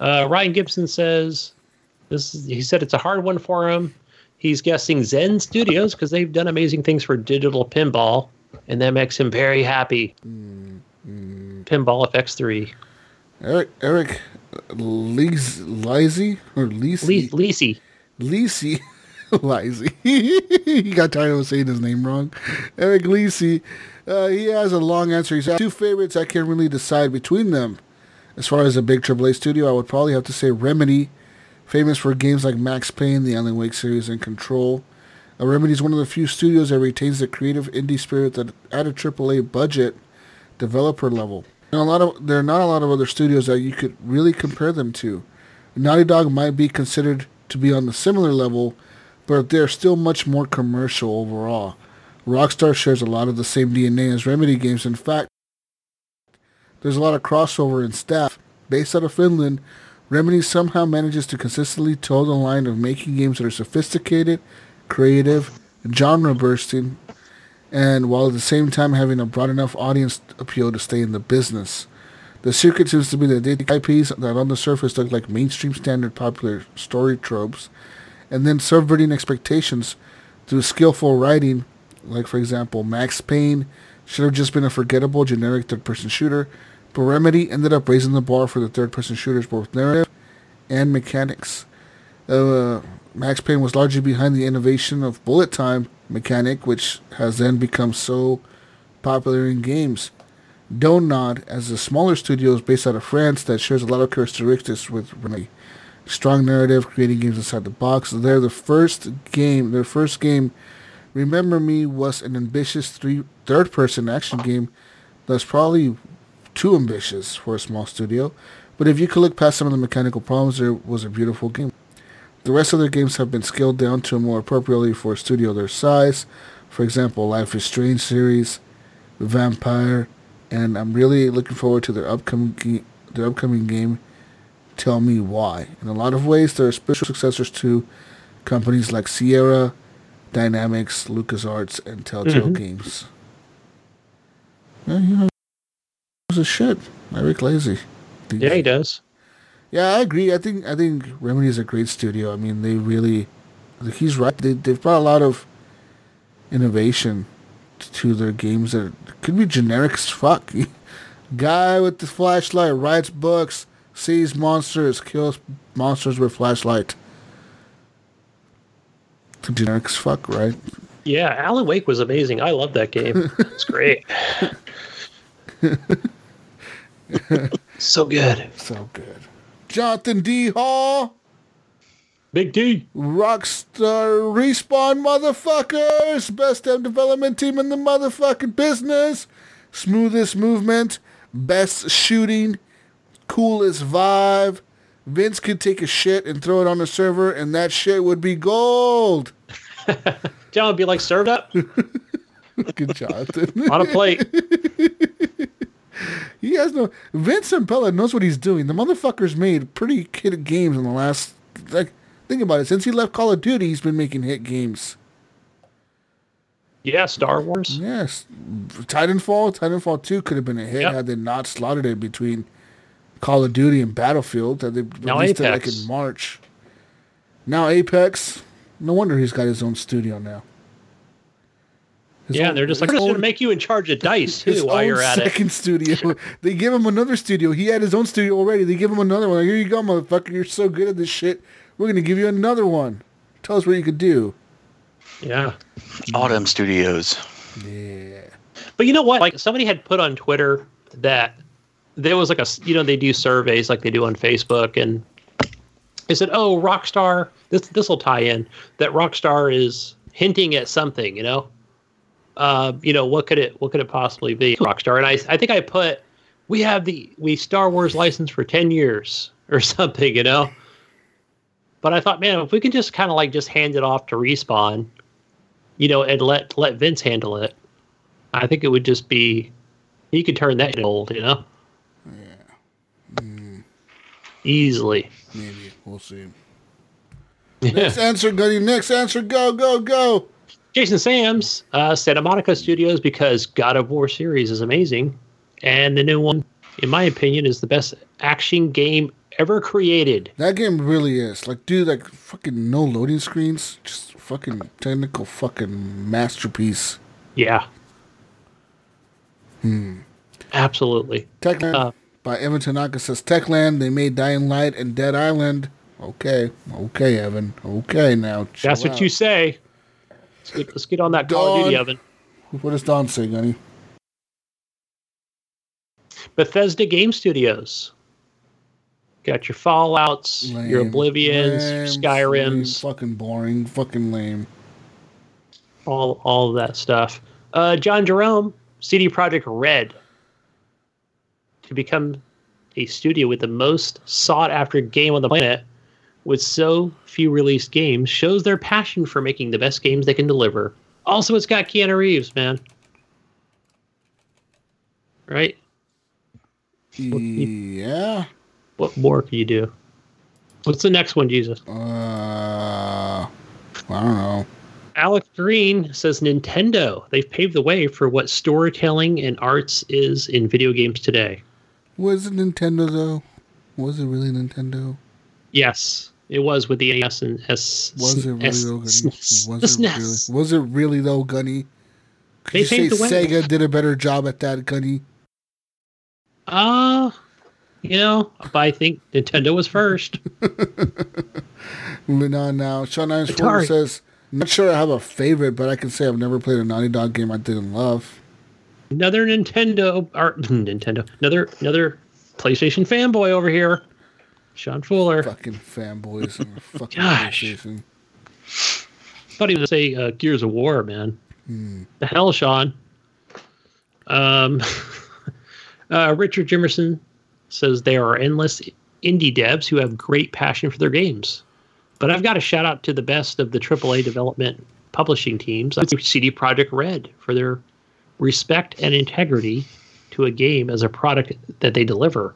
Uh, Ryan Gibson says this. Is, he said it's a hard one for him. He's guessing Zen Studios because they've done amazing things for digital pinball, and that makes him very happy. Pinball FX3. Eric Eric Lees Lizzy or Lisi Le- Lisi. Lisi Lizzy. (laughs) (laughs) he got tired of saying his name wrong. Eric Lisi. Uh, he has a long answer. He said two favorites. I can't really decide between them. As far as a big AAA studio, I would probably have to say Remedy, famous for games like Max Payne, the Alan Wake series, and Control. Remedy is one of the few studios that retains the creative indie spirit that at a AAA budget developer level. And a lot of there are not a lot of other studios that you could really compare them to. Naughty Dog might be considered to be on the similar level, but they're still much more commercial overall. Rockstar shares a lot of the same DNA as Remedy games. In fact, there's a lot of crossover in staff. Based out of Finland, Remedy somehow manages to consistently toe the line of making games that are sophisticated, creative, genre bursting, and while at the same time having a broad enough audience appeal to stay in the business. The secret seems to be that they take IPs that on the surface look like mainstream standard popular story tropes, and then subverting expectations through skillful writing, like for example, Max Payne should have just been a forgettable generic third-person shooter, but Remedy ended up raising the bar for the third-person shooters, both narrative and mechanics. Uh, Max Payne was largely behind the innovation of bullet time mechanic, which has then become so popular in games. Dontnod, as a smaller studio is based out of France that shares a lot of characteristics with Remedy. Strong narrative, creating games inside the box. They're the first game, their first game, Remember Me, was an ambitious three, third-person action game that's probably too ambitious for a small studio. But if you could look past some of the mechanical problems, there was a beautiful game. The rest of their games have been scaled down to more appropriately for a studio their size. For example, Life is Strange series, Vampyr, and I'm really looking forward to their upcoming ge- their upcoming game. Tell me why. In a lot of ways, they're spiritual successors to companies like Sierra, Dynamix, LucasArts, and Telltale Mhm. Games. Yeah, you know, a shit. Eric Lazy. Yeah, he does. Yeah, I agree. I think I think Remedy is a great studio. I mean, they really, he's right. They they've brought a lot of innovation to their games that could be generic as fuck. (laughs) Guy with the flashlight writes books, sees monsters, kills monsters with flashlight. Generic as fuck, right? Yeah, Alan Wake was amazing. I love that game. It's great. (laughs) (laughs) (laughs) so good. So good. Jonathan D. Hall, Big D. Rockstar Respawn motherfuckers, best damn development team in the motherfucking business, smoothest movement, best shooting, coolest vibe. Vince could take a shit and throw it on the server, and that shit would be gold. (laughs) John would be like served up (laughs) Good Jonathan. on a plate. He has no. Vince Zampella knows what he's doing. The motherfucker's made pretty kid games in the last like Think about it. Since he left Call of Duty, he's been making hit games. Yeah, Star Wars. Yes, Titanfall, Titanfall Two could have been a hit Yep. had they not slotted it between Call of Duty and Battlefield. That they Now released it like in March. Now Apex. No wonder he's got his own studio now. His yeah, own- and they're just like, his we're just going to make you in charge of dice (laughs) his too while you're at it. second studio. (laughs) they give him another studio. He had his own studio already. They give him another one. Like, Here you go, motherfucker. You're so good at this shit. We're gonna give you another one. Tell us what you could do. Yeah. Autumn studios. Yeah. But you know what? Like somebody had put on Twitter that there was like a you know they do surveys like they do on Facebook and they said, "Oh, Rockstar, this this will tie in that Rockstar is hinting at something." You know, uh, you know what could it what could it possibly be? Rockstar, and I I think I put we have the we Star Wars license for ten years (laughs) or something. You know. But I thought, man, if we can just kind of like just hand it off to respawn, you know, and let let Vince handle it, I think it would just be he could turn that old, you know. Yeah. Easily. Maybe we'll see. (laughs) Next answer, Gunny. Next answer. Go, go, go. Jason Sams, uh, Santa Monica Studios, because God of War series is amazing, and the new one, in my opinion, is the best action game ever created. That game really is. Like, dude, like fucking no loading screens. Just fucking technical fucking masterpiece. Yeah. Hmm. Absolutely. Techland Uh, by Evan Tanaka says Techland. They made Dying Light and Dead Island. Okay, okay, Evan. Okay, now. That's what out. you say. Let's get, let's get on that Call of Duty oven. What does Don say, Gunny? Bethesda Game Studios. Got your Fallouts, your Oblivions, Lame, your Skyrims, lame, fucking boring. Fucking lame. all all that stuff. Uh, John Jerome, CD Projekt Red, to become a studio with the most sought after game on the planet, with so few released games, shows their passion for making the best games they can deliver. Also, it's got Keanu Reeves, man. Right? Yeah. What more can you do? What's the next one, Jesus? Uh, I don't know. Alex Green says Nintendo. They've paved the way for what storytelling and arts is in video games today. Was it Nintendo though? Was it really Nintendo? Yes, it was with the NES and S. Was it really S- though, Gunny? (laughs) Was it really? Was it really though, Gunny? Could They you say the. Sega did a better job at that, Gunny? Uh, you know, but I think Nintendo was first. Moving on now. Sean Atari. says, "Not sure I have a favorite, but I can say I've never played a Naughty Dog game I didn't love." another Nintendo or (laughs) Nintendo, another another PlayStation fanboy over here. Sean Fuller. Fucking fanboys (laughs) fucking Gosh. Thought he was going to say uh, Gears of War, man. The hell, Sean. Um, (laughs) uh, Richard Jimerson says there are endless indie devs who have great passion for their games. But I've got to shout out to the best of the AAA development publishing teams, like CD Projekt Red, for their respect and integrity to a game as a product that they deliver.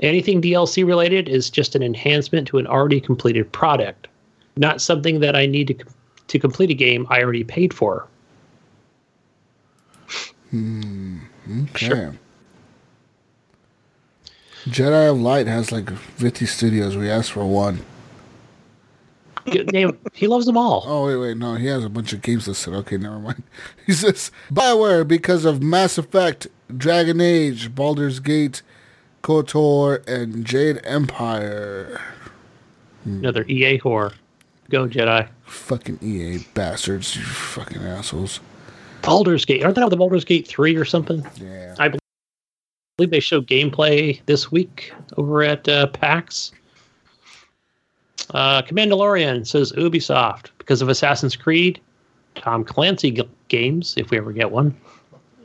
Anything DLC related is just an enhancement to an already completed product, not something that I need to to complete a game I already paid for. Hmm, okay. Jedi of Light has like 50 studios. We asked for one. Good name. He loves them all. Oh wait, wait, no, he has a bunch of games listed. Okay, never mind. (laughs) He says Bioware because of Mass Effect, Dragon Age, Baldur's Gate, KOTOR, and Jade Empire. Another EA whore. Go Jedi. Fucking EA bastards, you fucking assholes. Baldur's Gate. Aren't they on the Baldur's Gate three or something? Yeah. I believe they showed gameplay this week over at uh, PAX. Uh, Commandalorian says Ubisoft because of Assassin's Creed, Tom Clancy g- games if we ever get one,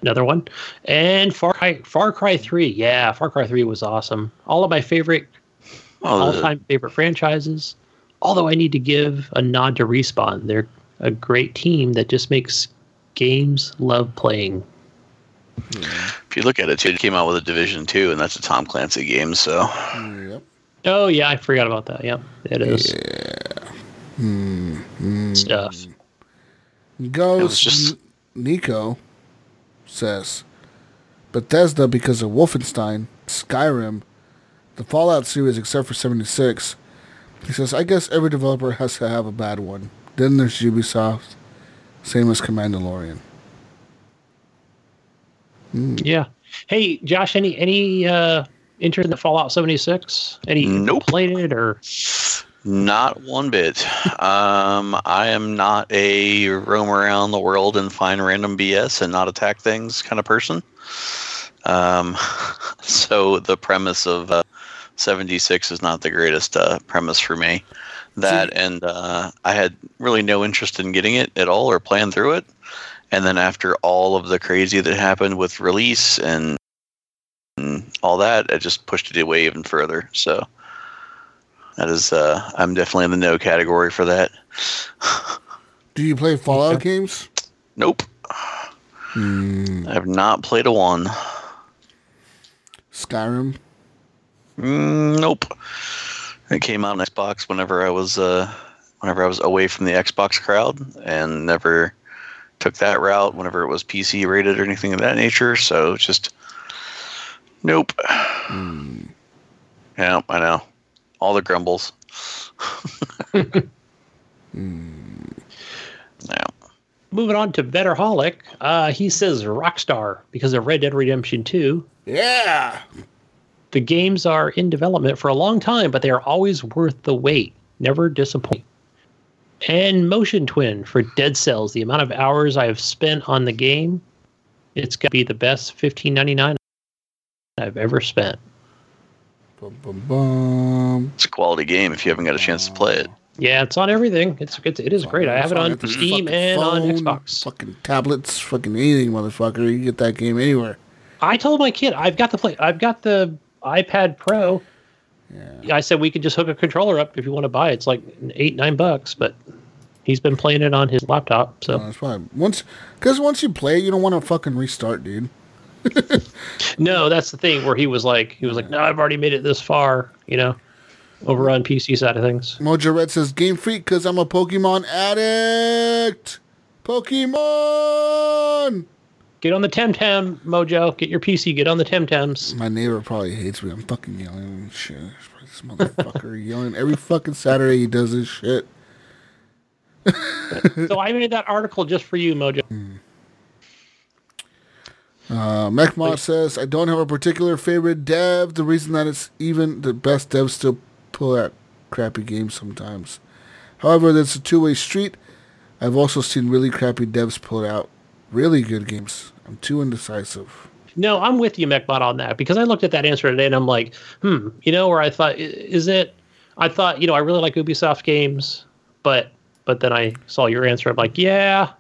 another one, and Far Cry, Far Cry Three. Yeah, Far Cry Three was awesome. All of my favorite Oh, all the- time favorite franchises. Although I need to give a nod to Respawn. They're a great team that just makes games love playing. Hmm. if you look at it, too, it came out with a Division Two, and that's a Tom Clancy game. So Yep. Oh yeah, I forgot about that. Yep, it is. Yeah. Hmm. Hmm. stuff. Ghost just- Nico says Bethesda because of Wolfenstein, Skyrim, the Fallout series except for 76. He says, I guess every developer has to have a bad one. Then there's Ubisoft, same as Commandalorian. Yeah. Hey, Josh, any any uh interest in the Fallout 76? Any Nope. played it or Not one bit. Um, I am not a roam around the world and find random BS and not attack things kind of person. Um, (laughs) so the premise of uh, 76 is not the greatest uh, premise for me. That and uh, I had really no interest in getting it at all or playing through it. And then after all of the crazy that happened with release and, and all that, I just pushed it away even further. So that is, uh, I'm definitely in the no category for that. (laughs) Do you play Fallout games? Nope. Hmm. I have not played a one. Skyrim? Mm, nope. It came out on Xbox whenever I was uh, whenever I was away from the Xbox crowd, and never took that route whenever it was PC rated or anything of that nature. So just nope. Yeah, I know. All the grumbles. (laughs) Yeah. moving on to Betterholic, uh he says Rockstar because of Red Dead Redemption 2. Yeah! The games are in development for a long time, but they are always worth the wait. Never disappoint. And Motion Twin for Dead Cells. The amount of hours I have spent on the game, it's gonna be the best fifteen ninety nine I've ever spent. Bum, bum, bum. It's a quality game if you haven't got a chance to play it. Yeah, it's on everything. It's, it's it is great. I have it on Steam fucking and on Xbox. Fucking tablets, fucking anything, motherfucker. You can get that game anywhere. I told my kid I've got the play. I've got the iPad Pro. Yeah. I said we could just hook a controller up if you want to buy it. It's like eight nine bucks, but he's been playing it on his laptop. So Uh, That's why once, because once you play, you don't want to fucking restart, dude. No, that's the thing where he was like, he was like, no, I've already made it this far. You know, over on PC side of things. Mojo Red says Game Freak because I'm a Pokemon addict. Pokemon. Get on the Temtem, Mojo. Get your PC. Get on the Temtems. My neighbor probably hates me. I'm fucking yelling shit. This motherfucker (laughs) yelling every fucking Saturday. He does this shit. so I made that article just for you, Mojo. Hmm. Uh, Mechmod says I don't have a particular favorite dev. The reason that it's even the best devs still pull out crappy games sometimes. However, it's a two-way street. I've also seen really crappy devs pull out really good games. I'm too indecisive. No, I'm with you, MechBot, on that because I looked at that answer today and I'm like, hmm, you know, where I thought, is it? I thought, you know, I really like Ubisoft games, but but then I saw your answer. I'm like, yeah,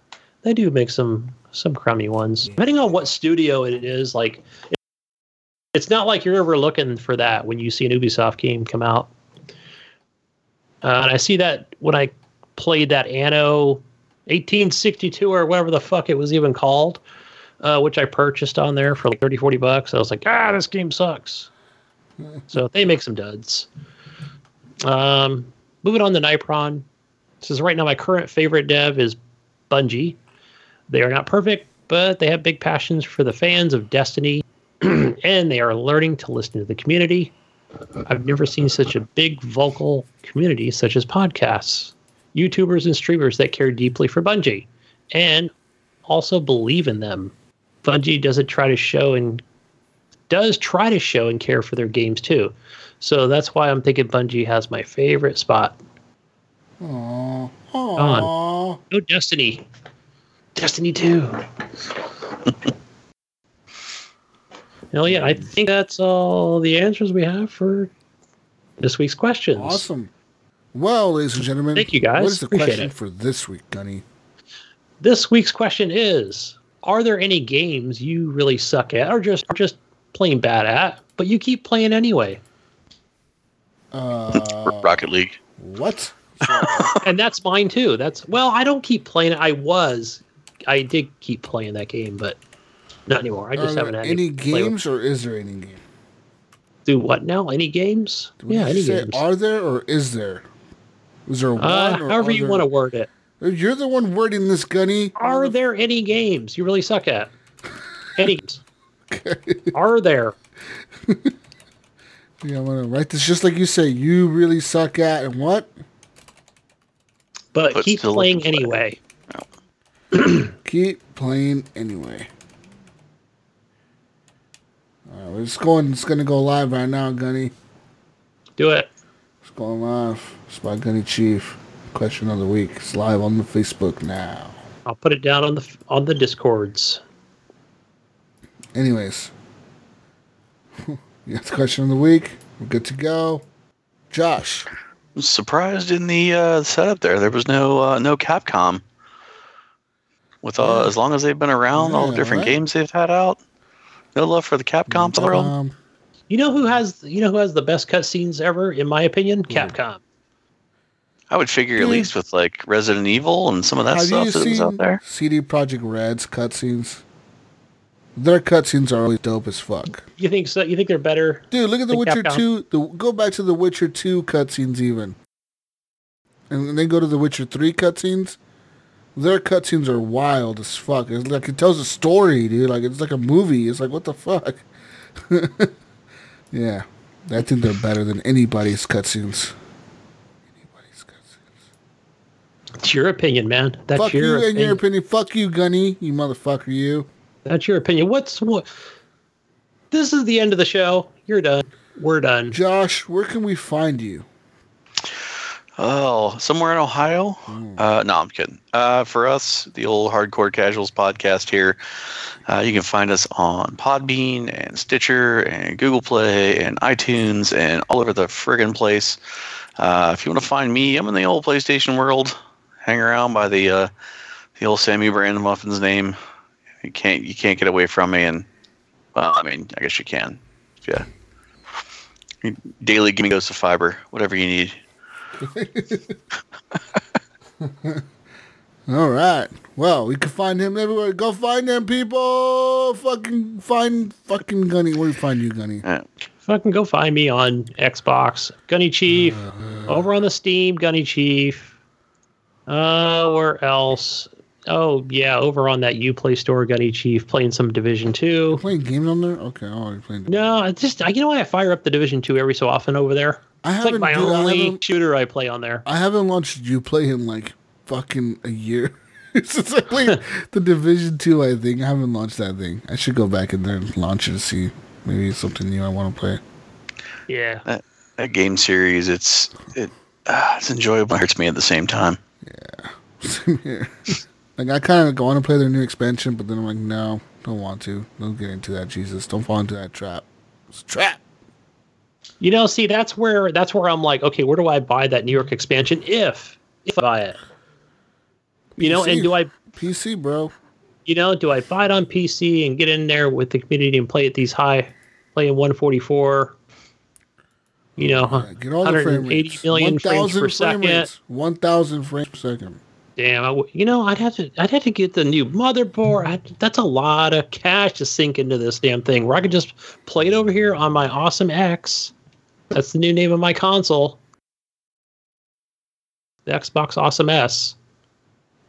they do make some some crummy ones. Depending on what studio it is, like, it's not like you're ever looking for that when you see an Ubisoft game come out. Uh, and I see that when I played that Anno 1862 or whatever the fuck it was even called uh, which I purchased on there for like 30, 40 bucks. I was like, ah, this game sucks. so they make some duds. Um, moving on to Nipron. is right now my current favorite dev is Bungie. They are not perfect, but they have big passions for the fans of Destiny, (clears throat) and they are learning to listen to the community. I've never seen such a big vocal community such as podcasts, YouTubers, and streamers that care deeply for Bungie, and also believe in them. Bungie doesn't try to show and does try to show and care for their games too. So that's why I'm thinking Bungie has my favorite spot. Aww. Aww. Oh, Destiny. Destiny 2. Hell (laughs) yeah, I think that's all the answers we have for this week's questions. Awesome. Well, ladies and gentlemen, Thank you, guys. What is the Appreciate question it. for this week, Gunny? This week's question is Are there any games you really suck at or just, or just plain bad at, but you keep playing anyway? Uh, Rocket League. what? (laughs) and that's mine too. That's well, I don't keep playing it. I was, I did keep playing that game, but not anymore. I just Are haven't had any to games, or is there any game? Do what now? Any games? Did Yeah, any say games. Are there or is there? Is there a one? Uh, or however you there- want to word it. You're the one wording this, Gunny. Are there any games you really suck at? Any games? (laughs) Are there? (laughs) Yeah, I'm gonna write this just like you say. You really suck at and what? But But keep playing looking anyway. (clears throat) Keep playing anyway. All right, it's going. It's gonna go live right now, Gunny. Do it. It's going live. It's by Gunny Chief. Question of the week. It's live on the Facebook now. I'll put it down on the on the discords. Anyways, (laughs) that's the question of the week. We're good to go. Josh, I'm surprised in the uh, setup there. There was no uh, no Capcom. With uh, Yeah. as long as they've been around, all the different right? games they've had out. No love for the Capcom world. um, You know who has you know who has the best cutscenes ever, in my opinion? Capcom. I would figure at least with like Resident Evil and some of that have stuff you that was out there. CD Projekt Red's cutscenes? Their cutscenes are always dope as fuck. You think so? You think they're better? Dude, look at The Witcher Capcom. 2. The, go back to The Witcher 2 cutscenes even. And then go to The Witcher 3 cutscenes. Their cutscenes are wild as fuck. It's like it tells a story, dude. Like it's like a movie. It's like what the fuck? (laughs) yeah. I think they're better than anybody's cutscenes. Anybody's cutscenes. It's your opinion, man. That's Fuck your you opinion. your opinion. Fuck you, Gunny. You motherfucker, you. That's your opinion. What's what? This is the end of the show. You're done. We're done. Josh, where can we find you? Oh, somewhere in Ohio? Uh, no, I'm kidding. Uh, for us, the old Hardcore Casuals podcast here, uh, you can find us on Podbean and Stitcher and Google Play and iTunes and all over the friggin' place. Uh, if you want to find me, I'm in the old PlayStation world. Hang around by the uh, the old Sammy Brandon Muffin's name. You can't you can't get away from me, and well, I mean, I guess you can. Yeah. Daily give me goes of fiber, whatever you need. (laughs) All right. Well, we can find him everywhere. Go find him, people. Fucking find fucking Gunny. Where do you find you, Gunny? Yeah. Fucking go find me on Xbox. Gunny Chief. over on the Steam, Gunny Chief. Uh, where else? Oh yeah, over on that UPlay store, Gunny Chief, playing some Division Two. Playing games on there? Okay, I'm already playing. No, I just I, you know why I fire up the Division Two every so often over there. I It's like haven't, my dude, only haven't, shooter I play on there. I haven't launched you play in like fucking a year. (laughs) Since I played the Division Two, I think I haven't launched that thing. I should go back in there and launch it to see maybe it's something new I want to play. Yeah, that game series it's it uh, it's enjoyable it hurts me at the same time Yeah, (laughs) Same here. (laughs) like I kind of want to play their new expansion, but then I'm like, no, don't want to. Don't get into that, Jesus. Don't fall into that trap. It's a trap. you know, see that's where that's where I'm like, okay, where do I buy that New York expansion if if I buy it? You know, and do I PC, bro. you know, do I buy it on PC and get in there with the community and play at these high, playing 144? You know, Yeah, get all the frame rates. million frames 1,000 per frame second. 1,000 frames per second. Damn, I w- you know, I'd have to, I'd have to get the new motherboard. I, that's a lot of cash to sink into this damn thing. Where I could just play it over here on my awesome X. That's the new name of my console. The Xbox Awesome S.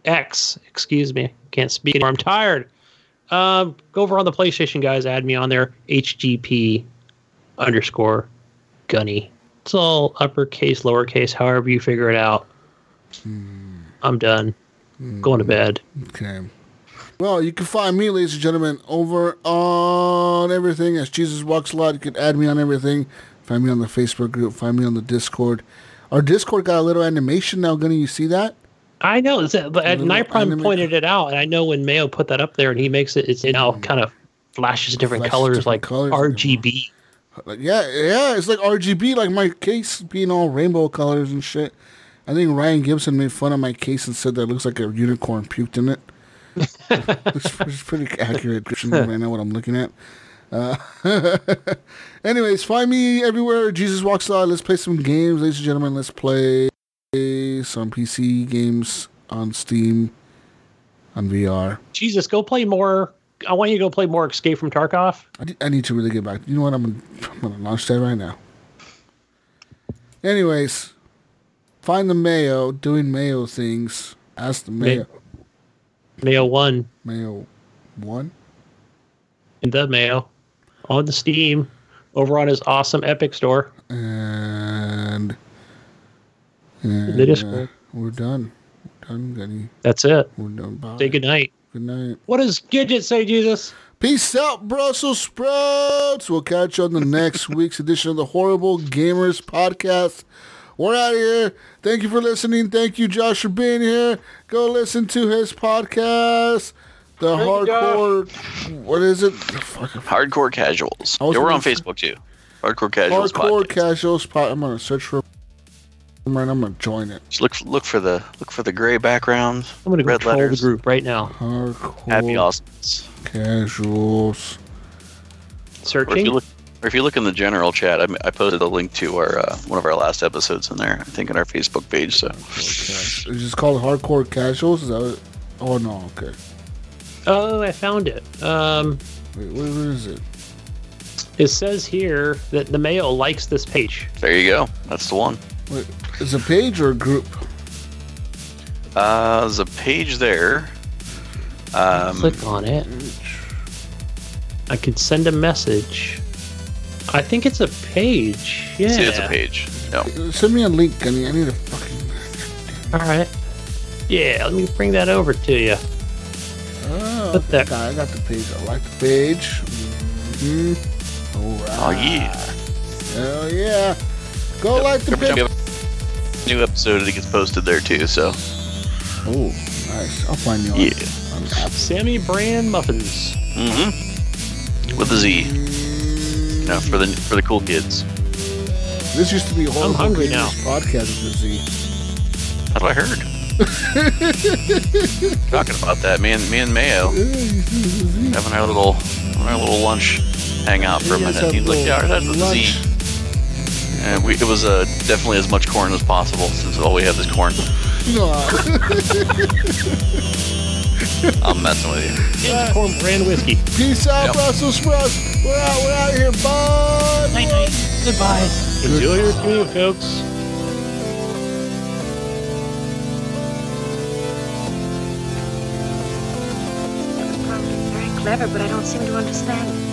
X, excuse me. Can't speak anymore. I'm tired. Um, go over on the PlayStation guys. Add me on there. HGP underscore Gunny. It's all uppercase, lowercase, however you figure it out. I'm done. Mm-hmm. Going to bed. Okay. Well, you can find me, ladies and gentlemen, over on everything as Jesus Walks a Lot. You can add me on everything. Find me on the Facebook group. Find me on the Discord. Our Discord got a little animation now, Gunny. You see that? I know. It's, but Night pointed it out, and I know when Mayo put that up there, and he makes it. It's it now mm-hmm. kind of flashes different Flashes colors, different like colors. RGB. Like, yeah, yeah, it's like RGB, like my case being all rainbow colors and shit. I think Ryan Gibson made fun of my case and said that it looks like a unicorn puked in it. (laughs) which is pretty accurate description. I know what I'm looking at. Uh, (laughs) anyways, find me everywhere. Jesus Walks Out. Let's play some games, ladies and gentlemen. Let's play some PC games on Steam, on VR. Jesus, go play more. I want you to go play more Escape from Tarkov. I, d- I need to really get back. You know what? I'm gonna, I'm gonna launch that right now. Anyways, find the Mayo doing Mayo things. Ask the Mayo. Mayo One Mayo one. in the Mayo on the Steam over on his awesome Epic store. And, and The Discord. uh, we're done. We're done, Gunny. That's it. We're done. Bye. Say good night. Good night. What does Gidget say, Jesus? Peace out, Brussels sprouts. We'll catch you on the next (laughs) week's edition of the Horrible Gamers Podcast. We're out of here. Thank you for listening. Thank you, Josh, for being here. Go listen to his podcast. The Thank you, hardcore. What is it? Fuck, Hardcore Casuals. Yeah, we're on say- Facebook too. Hardcore Casuals hardcore podcast. casuals. Pod. I'm gonna search for. Right, I'm gonna join it. Just look look for the look for the gray background. I'm gonna go Red troll letters. the group right now. Hardcore Happy awesomeness. casuals. Or if Searching. You look, or if you look in the general chat, I, I posted a link to our uh, one of our last episodes in there. I think on our Facebook page. So Is it called hardcore casuals? Is that what? Oh no. Okay. Oh, I found it. Um, Wait, what, what is it? it says here that the Mayo likes this page. there you go. That's the one. Wait, is it a page or a group? Uh, there's a page there. Um, Click on it. I could send a message. I think it's a page. Yeah. See, it's a page. No. Send me a link, Gunny. I need a fucking. All right. Yeah, let me bring that over to you. Oh, Put that- I got the page. I like the page. hmm All right. Oh yeah. Hell yeah. Go like the Every page. new episode, it gets posted there too. So Oh, nice. I'll find you on, Yeah. on the. Sammy Brand Muffins. mm-hmm. with a Z. You know, for the for the cool kids. This used to be a horrible hungry Gamers now. podcast with a Z. That's what I heard. (laughs) Talking about that, me and me and Mayo Yeah, you see, it's a Z. having our little our little lunch hangout for a minute. He's like, little "Yeah, that's with a. Z." And we, it was uh, definitely as much corn as possible since all we have is corn. (laughs) No, (laughs) (laughs) I'm messing with you. And corn brand whiskey. peace out, Yep. Brussels sprouts. We're out. We're out here. Bye. Night night. Goodbye. Enjoy your community, folks. That was probably very clever, but I don't seem to understand it.